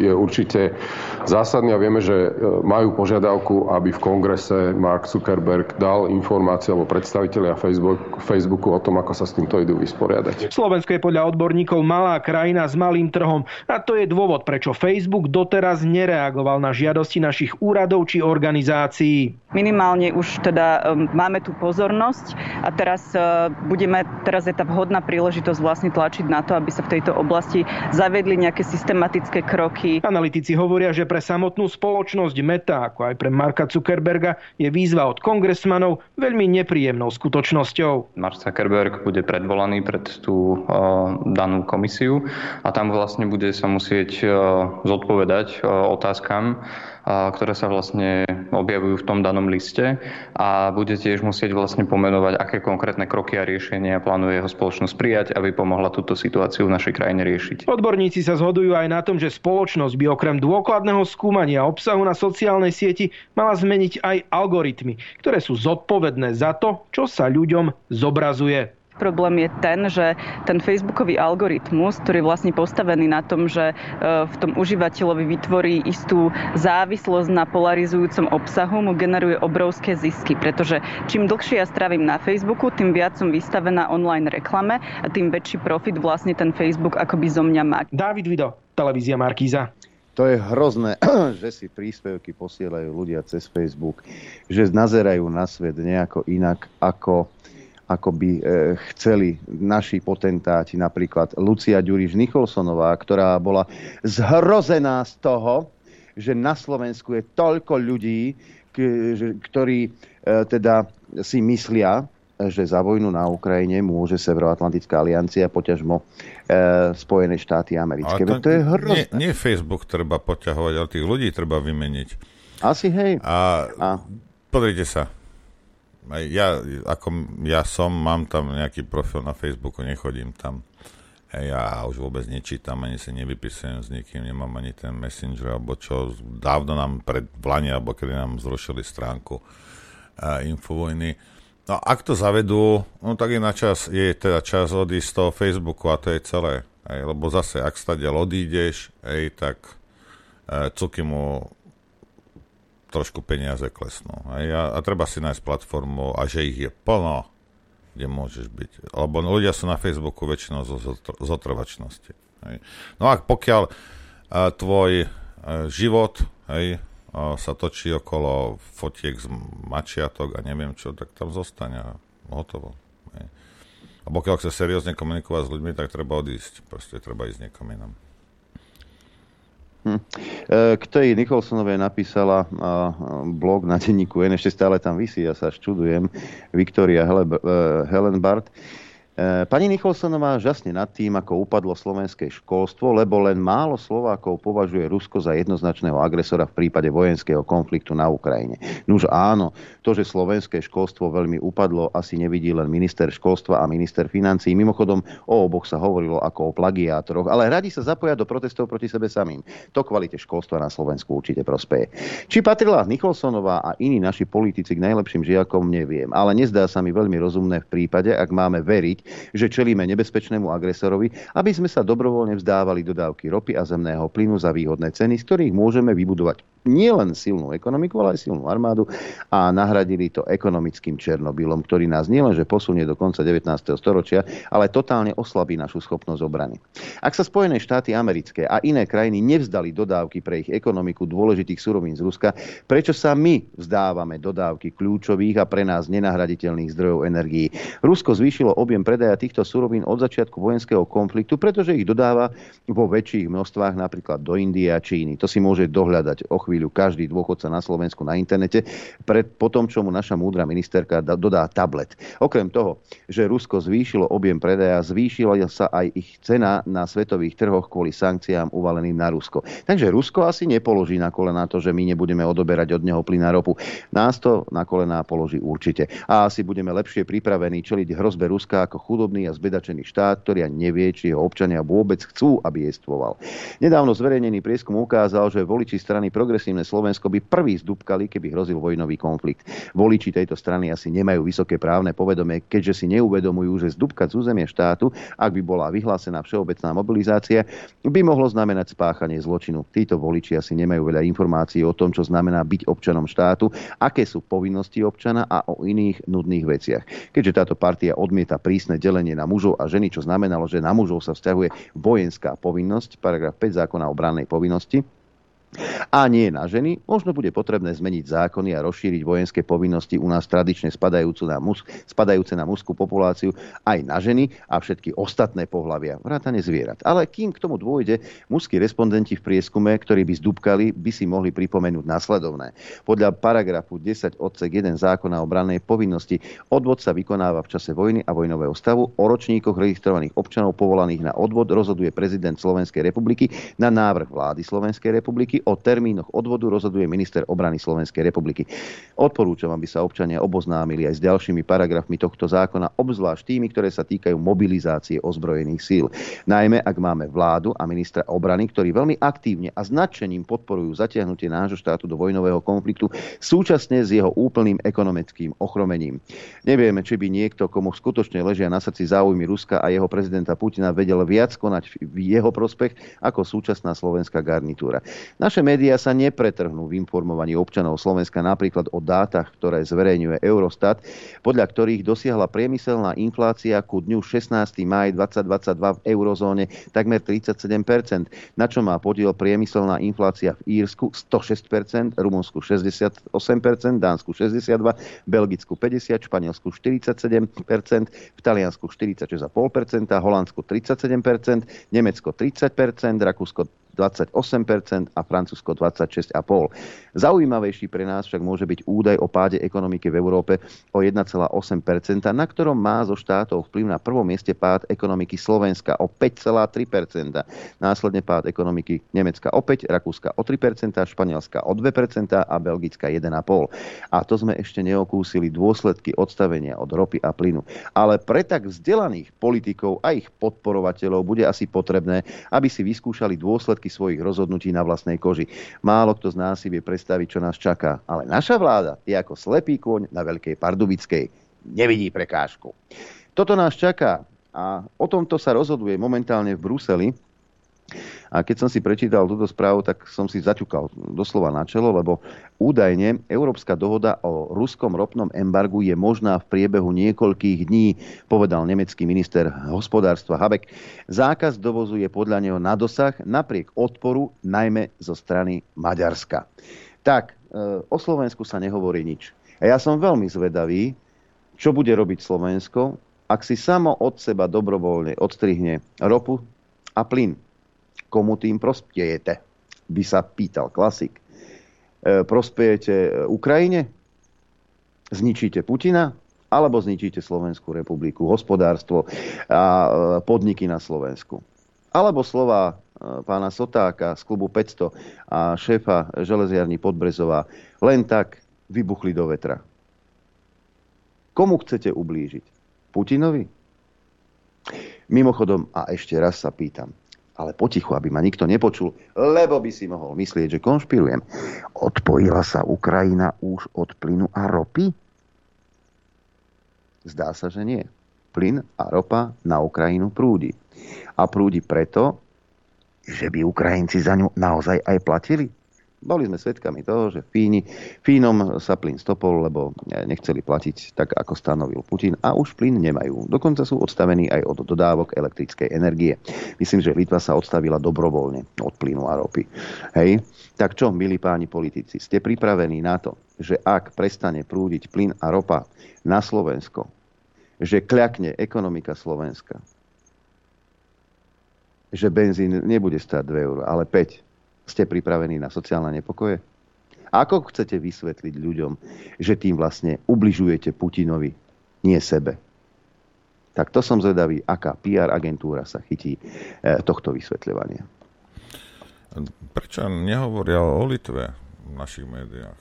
je určite zásadný a vieme, že majú požiadavku, aby v kongrese Mark Zuckerberg dal informácie alebo predstavitelia Facebook, Facebooku o tom, ako sa s týmto idú vysporiadať. Slovensko je podľa odborníkov malá krajina s malým trhom a to je dôvod, prečo Facebook doteraz nereagoval na žiadosti našich úradov či organizácií. Minimálne už teda um, máme tu pozornosť a teraz uh, budeme, teraz je tá vhodná príležitosť vlastne tlačiť na to, aby sa v tejto oblasti zavedli nejaké systematické kroky. Analytici hovoria, že pre samotnú spoločnosť Meta, ako aj pre Marka Zuckerberga, je výzva od kongresmanov veľmi nepríjemnou skutočnosťou. Mark Zuckerberg bude predvolaný pred tú uh, danú komisiu komisiu a tam vlastne bude sa musieť e, zodpovedať e, otázkam, e, ktoré sa vlastne objavujú v tom danom liste a bude tiež musieť vlastne pomenovať, aké konkrétne kroky a riešenia plánuje jeho spoločnosť prijať, aby pomohla túto situáciu v našej krajine riešiť. Odborníci sa zhodujú aj na tom, že spoločnosť by okrem dôkladného skúmania obsahu na sociálnej sieti mala zmeniť aj algoritmy, ktoré sú zodpovedné za to, čo sa ľuďom zobrazuje. Problém je ten, že ten facebookový algoritmus, ktorý je vlastne postavený na tom, že e, v tom užívateľovi vytvorí istú závislosť na polarizujúcom obsahu, mu generuje obrovské zisky, pretože čím dlhšie ja stravím na Facebooku, tým viac som vystavená online reklame a tým väčší profit vlastne ten Facebook akoby zo mňa má. Dávid Vido, televízia Markíza. To je hrozné, že si príspevky posielajú ľudia cez Facebook, že nazerajú na svet nejako inak, ako ako by e, chceli naši potentáti, napríklad Lucia Ďuriš Nicholsonová, ktorá bola zhrozená z toho, že na Slovensku je toľko ľudí, ktorí e, teda si myslia, že za vojnu na Ukrajine môže Severoatlantická aliancia poťažmo e, Spojené štáty americké. to, to je hrozné. Nie, nie Facebook treba poťahovať, ale tých ľudí treba vymeniť. Asi hej. A, a. pozrite sa. Ja, ako ja som, mám tam nejaký profil na Facebooku, nechodím tam. Ja už vôbec nečítam, ani si nevypisujem s nikým, nemám ani ten messenger, alebo čo, dávno nám pred vlani, alebo kedy nám zrušili stránku uh, Infovojny No ak to zavedú, no tak je na čas, je teda čas odísť z toho Facebooku a to je celé. Ej, lebo zase, ak stade odídeš, ej, tak e, cuky mu trošku peniaze klesnú. Ej, a, a treba si nájsť platformu a že ich je plno, kde môžeš byť. Lebo ľudia sú na Facebooku väčšinou zo, zo, z otrvačnosti. Ej. No a pokiaľ e, tvoj e, život, hej, sa točí okolo fotiek z mačiatok a neviem čo, tak tam zostane a hotovo. A pokiaľ chce seriózne komunikovať s ľuďmi, tak treba odísť. Proste treba ísť niekam inam. Hm. E, k tej Nicholsonovej napísala blog na denníku N, ešte stále tam vysí, ja sa až čudujem, Viktoria e, Helenbart. E, pani Nicholsonová žasne nad tým, ako upadlo slovenské školstvo, lebo len málo Slovákov považuje Rusko za jednoznačného agresora v prípade vojenského konfliktu na Ukrajine. Nuž áno, to, že slovenské školstvo veľmi upadlo, asi nevidí len minister školstva a minister financí. Mimochodom, o oboch sa hovorilo ako o plagiátoroch, ale radi sa zapoja do protestov proti sebe samým. To kvalite školstva na Slovensku určite prospeje. Či patrila Nicholsonová a iní naši politici k najlepším žiakom, neviem, ale nezdá sa mi veľmi rozumné v prípade, ak máme veriť, že čelíme nebezpečnému agresorovi, aby sme sa dobrovoľne vzdávali dodávky ropy a zemného plynu za výhodné ceny, z ktorých môžeme vybudovať nielen silnú ekonomiku, ale aj silnú armádu a nahradili to ekonomickým Černobylom, ktorý nás nielenže posunie do konca 19. storočia, ale totálne oslabí našu schopnosť obrany. Ak sa Spojené štáty americké a iné krajiny nevzdali dodávky pre ich ekonomiku dôležitých surovín z Ruska, prečo sa my vzdávame dodávky kľúčových a pre nás nenahraditeľných zdrojov energií? Rusko zvýšilo objem predaja týchto surovín od začiatku vojenského konfliktu, pretože ich dodáva vo väčších množstvách napríklad do Indie a Číny. To si môže dohľadať o chvíľu chvíľu každý dôchodca na Slovensku na internete, pred, po tom, čo mu naša múdra ministerka dodá tablet. Okrem toho, že Rusko zvýšilo objem predaja, zvýšila sa aj ich cena na svetových trhoch kvôli sankciám uvaleným na Rusko. Takže Rusko asi nepoloží na kolená to, že my nebudeme odoberať od neho plyn a ropu. Nás to na kolená položí určite. A asi budeme lepšie pripravení čeliť hrozbe Ruska ako chudobný a zbedačený štát, ktorý ani nevie, či jeho občania vôbec chcú, aby jestvoval. Nedávno zverejnený prieskum ukázal, že voliči strany Progres progresívne Slovensko by prvý zdúbkali, keby hrozil vojnový konflikt. Voliči tejto strany asi nemajú vysoké právne povedomie, keďže si neuvedomujú, že zdúbkať z územia štátu, ak by bola vyhlásená všeobecná mobilizácia, by mohlo znamenať spáchanie zločinu. Títo voliči asi nemajú veľa informácií o tom, čo znamená byť občanom štátu, aké sú povinnosti občana a o iných nudných veciach. Keďže táto partia odmieta prísne delenie na mužov a ženy, čo znamenalo, že na mužov sa vzťahuje vojenská povinnosť, paragraf 5 zákona o brannej povinnosti, a nie na ženy, možno bude potrebné zmeniť zákony a rozšíriť vojenské povinnosti u nás tradične spadajúce na, mus, spadajúce na mužskú populáciu aj na ženy a všetky ostatné pohľavia, vrátane zvierat. Ale kým k tomu dôjde, mužskí respondenti v prieskume, ktorí by zdúbkali, by si mohli pripomenúť následovné. Podľa paragrafu 10 odsek 1 zákona o brannej povinnosti odvod sa vykonáva v čase vojny a vojnového stavu. O ročníkoch registrovaných občanov povolaných na odvod rozhoduje prezident Slovenskej republiky na návrh vlády Slovenskej republiky O termínoch odvodu rozhoduje minister obrany Slovenskej republiky. Odporúčam, aby sa občania oboznámili aj s ďalšími paragrafmi tohto zákona, obzvlášť tými, ktoré sa týkajú mobilizácie ozbrojených síl. Najmä ak máme vládu a ministra obrany, ktorí veľmi aktívne a značením podporujú zatiahnutie nášho štátu do vojnového konfliktu, súčasne s jeho úplným ekonomickým ochromením. Nevieme, či by niekto, komu skutočne ležia na srdci záujmy Ruska a jeho prezidenta Putina, vedel viac konať v jeho prospech ako súčasná slovenská garnitúra. Naša Naše médiá sa nepretrhnú v informovaní občanov Slovenska napríklad o dátach, ktoré zverejňuje Eurostat, podľa ktorých dosiahla priemyselná inflácia ku dňu 16. maj 2022 v eurozóne takmer 37%, na čo má podiel priemyselná inflácia v Írsku 106%, Rumunsku 68%, Dánsku 62%, Belgicku 50%, Španielsku 47%, v Taliansku 46,5%, Holandsku 37%, Nemecko 30%, Rakúsko 28% a Francúzsko 26,5%. Zaujímavejší pre nás však môže byť údaj o páde ekonomiky v Európe o 1,8%, na ktorom má zo štátov vplyv na prvom mieste pád ekonomiky Slovenska o 5,3%, následne pád ekonomiky Nemecka o 5%, Rakúska o 3%, Španielska o 2% a Belgická 1,5%. A to sme ešte neokúsili dôsledky odstavenia od ropy a plynu. Ale pre tak vzdelaných politikov a ich podporovateľov bude asi potrebné, aby si vyskúšali dôsledky dôsledky svojich rozhodnutí na vlastnej koži. Málo kto z nás si vie predstaviť, čo nás čaká. Ale naša vláda je ako slepý kôň na Veľkej Pardubickej. Nevidí prekážku. Toto nás čaká a o tomto sa rozhoduje momentálne v Bruseli a keď som si prečítal túto správu, tak som si zaťukal doslova na čelo, lebo údajne Európska dohoda o ruskom ropnom embargu je možná v priebehu niekoľkých dní, povedal nemecký minister hospodárstva Habek. Zákaz dovozu je podľa neho na dosah napriek odporu najmä zo strany Maďarska. Tak, e, o Slovensku sa nehovorí nič. A ja som veľmi zvedavý, čo bude robiť Slovensko, ak si samo od seba dobrovoľne odstrihne ropu a plyn komu tým prospiejete? By sa pýtal klasik. E, prospiejete Ukrajine? Zničíte Putina? Alebo zničíte Slovenskú republiku, hospodárstvo a e, podniky na Slovensku? Alebo slova e, pána Sotáka z klubu 500 a šéfa železiarní Podbrezová len tak vybuchli do vetra. Komu chcete ublížiť? Putinovi? Mimochodom, a ešte raz sa pýtam, ale potichu, aby ma nikto nepočul, lebo by si mohol myslieť, že konšpirujem. Odpojila sa Ukrajina už od plynu a ropy? Zdá sa, že nie. Plyn a ropa na Ukrajinu prúdi. A prúdi preto, že by Ukrajinci za ňu naozaj aj platili? Boli sme svedkami toho, že Fíni, Fínom sa plyn stopol, lebo nechceli platiť tak, ako stanovil Putin a už plyn nemajú. Dokonca sú odstavení aj od dodávok elektrickej energie. Myslím, že Litva sa odstavila dobrovoľne od plynu a ropy. Hej? Tak čo, milí páni politici, ste pripravení na to, že ak prestane prúdiť plyn a ropa na Slovensko, že kľakne ekonomika Slovenska, že benzín nebude stáť 2 eur, ale 5, ste pripravení na sociálne nepokoje? Ako chcete vysvetliť ľuďom, že tým vlastne ubližujete Putinovi, nie sebe? Tak to som zvedavý, aká PR agentúra sa chytí e, tohto vysvetľovania. Prečo nehovoria o Litve v našich médiách?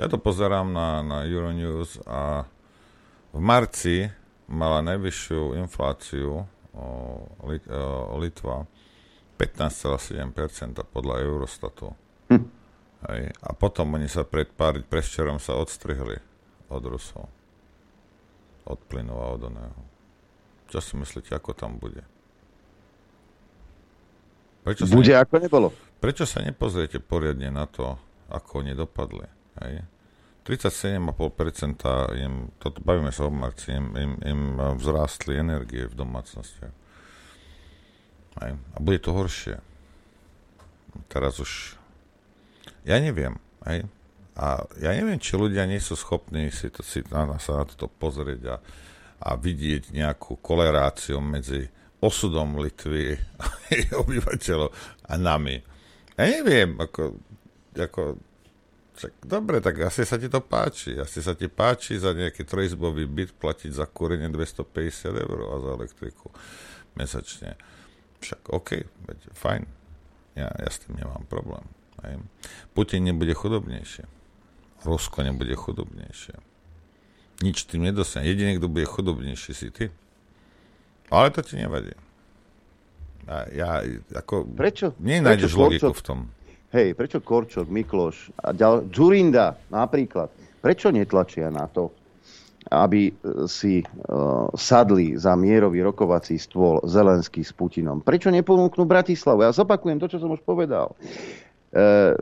Ja to pozerám na, na Euronews a v marci mala najvyššiu infláciu o, o Litva 15,7% podľa Eurostatu. Hm. Hej. A potom oni sa pred pár, prevčerom sa odstrihli od Rusov. Od plynu a od oného. Čo si myslíte, ako tam bude? Prečo bude ne... ako nebolo. Prečo sa nepozriete poriadne na to, ako oni dopadli? Hej? 37,5% im, toto bavíme sa o marci, im, im, im vzrástli energie v domácnostiach. Aj. A bude to horšie. Teraz už... Ja neviem. Aj. A ja neviem, či ľudia nie sú schopní si, to, si na, sa na toto pozrieť a, a vidieť nejakú koleráciu medzi osudom Litvy a jej obyvateľov a nami. Ja neviem, ako, ako čak, dobre, tak asi sa ti to páči. Asi sa ti páči za nejaký trojizbový byt platiť za kúrenie 250 eur a za elektriku mesačne. Však OK, veď fajn. Ja, ja s tým nemám problém. Aj. Putin nebude chudobnejšie. Rusko nebude chudobnejšie. Nič tým nedosiahne. Jediný, kto bude chudobnejší, si ty. Ale to ti nevadí. A ja, ako... Prečo? Nenájdeš prečo logiku Korčok, v tom. Hej, prečo Korčok, Mikloš a ďal, Džurinda napríklad, prečo netlačia na to, aby si uh, sadli za mierový rokovací stôl Zelenský s Putinom. Prečo neponúknú Bratislavu? Ja zopakujem to, čo som už povedal. Uh,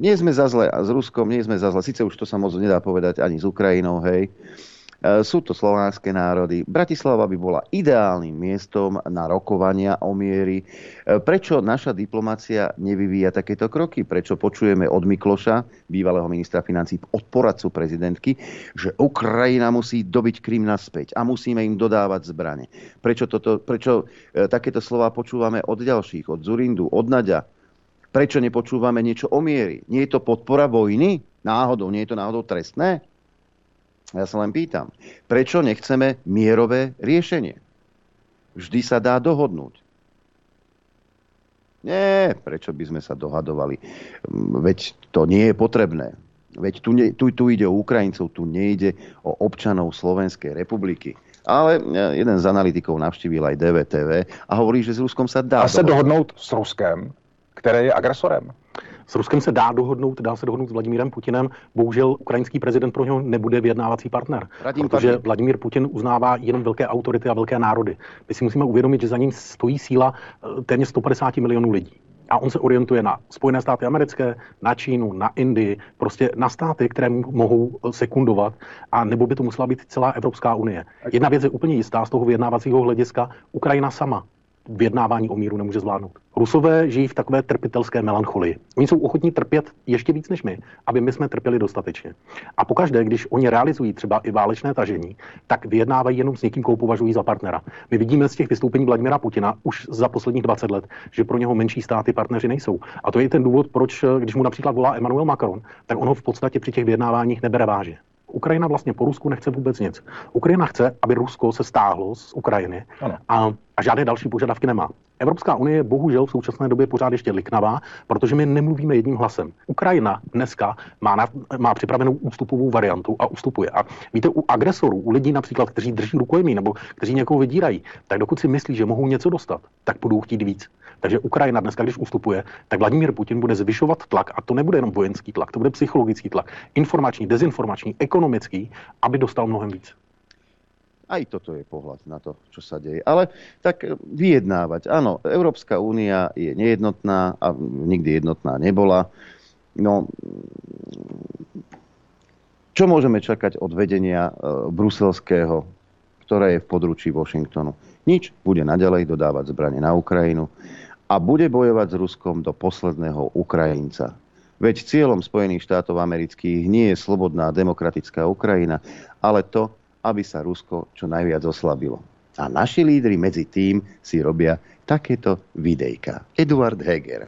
nie sme za zle, s Ruskom nie sme za zle. Sice už to sa moc nedá povedať ani s Ukrajinou, hej. Sú to slovanské národy. Bratislava by bola ideálnym miestom na rokovania o miery. E, prečo naša diplomácia nevyvíja takéto kroky? Prečo počujeme od Mikloša, bývalého ministra financí, od poradcu prezidentky, že Ukrajina musí dobiť Krym naspäť a musíme im dodávať zbrane? Prečo, toto, prečo e, takéto slova počúvame od ďalších, od Zurindu, od Naďa? Prečo nepočúvame niečo o miery? Nie je to podpora vojny? Náhodou, nie je to náhodou trestné? Ja sa len pýtam, prečo nechceme mierové riešenie? Vždy sa dá dohodnúť. Nie, prečo by sme sa dohadovali? Veď to nie je potrebné. Veď tu, ne, tu, tu ide o Ukrajincov, tu nejde o občanov Slovenskej republiky. Ale e, jeden z analytikov navštívil aj DVTV a hovorí, že s Ruskom sa dá... A sa dohodnout s Ruskem, které je agresorem. S Ruskem se dá dohodnout, dá se dohodnout s Vladimírem Putinem. Bohužel ukrajinský prezident pro něho nebude vyjednávací partner, Radim protože Pardy. Vladimír Putin uznává jenom velké autority a velké národy. My si musíme uvědomit, že za ním stojí síla eh, téměř 150 milionů lidí. A on se orientuje na Spojené státy americké, na Čínu, na Indii, prostě na státy, které mohou eh, sekundovat, a nebo by to musela být celá Evropská unie. Jedna věc je úplně jistá z toho vyjednávacího hlediska. Ukrajina sama vyjednávání o míru nemůže zvládnout. Rusové žijí v takové trpitelské melancholii. Oni jsou ochotní trpět ještě víc než my, aby my jsme trpěli dostatečně. A pokaždé, když oni realizují třeba i válečné tažení, tak vyjednávají jenom s někým, koho považují za partnera. My vidíme z těch vystoupení Vladimira Putina už za posledních 20 let, že pro něho menší státy partneři nejsou. A to je ten důvod, proč, když mu například volá Emmanuel Macron, tak on ho v podstatě při těch vyjednáváních nebere vážně. Ukrajina vlastně po Rusku nechce vůbec nic. Ukrajina chce, aby Rusko se stáhlo z Ukrajiny a, a žádné další požadavky nemá. Evropská unie je bohužel v současné době pořád ještě liknavá, protože my nemluvíme jedním hlasem. Ukrajina dneska má, na, má připravenou ústupovou variantu a ustupuje. A víte, u agresorů, u lidí například, kteří drží rukojmí nebo kteří někoho vydírají, tak dokud si myslí, že mohou něco dostat, tak budou chtít víc. Takže Ukrajina dneska, když ustupuje, tak Vladimír Putin bude zvyšovat tlak, a to nebude jenom vojenský tlak, to bude psychologický tlak, informační, dezinformační, ekonomický, aby dostal mnohem víc. Aj toto je pohľad na to, čo sa deje. Ale tak vyjednávať. Áno, Európska únia je nejednotná a nikdy jednotná nebola. No, čo môžeme čakať od vedenia e, bruselského, ktoré je v područí Washingtonu? Nič. Bude naďalej dodávať zbranie na Ukrajinu a bude bojovať s Ruskom do posledného Ukrajinca. Veď cieľom Spojených štátov amerických nie je slobodná demokratická Ukrajina, ale to, aby sa Rusko čo najviac oslabilo. A naši lídry medzi tým si robia takéto videjka. Eduard Heger.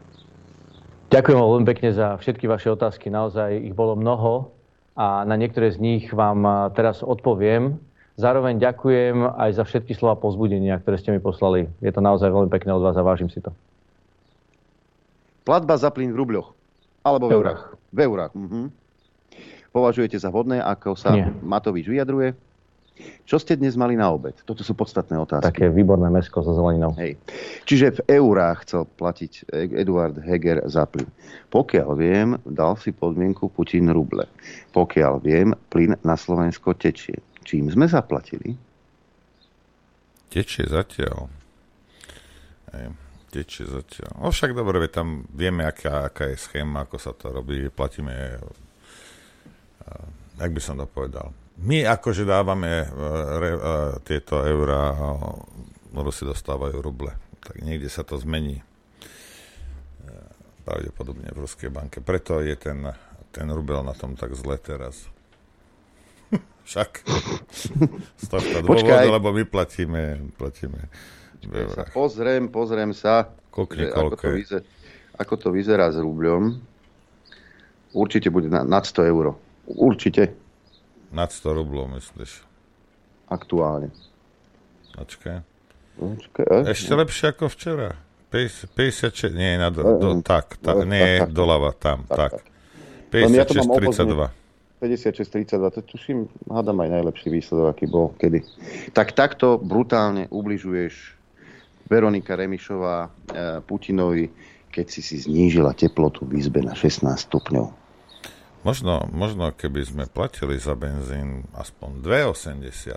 Ďakujem veľmi pekne za všetky vaše otázky. Naozaj ich bolo mnoho a na niektoré z nich vám teraz odpoviem. Zároveň ďakujem aj za všetky slova pozbudenia, ktoré ste mi poslali. Je to naozaj veľmi pekné od vás a vážim si to. Platba za plyn v rubľoch. Alebo v eurách. V eurách. Mhm. Považujete za vhodné, ako sa Nie. Matovič vyjadruje? Čo ste dnes mali na obed? Toto sú podstatné otázky. Také výborné mesko so zeleninou. Hej. Čiže v eurách chcel platiť Eduard Heger za plyn. Pokiaľ viem, dal si podmienku Putin ruble. Pokiaľ viem, plyn na Slovensko tečie. Čím sme zaplatili? Tečie zatiaľ. Hej tečie zatiaľ. No však dobre, tam vieme, aká, aká je schéma, ako sa to robí, platíme, uh, jak by som to povedal. My akože dávame uh, re, uh, tieto eurá, Rusi dostávajú ruble. Tak niekde sa to zmení. Pravdepodobne v Ruskej banke. Preto je ten, ten rubel na tom tak zle teraz. Však. Z tohto dôvodu, lebo my platíme, platíme sa pozriem, pozriem sa, Kokne, že ako, to vyzerá, ako to vyzerá s rubľom. Určite bude na, nad 100 eur. Určite. Nad 100 rublov, myslíš? Aktuálne. Počkaj. Ešte lepšie ako včera. 56, nie, na do, do, tak, tak, nie, doľava, tam, tak. 56, 32. 56-32, to tuším, hádam aj najlepší výsledok, aký bol kedy. Tak takto brutálne ubližuješ Veronika Remišová e, Putinovi, keď si si znížila teplotu v izbe na 16 stupňov. Možno, možno keby sme platili za benzín aspoň 2,80,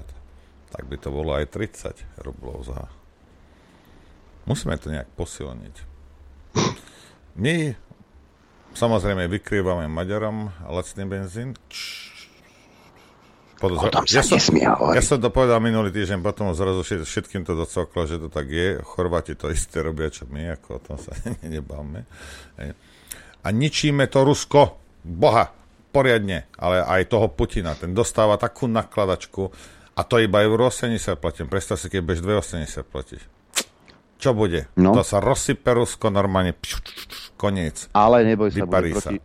tak by to bolo aj 30 rublov za... Musíme to nejak posilniť. My samozrejme vykrývame Maďarom lacný benzín. Podozor... ja, som, ja som to povedal minulý týždeň, potom zrazu všetkým to docoklo, že to tak je. Chorváti to isté robia, čo my, ako o tom sa nebáme. A ničíme to Rusko Boha poriadne, ale aj toho Putina. Ten dostáva takú nakladačku a to iba euro 80 platím. Predstav si, keď budeš 2,80 platiť. Čo bude? No. To sa rozsype Rusko normálne. Koniec. Ale neboj sa, bude, proti,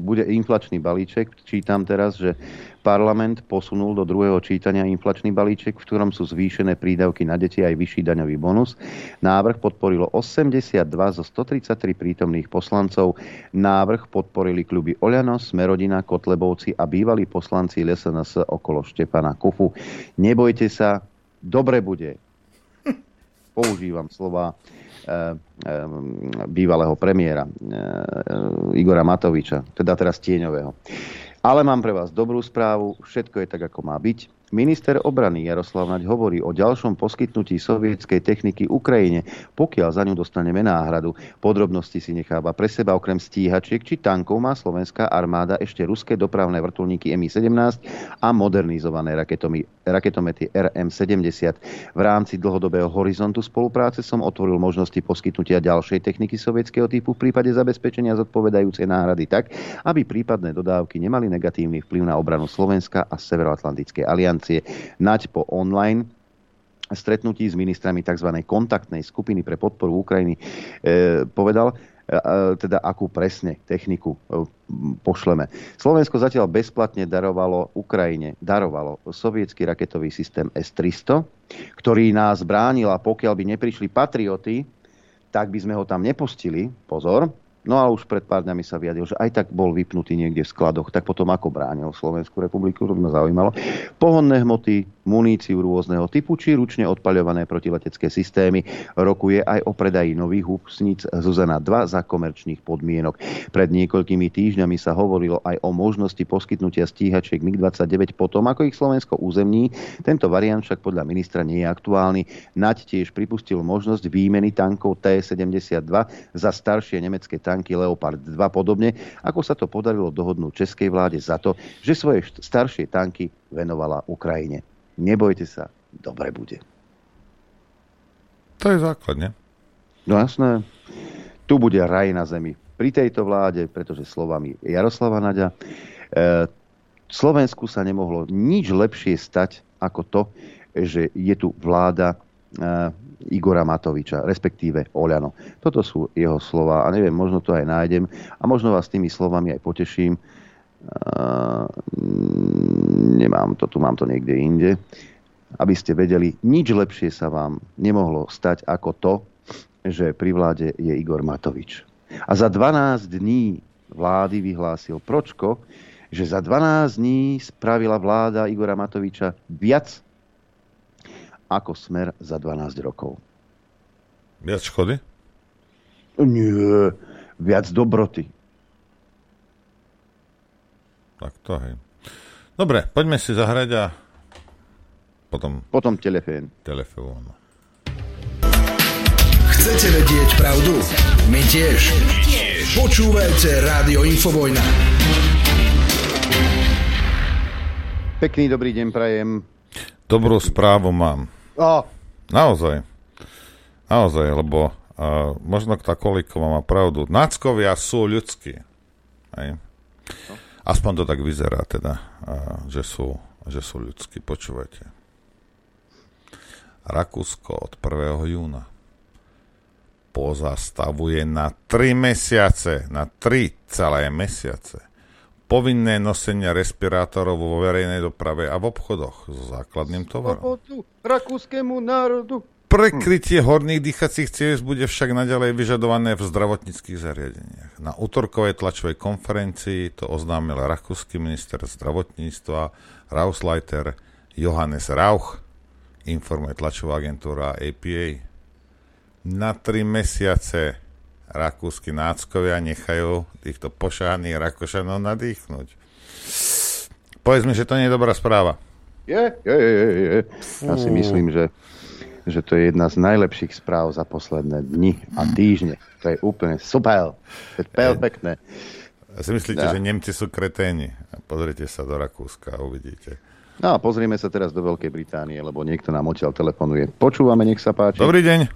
bude inflačný balíček. Čítam teraz, že Parlament posunul do druhého čítania inflačný balíček, v ktorom sú zvýšené prídavky na deti aj vyšší daňový bonus. Návrh podporilo 82 zo 133 prítomných poslancov. Návrh podporili kluby Oľano, Smerodina, Kotlebovci a bývalí poslanci LSNS okolo Štepana Kufu. Nebojte sa, dobre bude. Používam slova bývalého premiéra eh, Igora Matoviča, teda teraz tieňového. Ale mám pre vás dobrú správu, všetko je tak, ako má byť. Minister obrany Jaroslav Naď hovorí o ďalšom poskytnutí sovietskej techniky Ukrajine, pokiaľ za ňu dostaneme náhradu. Podrobnosti si necháva pre seba okrem stíhačiek či tankov má slovenská armáda ešte ruské dopravné vrtulníky Mi-17 a modernizované raketomy, raketomety RM-70. V rámci dlhodobého horizontu spolupráce som otvoril možnosti poskytnutia ďalšej techniky sovietského typu v prípade zabezpečenia zodpovedajúcej náhrady tak, aby prípadné dodávky nemali negatívny vplyv na obranu Slovenska a Severoatlantickej aliancie. Nať po online stretnutí s ministrami tzv. kontaktnej skupiny pre podporu Ukrajiny e, povedal, teda akú presne techniku e, pošleme. Slovensko zatiaľ bezplatne darovalo Ukrajine, darovalo sovietský raketový systém S-300, ktorý nás bránil a pokiaľ by neprišli patrioty, tak by sme ho tam nepustili. Pozor, No a už pred pár dňami sa vyjadil, že aj tak bol vypnutý niekde v skladoch, tak potom ako bránil Slovenskú republiku, to by ma zaujímalo. Pohonné hmoty, muníciu rôzneho typu, či ručne odpaľované protiletecké systémy. Rokuje aj o predaji nových húpsnic Zuzana 2 za komerčných podmienok. Pred niekoľkými týždňami sa hovorilo aj o možnosti poskytnutia stíhačiek MiG-29 potom, ako ich Slovensko územní. Tento variant však podľa ministra nie je aktuálny. Naď tiež pripustil možnosť výmeny tankov T-72 za staršie nemecké tanky Leopard 2 podobne, ako sa to podarilo dohodnúť českej vláde za to, že svoje staršie tanky venovala Ukrajine. Nebojte sa, dobre bude. To je základne. No jasné. Tu bude raj na zemi. Pri tejto vláde, pretože slovami Jaroslava Naďa, e, Slovensku sa nemohlo nič lepšie stať ako to, že je tu vláda e, Igora Matoviča, respektíve Oľano. Toto sú jeho slova a neviem, možno to aj nájdem a možno vás tými slovami aj poteším. Uh, nemám to, tu mám to niekde inde. Aby ste vedeli, nič lepšie sa vám nemohlo stať ako to, že pri vláde je Igor Matovič. A za 12 dní vlády vyhlásil Pročko, že za 12 dní spravila vláda Igora Matoviča viac ako smer za 12 rokov. Viac škody? Nie, viac dobroty. Tak to hej. Dobre, poďme si zahrať a potom... Potom telefón. Telefón. Chcete vedieť pravdu? My tiež. tiež. Počúvajte Rádio Infovojna. Pekný dobrý deň prajem. Dobrú správu mám. Oh. Naozaj. Naozaj, lebo uh, možno tá Kolíková má pravdu. Náckovia sú ľudskí. Hej. Aspoň to tak vyzerá teda, že, sú, že sú ľudskí. Počúvajte. Rakúsko od 1. júna pozastavuje na 3 mesiace, na 3 celé mesiace povinné nosenie respirátorov vo verejnej doprave a v obchodoch so základným tovarom. Rakúskému národu. Prekrytie horných dýchacích ciest bude však naďalej vyžadované v zdravotníckých zariadeniach. Na útorkovej tlačovej konferencii to oznámil rakúsky minister zdravotníctva Rausleiter Johannes Rauch, informuje tlačová agentúra APA. Na tri mesiace rakúsky náckovia nechajú týchto pošáhaných Rakošanov nadýchnuť. Povedz mi, že to nie je dobrá správa. Je, je, je. je. Ja si myslím, že, že to je jedna z najlepších správ za posledné dni a týždne. To je úplne super. To je perfektné. A si myslíte, ja. že Nemci sú kreténi? Pozrite sa do Rakúska a uvidíte. No a pozrieme sa teraz do Veľkej Británie, lebo niekto nám odtiaľ telefonuje. Počúvame, nech sa páči. Dobrý deň.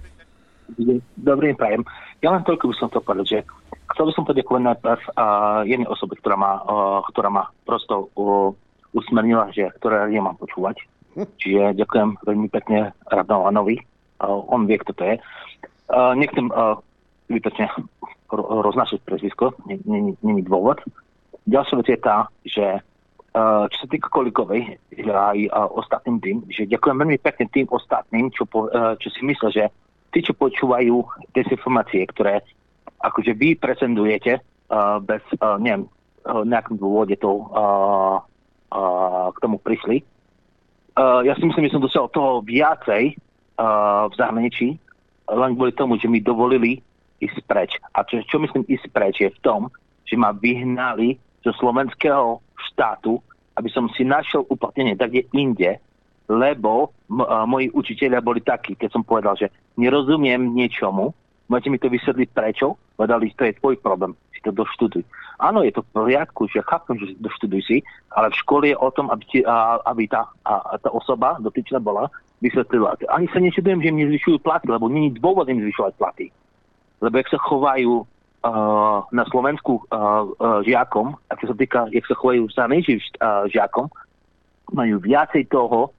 Dobrý deň, prajem. Ja len toľko by som to povedal, že chcel by som poďakovať najprv uh, jednej osobe, ktorá ma, uh, ktorá ma prosto uh, usmernila, že ktoré ja mám počúvať. Čiže ďakujem veľmi pekne Radovanovi. On vie, kto to je. Nechcem zbytočne roznášať prezvisko, není dôvod. Ďalšia vec je tá, že čo sa týka Kolikovej, aj ostatným tým, že ďakujem veľmi pekne tým ostatným, čo, po, čo si myslia, že tí, čo počúvajú desinformácie, ktoré akože vy presendujete uh, bez, neviem, nejakým dôvode to k tomu prišli. Uh, ja si myslím, že som dosiahol toho viacej uh, v zahraničí, len kvôli tomu, že mi dovolili ísť preč. A čo, čo myslím ísť preč je v tom, že ma vyhnali zo slovenského štátu, aby som si našiel uplatnenie tak, kde inde, lebo m- moji učiteľia boli takí, keď som povedal, že nerozumiem niečomu, môžete mi to vysvetliť prečo? Povedali, to je tvoj problém, si to doštuduj. Áno, je to v poriadku, že chápem, že doštuduj si, ale v škole je o tom, aby, ti, a, aby tá, a, tá osoba dotyčná bola vysvetlila. Ani sa nečudujem, že im nezvyšujú platy, lebo není dôvod im zvyšovať platy. Lebo jak sa chovajú uh, na Slovensku uh, uh, žiakom, a sa týka, jak sa chovajú sa uh, žiakom, majú viacej toho,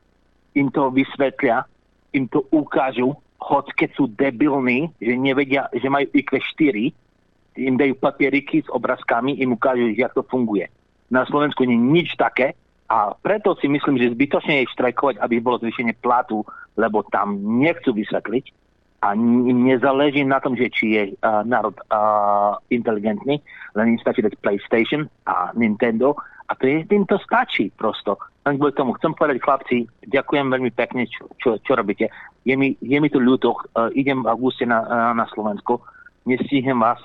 im to vysvetlia, im to ukážu, hoď keď sú debilní, že nevedia, že majú IQ 4, im dajú papieriky s obrázkami, im ukážu, jak to funguje. Na Slovensku nie je nič také a preto si myslím, že zbytočne je štrajkovať, aby bolo zvýšenie platu, lebo tam nechcú vysvetliť a nezáleží na tom, že či je uh, národ uh, inteligentný, len im stačí dať PlayStation a Nintendo a to je, tým to stačí prosto. Len kvôli tomu chcem povedať chlapci, ďakujem veľmi pekne, čo, čo, čo robíte. Je mi, je mi to ľúto, uh, idem v auguste na, uh, na Slovensko, nestihnem vás,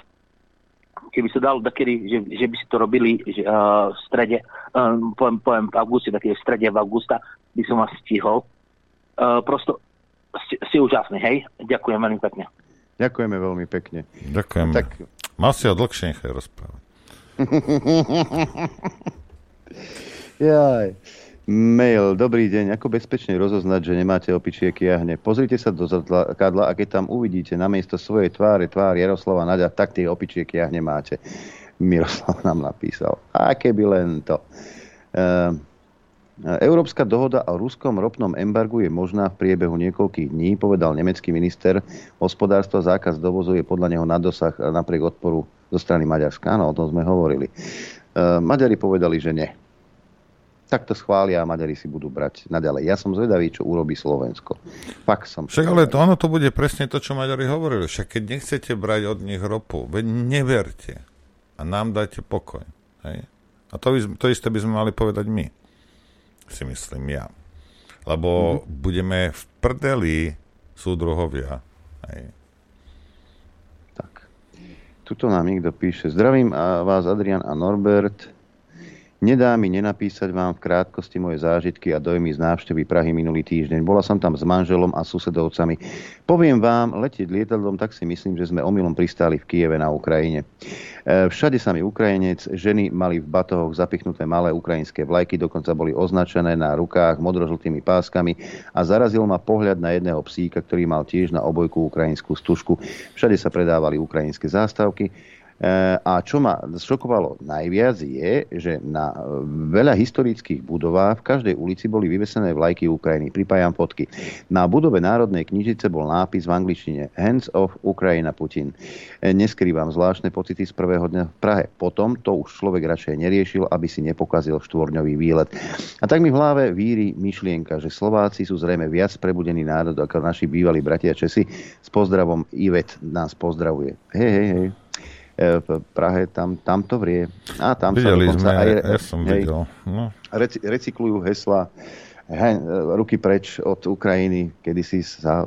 keby sa dalo takedy, že, že by si to robili že, uh, v strede, um, poviem, poviem v auguste, takedy v strede v augusta, by som vás stihol. Uh, prosto ste, ste úžasní, hej? Ďakujem veľmi pekne. Ďakujeme veľmi pekne. Ďakujeme. Tak... Mal si ho dlhšie nechaj rozprávať. Jaj. Mail, dobrý deň, ako bezpečne rozoznať, že nemáte opičie kiahne? Pozrite sa do zrkadla a keď tam uvidíte namiesto svojej tváre tvár Jaroslava Naďa, tak tie opičie kiahne máte. Miroslav nám napísal. A keby len to. Uh, Európska dohoda o ruskom ropnom embargu je možná v priebehu niekoľkých dní, povedal nemecký minister hospodárstva. Zákaz dovozu je podľa neho na dosah napriek odporu zo strany Maďarska. Áno, o tom sme hovorili. Uh, Maďari povedali, že nie tak to schvália a Maďari si budú brať naďalej. Ja som zvedavý, čo urobí Slovensko. Fakt som. Však ale to, ono to bude presne to, čo Maďari hovorili. Však keď nechcete brať od nich ropu, veď neverte a nám dajte pokoj. Hej? A to, to isté by sme mali povedať my. Si myslím ja. Lebo mm-hmm. budeme v prdeli súdruhovia. Hej. Tak. Tuto nám niekto píše. Zdravím a vás Adrian a Norbert. Nedá mi nenapísať vám v krátkosti moje zážitky a dojmy z návštevy Prahy minulý týždeň. Bola som tam s manželom a susedovcami. Poviem vám, letieť lietadlom, tak si myslím, že sme omylom pristáli v Kieve na Ukrajine. E, všade sa mi Ukrajinec, ženy mali v batohoch zapichnuté malé ukrajinské vlajky, dokonca boli označené na rukách modrožltými páskami a zarazil ma pohľad na jedného psíka, ktorý mal tiež na obojku ukrajinskú stužku. Všade sa predávali ukrajinské zástavky a čo ma šokovalo najviac je, že na veľa historických budovách v každej ulici boli vyvesené vlajky Ukrajiny. Pripájam fotky. Na budove Národnej knižnice bol nápis v angličtine Hands of Ukrajina Putin. Eh, neskrývam zvláštne pocity z prvého dňa v Prahe. Potom to už človek radšej neriešil, aby si nepokazil štvorňový výlet. A tak mi v hlave víri myšlienka, že Slováci sú zrejme viac prebudený národ ako naši bývalí bratia Česi. S pozdravom Ivet nás pozdravuje. Hej, hej, hej. E, v Prahe, tam, tam to vrie. A tam Videli sa sme, aj, ja som hej, videl. No. Recyklujú hesla he, ruky preč od Ukrajiny, kedy si sa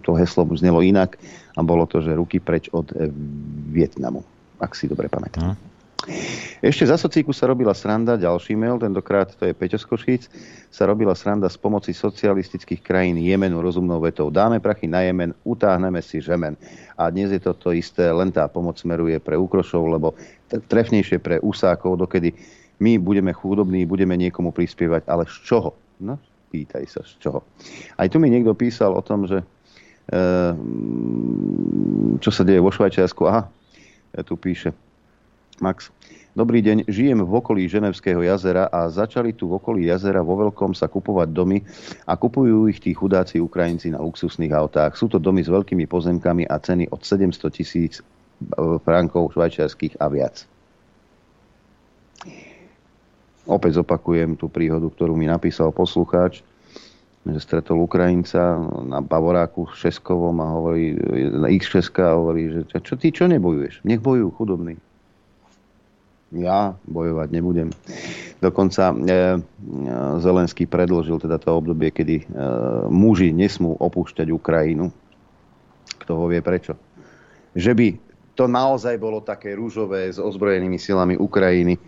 to heslo znelo inak a bolo to, že ruky preč od Vietnamu, ak si dobre pamätám. Hm. Ešte za socíku sa robila sranda, ďalší mail, tentokrát to je Peťo Skošíc, sa robila sranda s pomoci socialistických krajín Jemenu rozumnou vetou. Dáme prachy na Jemen, utáhneme si žemen. A dnes je to to isté, len tá pomoc smeruje pre úkrošov, lebo trefnejšie pre úsákov, dokedy my budeme chudobní, budeme niekomu prispievať, ale z čoho? No, pýtaj sa, z čoho. Aj tu mi niekto písal o tom, že e, čo sa deje vo Švajčiarsku. Aha, tu píše, Max. Dobrý deň, žijem v okolí Ženevského jazera a začali tu v okolí jazera vo veľkom sa kupovať domy a kupujú ich tí chudáci Ukrajinci na luxusných autách. Sú to domy s veľkými pozemkami a ceny od 700 tisíc e, frankov švajčiarských a viac. Opäť zopakujem tú príhodu, ktorú mi napísal poslucháč, že stretol Ukrajinca na Bavoráku v Šeskovom a hovorí, na X6 a hovorí, že čo ty čo nebojuješ? Nech bojujú chudobní ja bojovať nebudem. Dokonca e, e, Zelenský predložil teda to obdobie, kedy e, muži nesmú opúšťať Ukrajinu. Kto ho vie prečo? Že by to naozaj bolo také rúžové s ozbrojenými silami Ukrajiny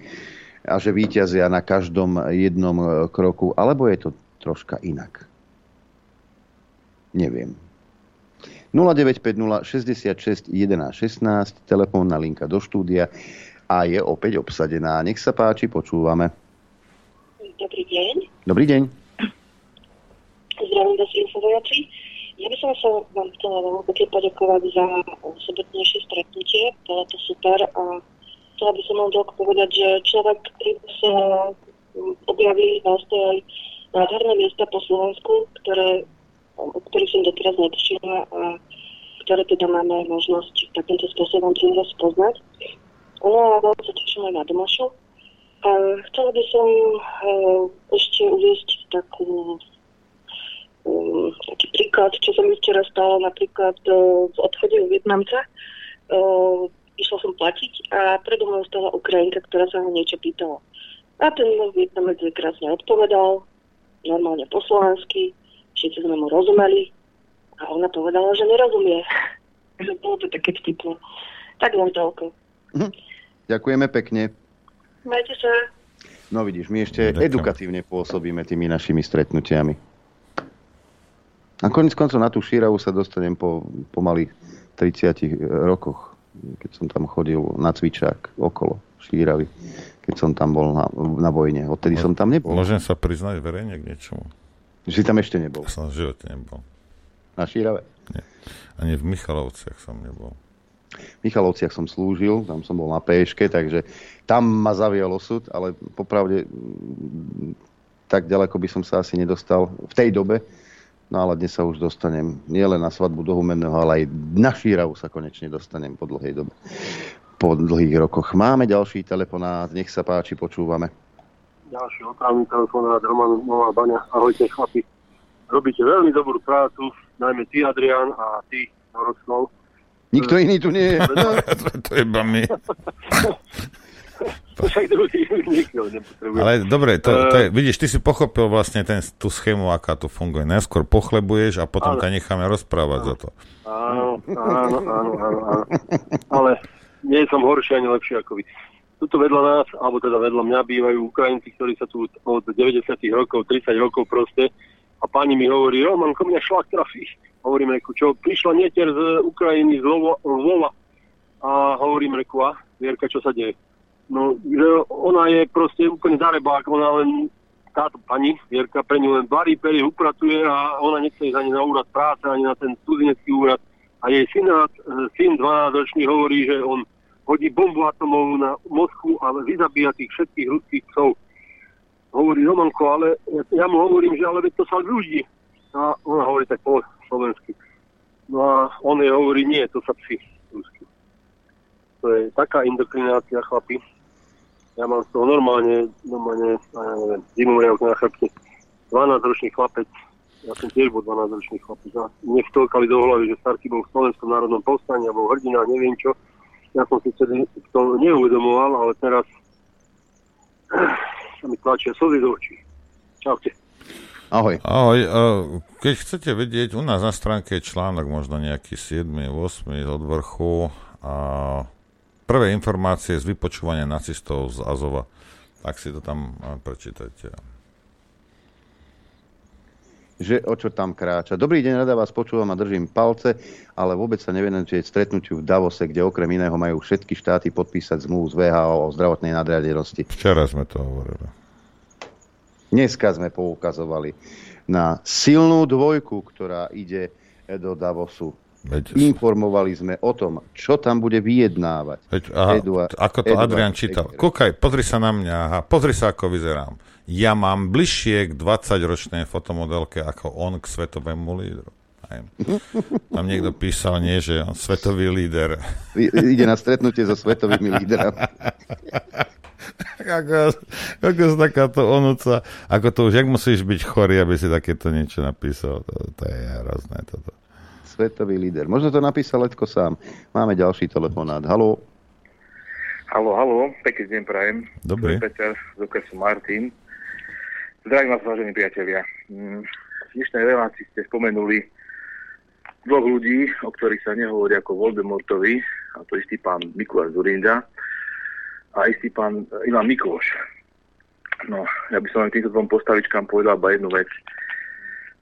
a že víťazia na každom jednom e, kroku, alebo je to troška inak? Neviem. 0950 66 11 16, telefónna linka do štúdia a je opäť obsadená. Nech sa páči, počúvame. Dobrý deň. Dobrý deň. Zdravím vás infovojaci. Ja by som sa vám chcela veľmi pekne poďakovať za sobotnejšie stretnutie. Bolo to super a chcela by som vám toľko povedať, že človek, ktorý sa objavili vlastne aj nádherné miesta po Slovensku, ktoré, o ktorých som doteraz netušila a ktoré teda máme možnosť takýmto spôsobom si poznať. No teším aj na Domašu. A chcela by som uh, ešte uviesť takú um, taký príklad, čo sa mi včera stalo napríklad uh, v odchode u Vietnamca. Uh, išla som platiť a predo mnou stala Ukrajinka, ktorá sa ho niečo pýtala. A ten Vietnamec krásne odpovedal, normálne po slovensky, všetci sme mu rozumeli a ona povedala, že nerozumie. bolo to také vtipné. Tak len toľko. Mhm. Ďakujeme pekne. Majte sa. No vidíš, my ešte Ďakujem. edukatívne pôsobíme tými našimi stretnutiami. A konec koncov na tú šíravu sa dostanem po pomaly 30 rokoch, keď som tam chodil na cvičák okolo šíravy, keď som tam bol na, na vojne. Odtedy som tam nebol. Môžem sa priznať verejne k niečomu? Že si tam ešte nebol? Ja som v živote nebol. Na šírave? Nie. Ani v Michalovciach som nebol. V Michalovciach som slúžil, tam som bol na PŠK, takže tam ma zavial osud, ale popravde mm, tak ďaleko by som sa asi nedostal v tej dobe. No ale dnes sa už dostanem nielen na svadbu do Humenného, ale aj na Šíravu sa konečne dostanem po dlhej dobe. Po dlhých rokoch. Máme ďalší telefonát, nech sa páči, počúvame. Ďalší otrávny telefonát, Roman Nová Baňa. Ahojte chlapi. Robíte veľmi dobrú prácu, najmä ty Adrian a ty Noroslav Nikto iný tu nie je. to je iba my. Ale dobre, to, to je, vidíš, ty si pochopil vlastne ten, tú schému, aká tu funguje. Najskôr pochlebuješ a potom ťa necháme rozprávať áno. za to. Áno, áno, áno, áno, áno. Ale nie som horší ani lepší ako vy. Tuto vedľa nás, alebo teda vedľa mňa bývajú Ukrajinci, ktorí sa tu od 90 rokov, 30 rokov proste a pani mi hovorí, Romanko, mňa šlak trafí hovorím, reku, čo prišla netier z Ukrajiny, z Lvova. A hovorím, reku, a Vierka, čo sa deje? No, že ona je proste úplne zarebák, ona len táto pani, Vierka, pre ňu len varí, perie, upratuje a ona nechce ísť ani na úrad práce, ani na ten cudzinecký úrad. A jej syn, syn 12-ročný hovorí, že on hodí bombu atomovú na Moskvu a vyzabíja tých všetkých ruských psov. Hovorí Romanko, ale ja, mu hovorím, že ale to sa ľudí. A ona hovorí tak po slovensky. No a on jej hovorí, nie, to sa psi rusky. To je taká indokrinácia, chlapi. Ja mám z toho normálne, normálne, ja neviem, zimu na chrbte. 12-ročný chlapec, ja som tiež bol 12-ročný chlapec. A mne vtolkali do hlavy, že Starky bol v Slovenskom národnom povstaní a hrdina, neviem čo. Ja som si vtedy to neuvedomoval, ale teraz sa mi tlačia slzy do očí. Čaute. Ahoj. Ahoj. Keď chcete vedieť, u nás na stránke je článok možno nejaký 7. 8. od vrchu a prvé informácie z vypočúvania nacistov z Azova. Tak si to tam prečítajte. Že o čo tam kráča. Dobrý deň, rada vás počúvam a držím palce, ale vôbec sa nevenujete stretnutiu v Davose, kde okrem iného majú všetky štáty podpísať zmluvu z VHO o zdravotnej nadriadenosti. Včera sme to hovorili. Dneska sme poukazovali na silnú dvojku, ktorá ide do Davosu. Veď... Informovali sme o tom, čo tam bude vyjednávať. Veď, aha, Eduard, ako to Eduard Adrian čítal. Kúkaj, pozri sa na mňa, aha, pozri sa, ako vyzerám. Ja mám bližšie k 20-ročnej fotomodelke ako on k svetovému lídru. Aj. Tam niekto písal, nie, že on svetový líder. Ide na stretnutie so svetovými lídrami. ako, ako takáto onúca, ako to už, jak musíš byť chorý, aby si takéto niečo napísal. To, to je hrozné toto. Svetový líder. Možno to napísal Letko sám. Máme ďalší telefonát. Haló. Haló, haló. Pekný deň prajem. Dobrý. Peter, z okresu Martin. Zdravím vás, vážení priatelia. Mm, v dnešnej relácii ste spomenuli dvoch ľudí, o ktorých sa nehovorí ako Voldemortovi, a to istý pán Mikuláš Zurinda a istý pán Ivan Mikloš. No, ja by som len týmto dvom postavičkám povedal iba jednu vec.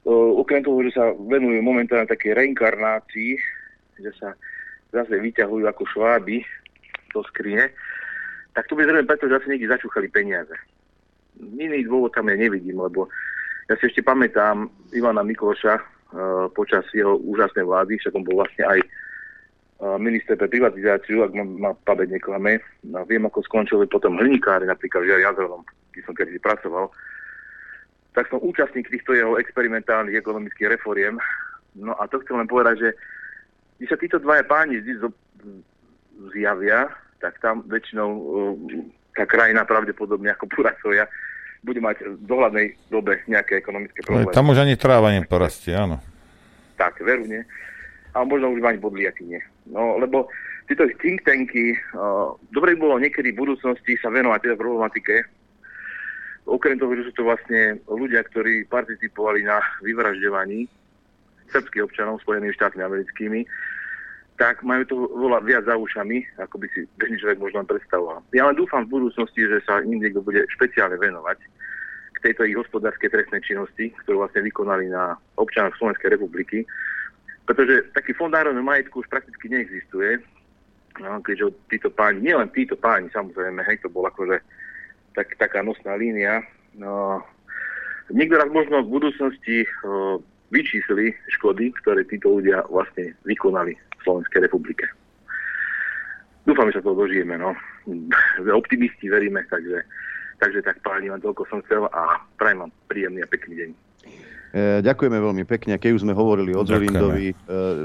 Okrem toho, že sa venujú momentálne také reinkarnácii, že sa zase vyťahujú ako šváby do skrine, tak to bude zrejme preto, že zase niekde začúchali peniaze. Iný dôvod tam ja nevidím, lebo ja si ešte pamätám Ivana Mikloša uh, počas jeho úžasnej vlády, však on bol vlastne aj minister pre privatizáciu, ak ma, pamäť neklame. No, viem, ako skončili potom hliníkári, napríklad v Jazernom, kde som kedy pracoval. Tak som účastník týchto jeho experimentálnych ekonomických reforiem. No a to chcem len povedať, že keď sa títo dvaja páni zjavia, tak tam väčšinou uh, krajina pravdepodobne ako Puracoja bude mať v dohľadnej dobe nejaké ekonomické problémy. Tam už ani tráva neporastie, áno. Tak, veru nie a možno už mať bodliaky nie. No, lebo tieto think tanky, uh, dobre by bolo niekedy v budúcnosti sa venovať teda problematike, okrem toho, že sú to vlastne ľudia, ktorí participovali na vyvražďovaní srbských občanov Spojenými štátmi americkými, tak majú to veľa viac za ušami, ako by si bežný človek možno predstavoval. Ja len dúfam v budúcnosti, že sa im niekto bude špeciálne venovať k tejto ich hospodárskej trestnej činnosti, ktorú vlastne vykonali na občanoch Slovenskej republiky pretože taký fond národného majetku už prakticky neexistuje, no, keďže títo páni, nielen títo páni, samozrejme, hej, to bol akože tak, taká nosná línia. No, niekto raz možno v budúcnosti o, vyčísli škody, ktoré títo ľudia vlastne vykonali Slovenskej republike. Dúfam, že sa to dožijeme, no. Optimisti veríme, takže, takže tak páni, len toľko som chcel a prajem vám príjemný a pekný deň. E, ďakujeme veľmi pekne. Keď už sme hovorili o Zorindovi, e,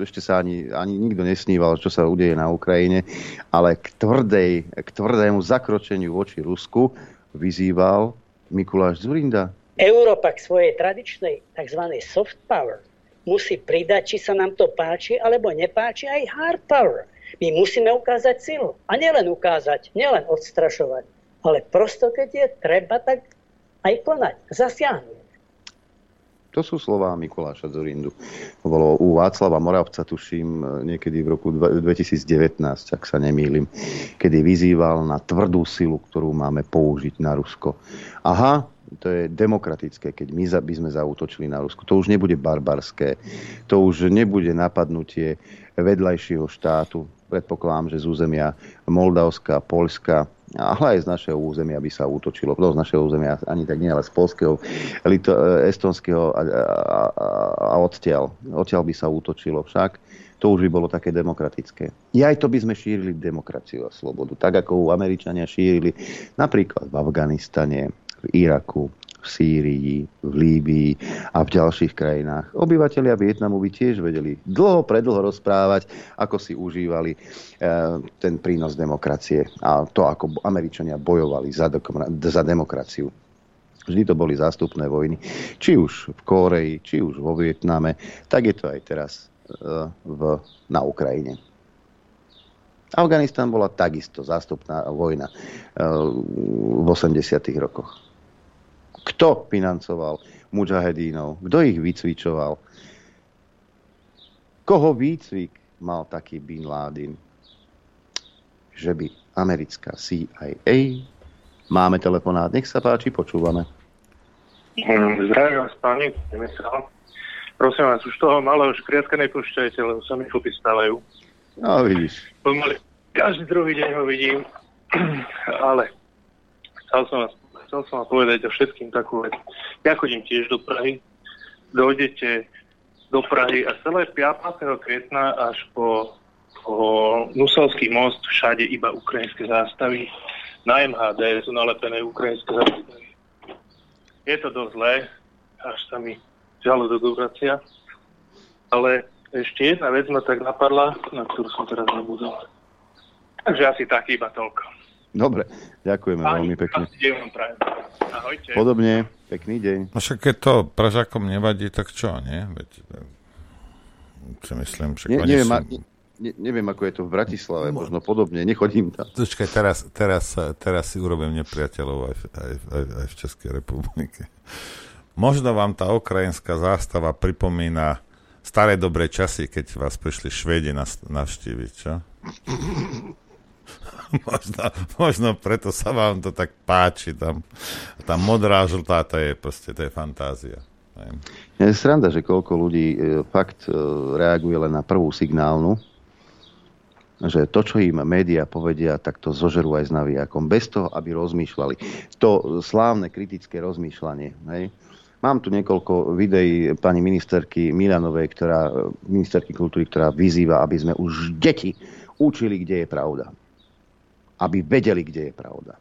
ešte sa ani, ani nikto nesníval, čo sa udeje na Ukrajine, ale k, tvrdej, k tvrdému zakročeniu voči Rusku vyzýval Mikuláš Zurinda. Európa k svojej tradičnej tzv. soft power musí pridať, či sa nám to páči alebo nepáči, aj hard power. My musíme ukázať silu. A nielen ukázať, nielen odstrašovať, ale prosto, keď je treba, tak aj konať, zasiahnuť. To sú slová Mikuláša Zorindu. Bolo u Václava Moravca, tuším, niekedy v roku 2019, ak sa nemýlim, kedy vyzýval na tvrdú silu, ktorú máme použiť na Rusko. Aha, to je demokratické, keď my by sme zautočili na Rusko. To už nebude barbarské, to už nebude napadnutie vedľajšieho štátu. Predpokladám, že z územia Moldavska, Polska, ale aj z našeho územia by sa útočilo. To z našeho územia ani tak nie, ale z polského, lito, estonského a, a, a odtiaľ. Odtiaľ by sa útočilo však. To už by bolo také demokratické. I aj to by sme šírili demokraciu a slobodu. Tak ako u Američania šírili napríklad v Afganistane, v Iraku, v Sýrii, v Líbii a v ďalších krajinách. Obyvatelia Vietnamu by tiež vedeli dlho, predlho rozprávať, ako si užívali e, ten prínos demokracie a to, ako Američania bojovali za, za demokraciu. Vždy to boli zástupné vojny, či už v Kóreji, či už vo Vietname, tak je to aj teraz e, v, na Ukrajine. Afganistan bola takisto zástupná vojna e, v 80. rokoch Kto financoval mujahedínov? Kto ich vycvičoval? Koho výcvik mal taký Bin Laden? Že by americká CIA... Máme telefonát, nech sa páči, počúvame. Zdravím vás, páni, Prosím vás, už toho malého škriatka nepúšťajte, lebo sa mi chlpy stávajú. No, vidíš. Pomaly, každý druhý deň ho vidím, ale chcel som vás, chcel som vám povedať o všetkým takú vec. Ja chodím tiež do Prahy, dojdete do Prahy a celé 5. kvietna až po, po Nuselský most všade iba ukrajinské zástavy. Na MHD sú nalepené ukrajinské zástavy. Je to dosť zlé, až sa mi do vracia. Ale ešte jedna vec ma tak napadla, na ktorú som teraz nebudol. Takže asi tak iba toľko. Dobre, ďakujeme Pani, veľmi pekne. Ahojte. Podobne. Pekný deň. No však keď to Pražakom nevadí, tak čo, nie? Veď, eh, si myslím, že ne, neviem, sú... ne, neviem, ako je to v Bratislave, Mo... možno podobne, nechodím tam. Počkaj, teraz, teraz, teraz si urobím nepriateľov aj, aj, aj, aj v Českej republike. Možno vám tá ukrajinská zástava pripomína staré dobré časy, keď vás prišli Švedi navštíviť, čo? možno, možno preto sa vám to tak páči. Tam, tá modrá, žltá, to je proste, to je fantázia. Je sranda, že koľko ľudí e, fakt e, reaguje len na prvú signálnu, že to, čo im médiá povedia, tak to zožerú aj s navijakom, bez toho, aby rozmýšľali. To slávne kritické rozmýšľanie. Hej? Mám tu niekoľko videí pani ministerky Milanovej, ktorá, ministerky kultúry, ktorá vyzýva, aby sme už deti učili, kde je pravda aby vedeli, kde je pravda.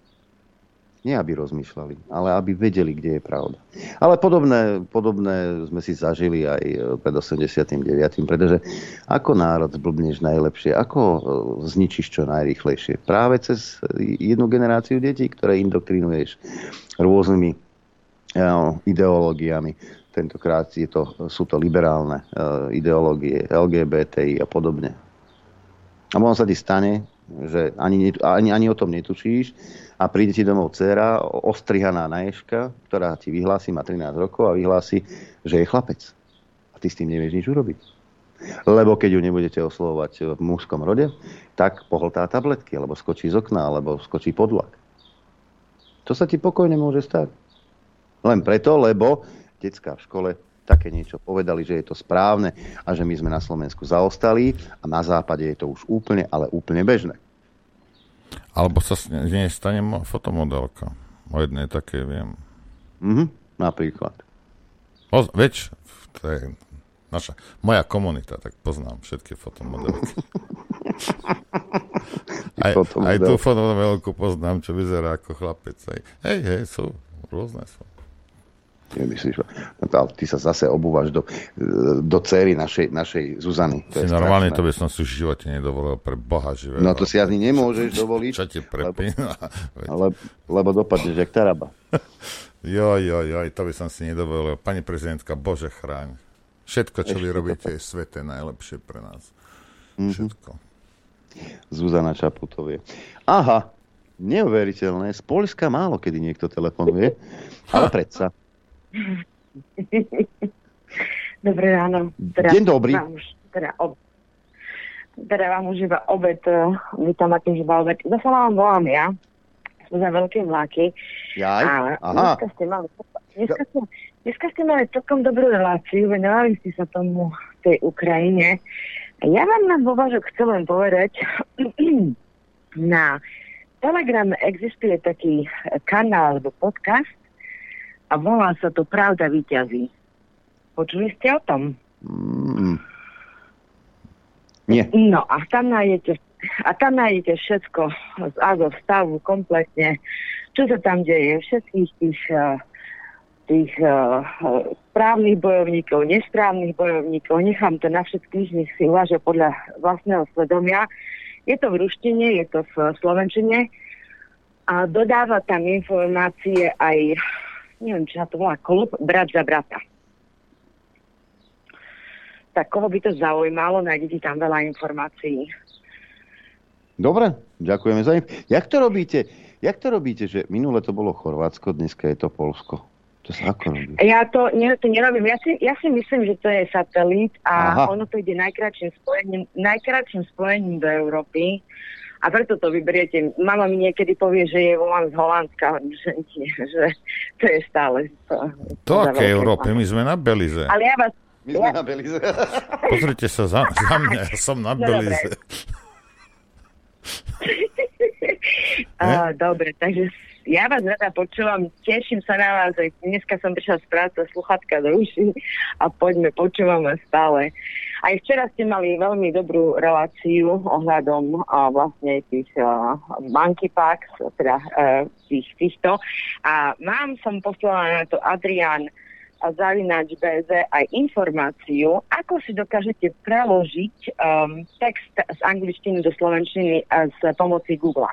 Nie aby rozmýšľali, ale aby vedeli, kde je pravda. Ale podobné, podobné sme si zažili aj e, pred 89. Pretože ako národ zblbneš najlepšie, ako e, zničíš čo najrychlejšie. Práve cez jednu generáciu detí, ktoré indoktrinuješ rôznymi e, ideológiami. Tentokrát je to, sú to liberálne ideológie, LGBTI a podobne. A možno sa ti stane, že ani, ani, ani o tom netučíš a príde ti domov dcera, ostrihaná na ješka, ktorá ti vyhlási, má 13 rokov a vyhlási, že je chlapec. A ty s tým nevieš nič urobiť. Lebo keď ju nebudete oslovovať v mužskom rode, tak pohltá tabletky, alebo skočí z okna, alebo skočí pod vlak. To sa ti pokojne môže stať. Len preto, lebo detská v škole také niečo povedali, že je to správne a že my sme na Slovensku zaostali a na západe je to už úplne, ale úplne bežné. Alebo sa z nej stane fotomodelka. O jednej také viem. Mhm, napríklad. O, veď, to je naša, moja komunita, tak poznám všetky fotomodelky. aj, aj tú fotomodelku poznám, čo vyzerá ako chlapec. Hej, hej, sú, rôzne sú. Nemyslíš, no, ty sa zase obúvaš do, do céry našej, našej Zuzany. To si je normálne, to by som si v živote nedovolil pre Boha živého. No to si ani nemôžeš dovoliť. Čo ti prepína? Lebo, lebo dopadneš jak taraba. jo, jo, jo, to by som si nedovolil. Pani prezidentka, Bože chráň. Všetko, čo Ešte vy robíte, je sveté najlepšie pre nás. Mm-hmm. Všetko. Zuzana Čaputovie. Aha, neuveriteľné. Z Polska málo kedy niekto telefonuje, ale predsa. Dobré ráno. Teda, Deň dobrý. Vám už, teda, ob, teda vám už iba obed, uh, vítam akým iba obed. Zase vám volám ja, som za veľké vláky. Jaj? A Aha. Dneska ste mali, dneska ste, dneska ste mali celkom dobrú reláciu, venovali ste sa tomu tej Ukrajine. Ja vám na dôvažok chcem len povedať, na Telegram existuje taký kanál alebo podcast, a volá sa to Pravda vyťazí. Počuli ste o tom? Mm. Nie. No a tam nájdete, a tam nájdete všetko z Azov stavu kompletne, čo sa tam deje, všetkých tých, eh, tých uh, správnych bojovníkov, nesprávnych bojovníkov. Nechám to na všetkých, nech si uvážia podľa vlastného svedomia. Je to v ruštine, je to v slovenčine a dodáva tam informácie aj neviem, či sa to volá klub Brat za brata. Tak koho by to zaujímalo, nájdete tam veľa informácií. Dobre, ďakujeme za inf- Jak to robíte? Jak to robíte, že minule to bolo Chorvátsko, dneska je to Polsko? To sa ako robí? Ja to, nie, to nerobím. Ja si, ja si myslím, že to je satelit a Aha. ono to ide najkračším spojením, najkračším spojením do Európy. A preto to vyberiete. Mama mi niekedy povie, že je volám z Holandska, že, že to je stále. To, to aké Európy? My sme na Belize. Ale ja vás... My sme ja... na Belize. Pozrite sa za, za mňa, ja som na no, Belize. Dobre. uh, dobre, takže ja vás rada počúvam, teším sa na vás, aj dneska som prišla z práce, sluchatka do uši a poďme, počúvame stále. Aj včera ste mali veľmi dobrú reláciu ohľadom a vlastne tých monkey packs, teda uh, tých, týchto. A mám som poslala na to Adrian a zavinač BZ aj informáciu, ako si dokážete preložiť um, text z angličtiny do slovenčiny s pomocí Google.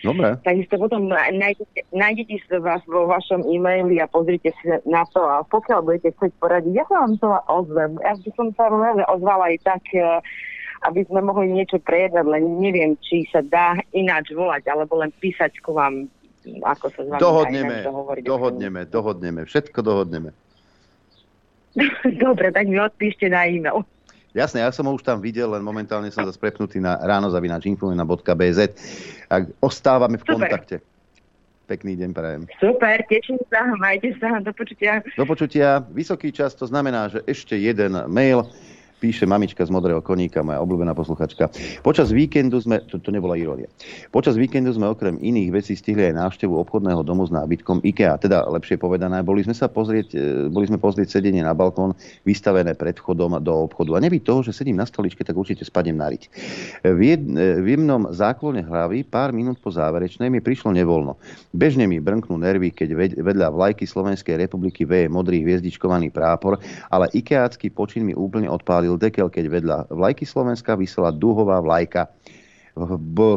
Dobre. Takisto potom nájdete, nájdete vás vo vašom e-maili a pozrite si na to a pokiaľ budete chcieť poradiť, ja sa vám to ozvem. Ja by som sa veľmi ozvala aj tak, e, aby sme mohli niečo prejednať, len neviem, či sa dá ináč volať, alebo len písať ku vám, ako sa z vami Dohodneme, dohodneme, dohodneme, všetko dohodneme. Dobre, tak mi odpíšte na e-mail. Jasné, ja som ho už tam videl, len momentálne som zase prepnutý na ránozavinačinfluena.bz. Ak ostávame v Super. kontakte. Pekný deň prajem. Super, teším sa, majte sa, do počutia. Do počutia. Vysoký čas, to znamená, že ešte jeden mail píše mamička z Modrého koníka, moja obľúbená posluchačka. Počas víkendu sme, to, to nebola irónia, počas víkendu sme okrem iných vecí stihli aj návštevu obchodného domu s nábytkom IKEA. Teda lepšie povedané, boli sme sa pozrieť, e, boli sme pozrieť sedenie na balkón vystavené pred vchodom do obchodu. A nebyť toho, že sedím na stoličke, tak určite spadnem na riť. V, jed, e, v jemnom záklone hlavy pár minút po záverečnej mi prišlo nevoľno. Bežne mi brnknú nervy, keď vedľa vlajky Slovenskej republiky veje modrý hviezdičkovaný prápor, ale ikeácky počin mi úplne odpálil odhalil dekel, keď vedľa vlajky Slovenska vysela duhová vlajka.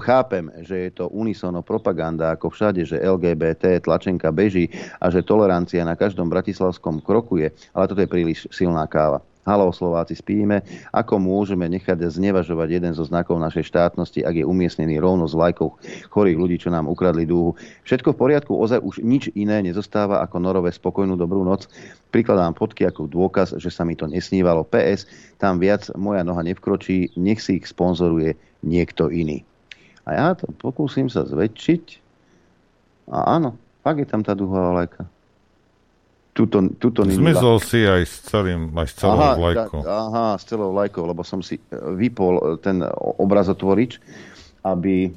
Chápem, že je to unisono propaganda, ako všade, že LGBT tlačenka beží a že tolerancia na každom bratislavskom kroku je, ale toto je príliš silná káva. Halo, Slováci, spíme. Ako môžeme nechať znevažovať jeden zo znakov našej štátnosti, ak je umiestnený rovno s vlajkou chorých ľudí, čo nám ukradli dúhu? Všetko v poriadku, ozaj už nič iné nezostáva ako norové spokojnú dobrú noc. Prikladám fotky ako dôkaz, že sa mi to nesnívalo. PS, tam viac moja noha nevkročí, nech si ich sponzoruje niekto iný. A ja to pokúsim sa zväčšiť. A áno, fakt je tam tá duhová vlajka tuto, tuto Zmizol si aj s, celým, aj s celou aha, vlajkou. Aha, s celou vlajkou, lebo som si e, vypol e, ten obrazotvorič, aby,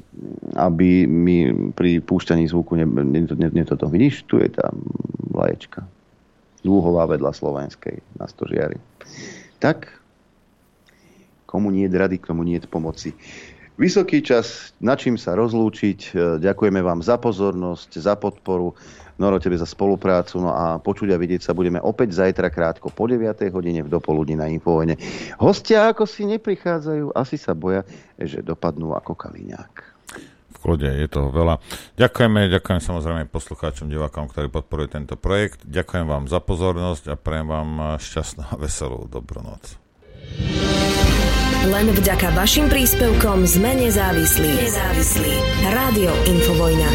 aby mi pri púšťaní zvuku ne, ne, ne, ne toto. Vidíš, tu je tá vlaječka. Dúhová vedľa slovenskej na stožiari. Tak, komu nie je rady, komu nie je pomoci. Vysoký čas, na čím sa rozlúčiť. E, ďakujeme vám za pozornosť, za podporu. Noro, tebe za spoluprácu. No a počuť a vidieť sa budeme opäť zajtra krátko po 9. hodine v dopoludni na Infovojne. Hostia ako si neprichádzajú, asi sa boja, že dopadnú ako kaliňák. V kľude, je toho veľa. Ďakujeme, ďakujem samozrejme poslucháčom, divákom, ktorí podporujú tento projekt. Ďakujem vám za pozornosť a prejem vám šťastnú a veselú dobrú noc. Len vďaka vašim príspevkom sme nezávislí. Nezávislí. Rádio Infovojna.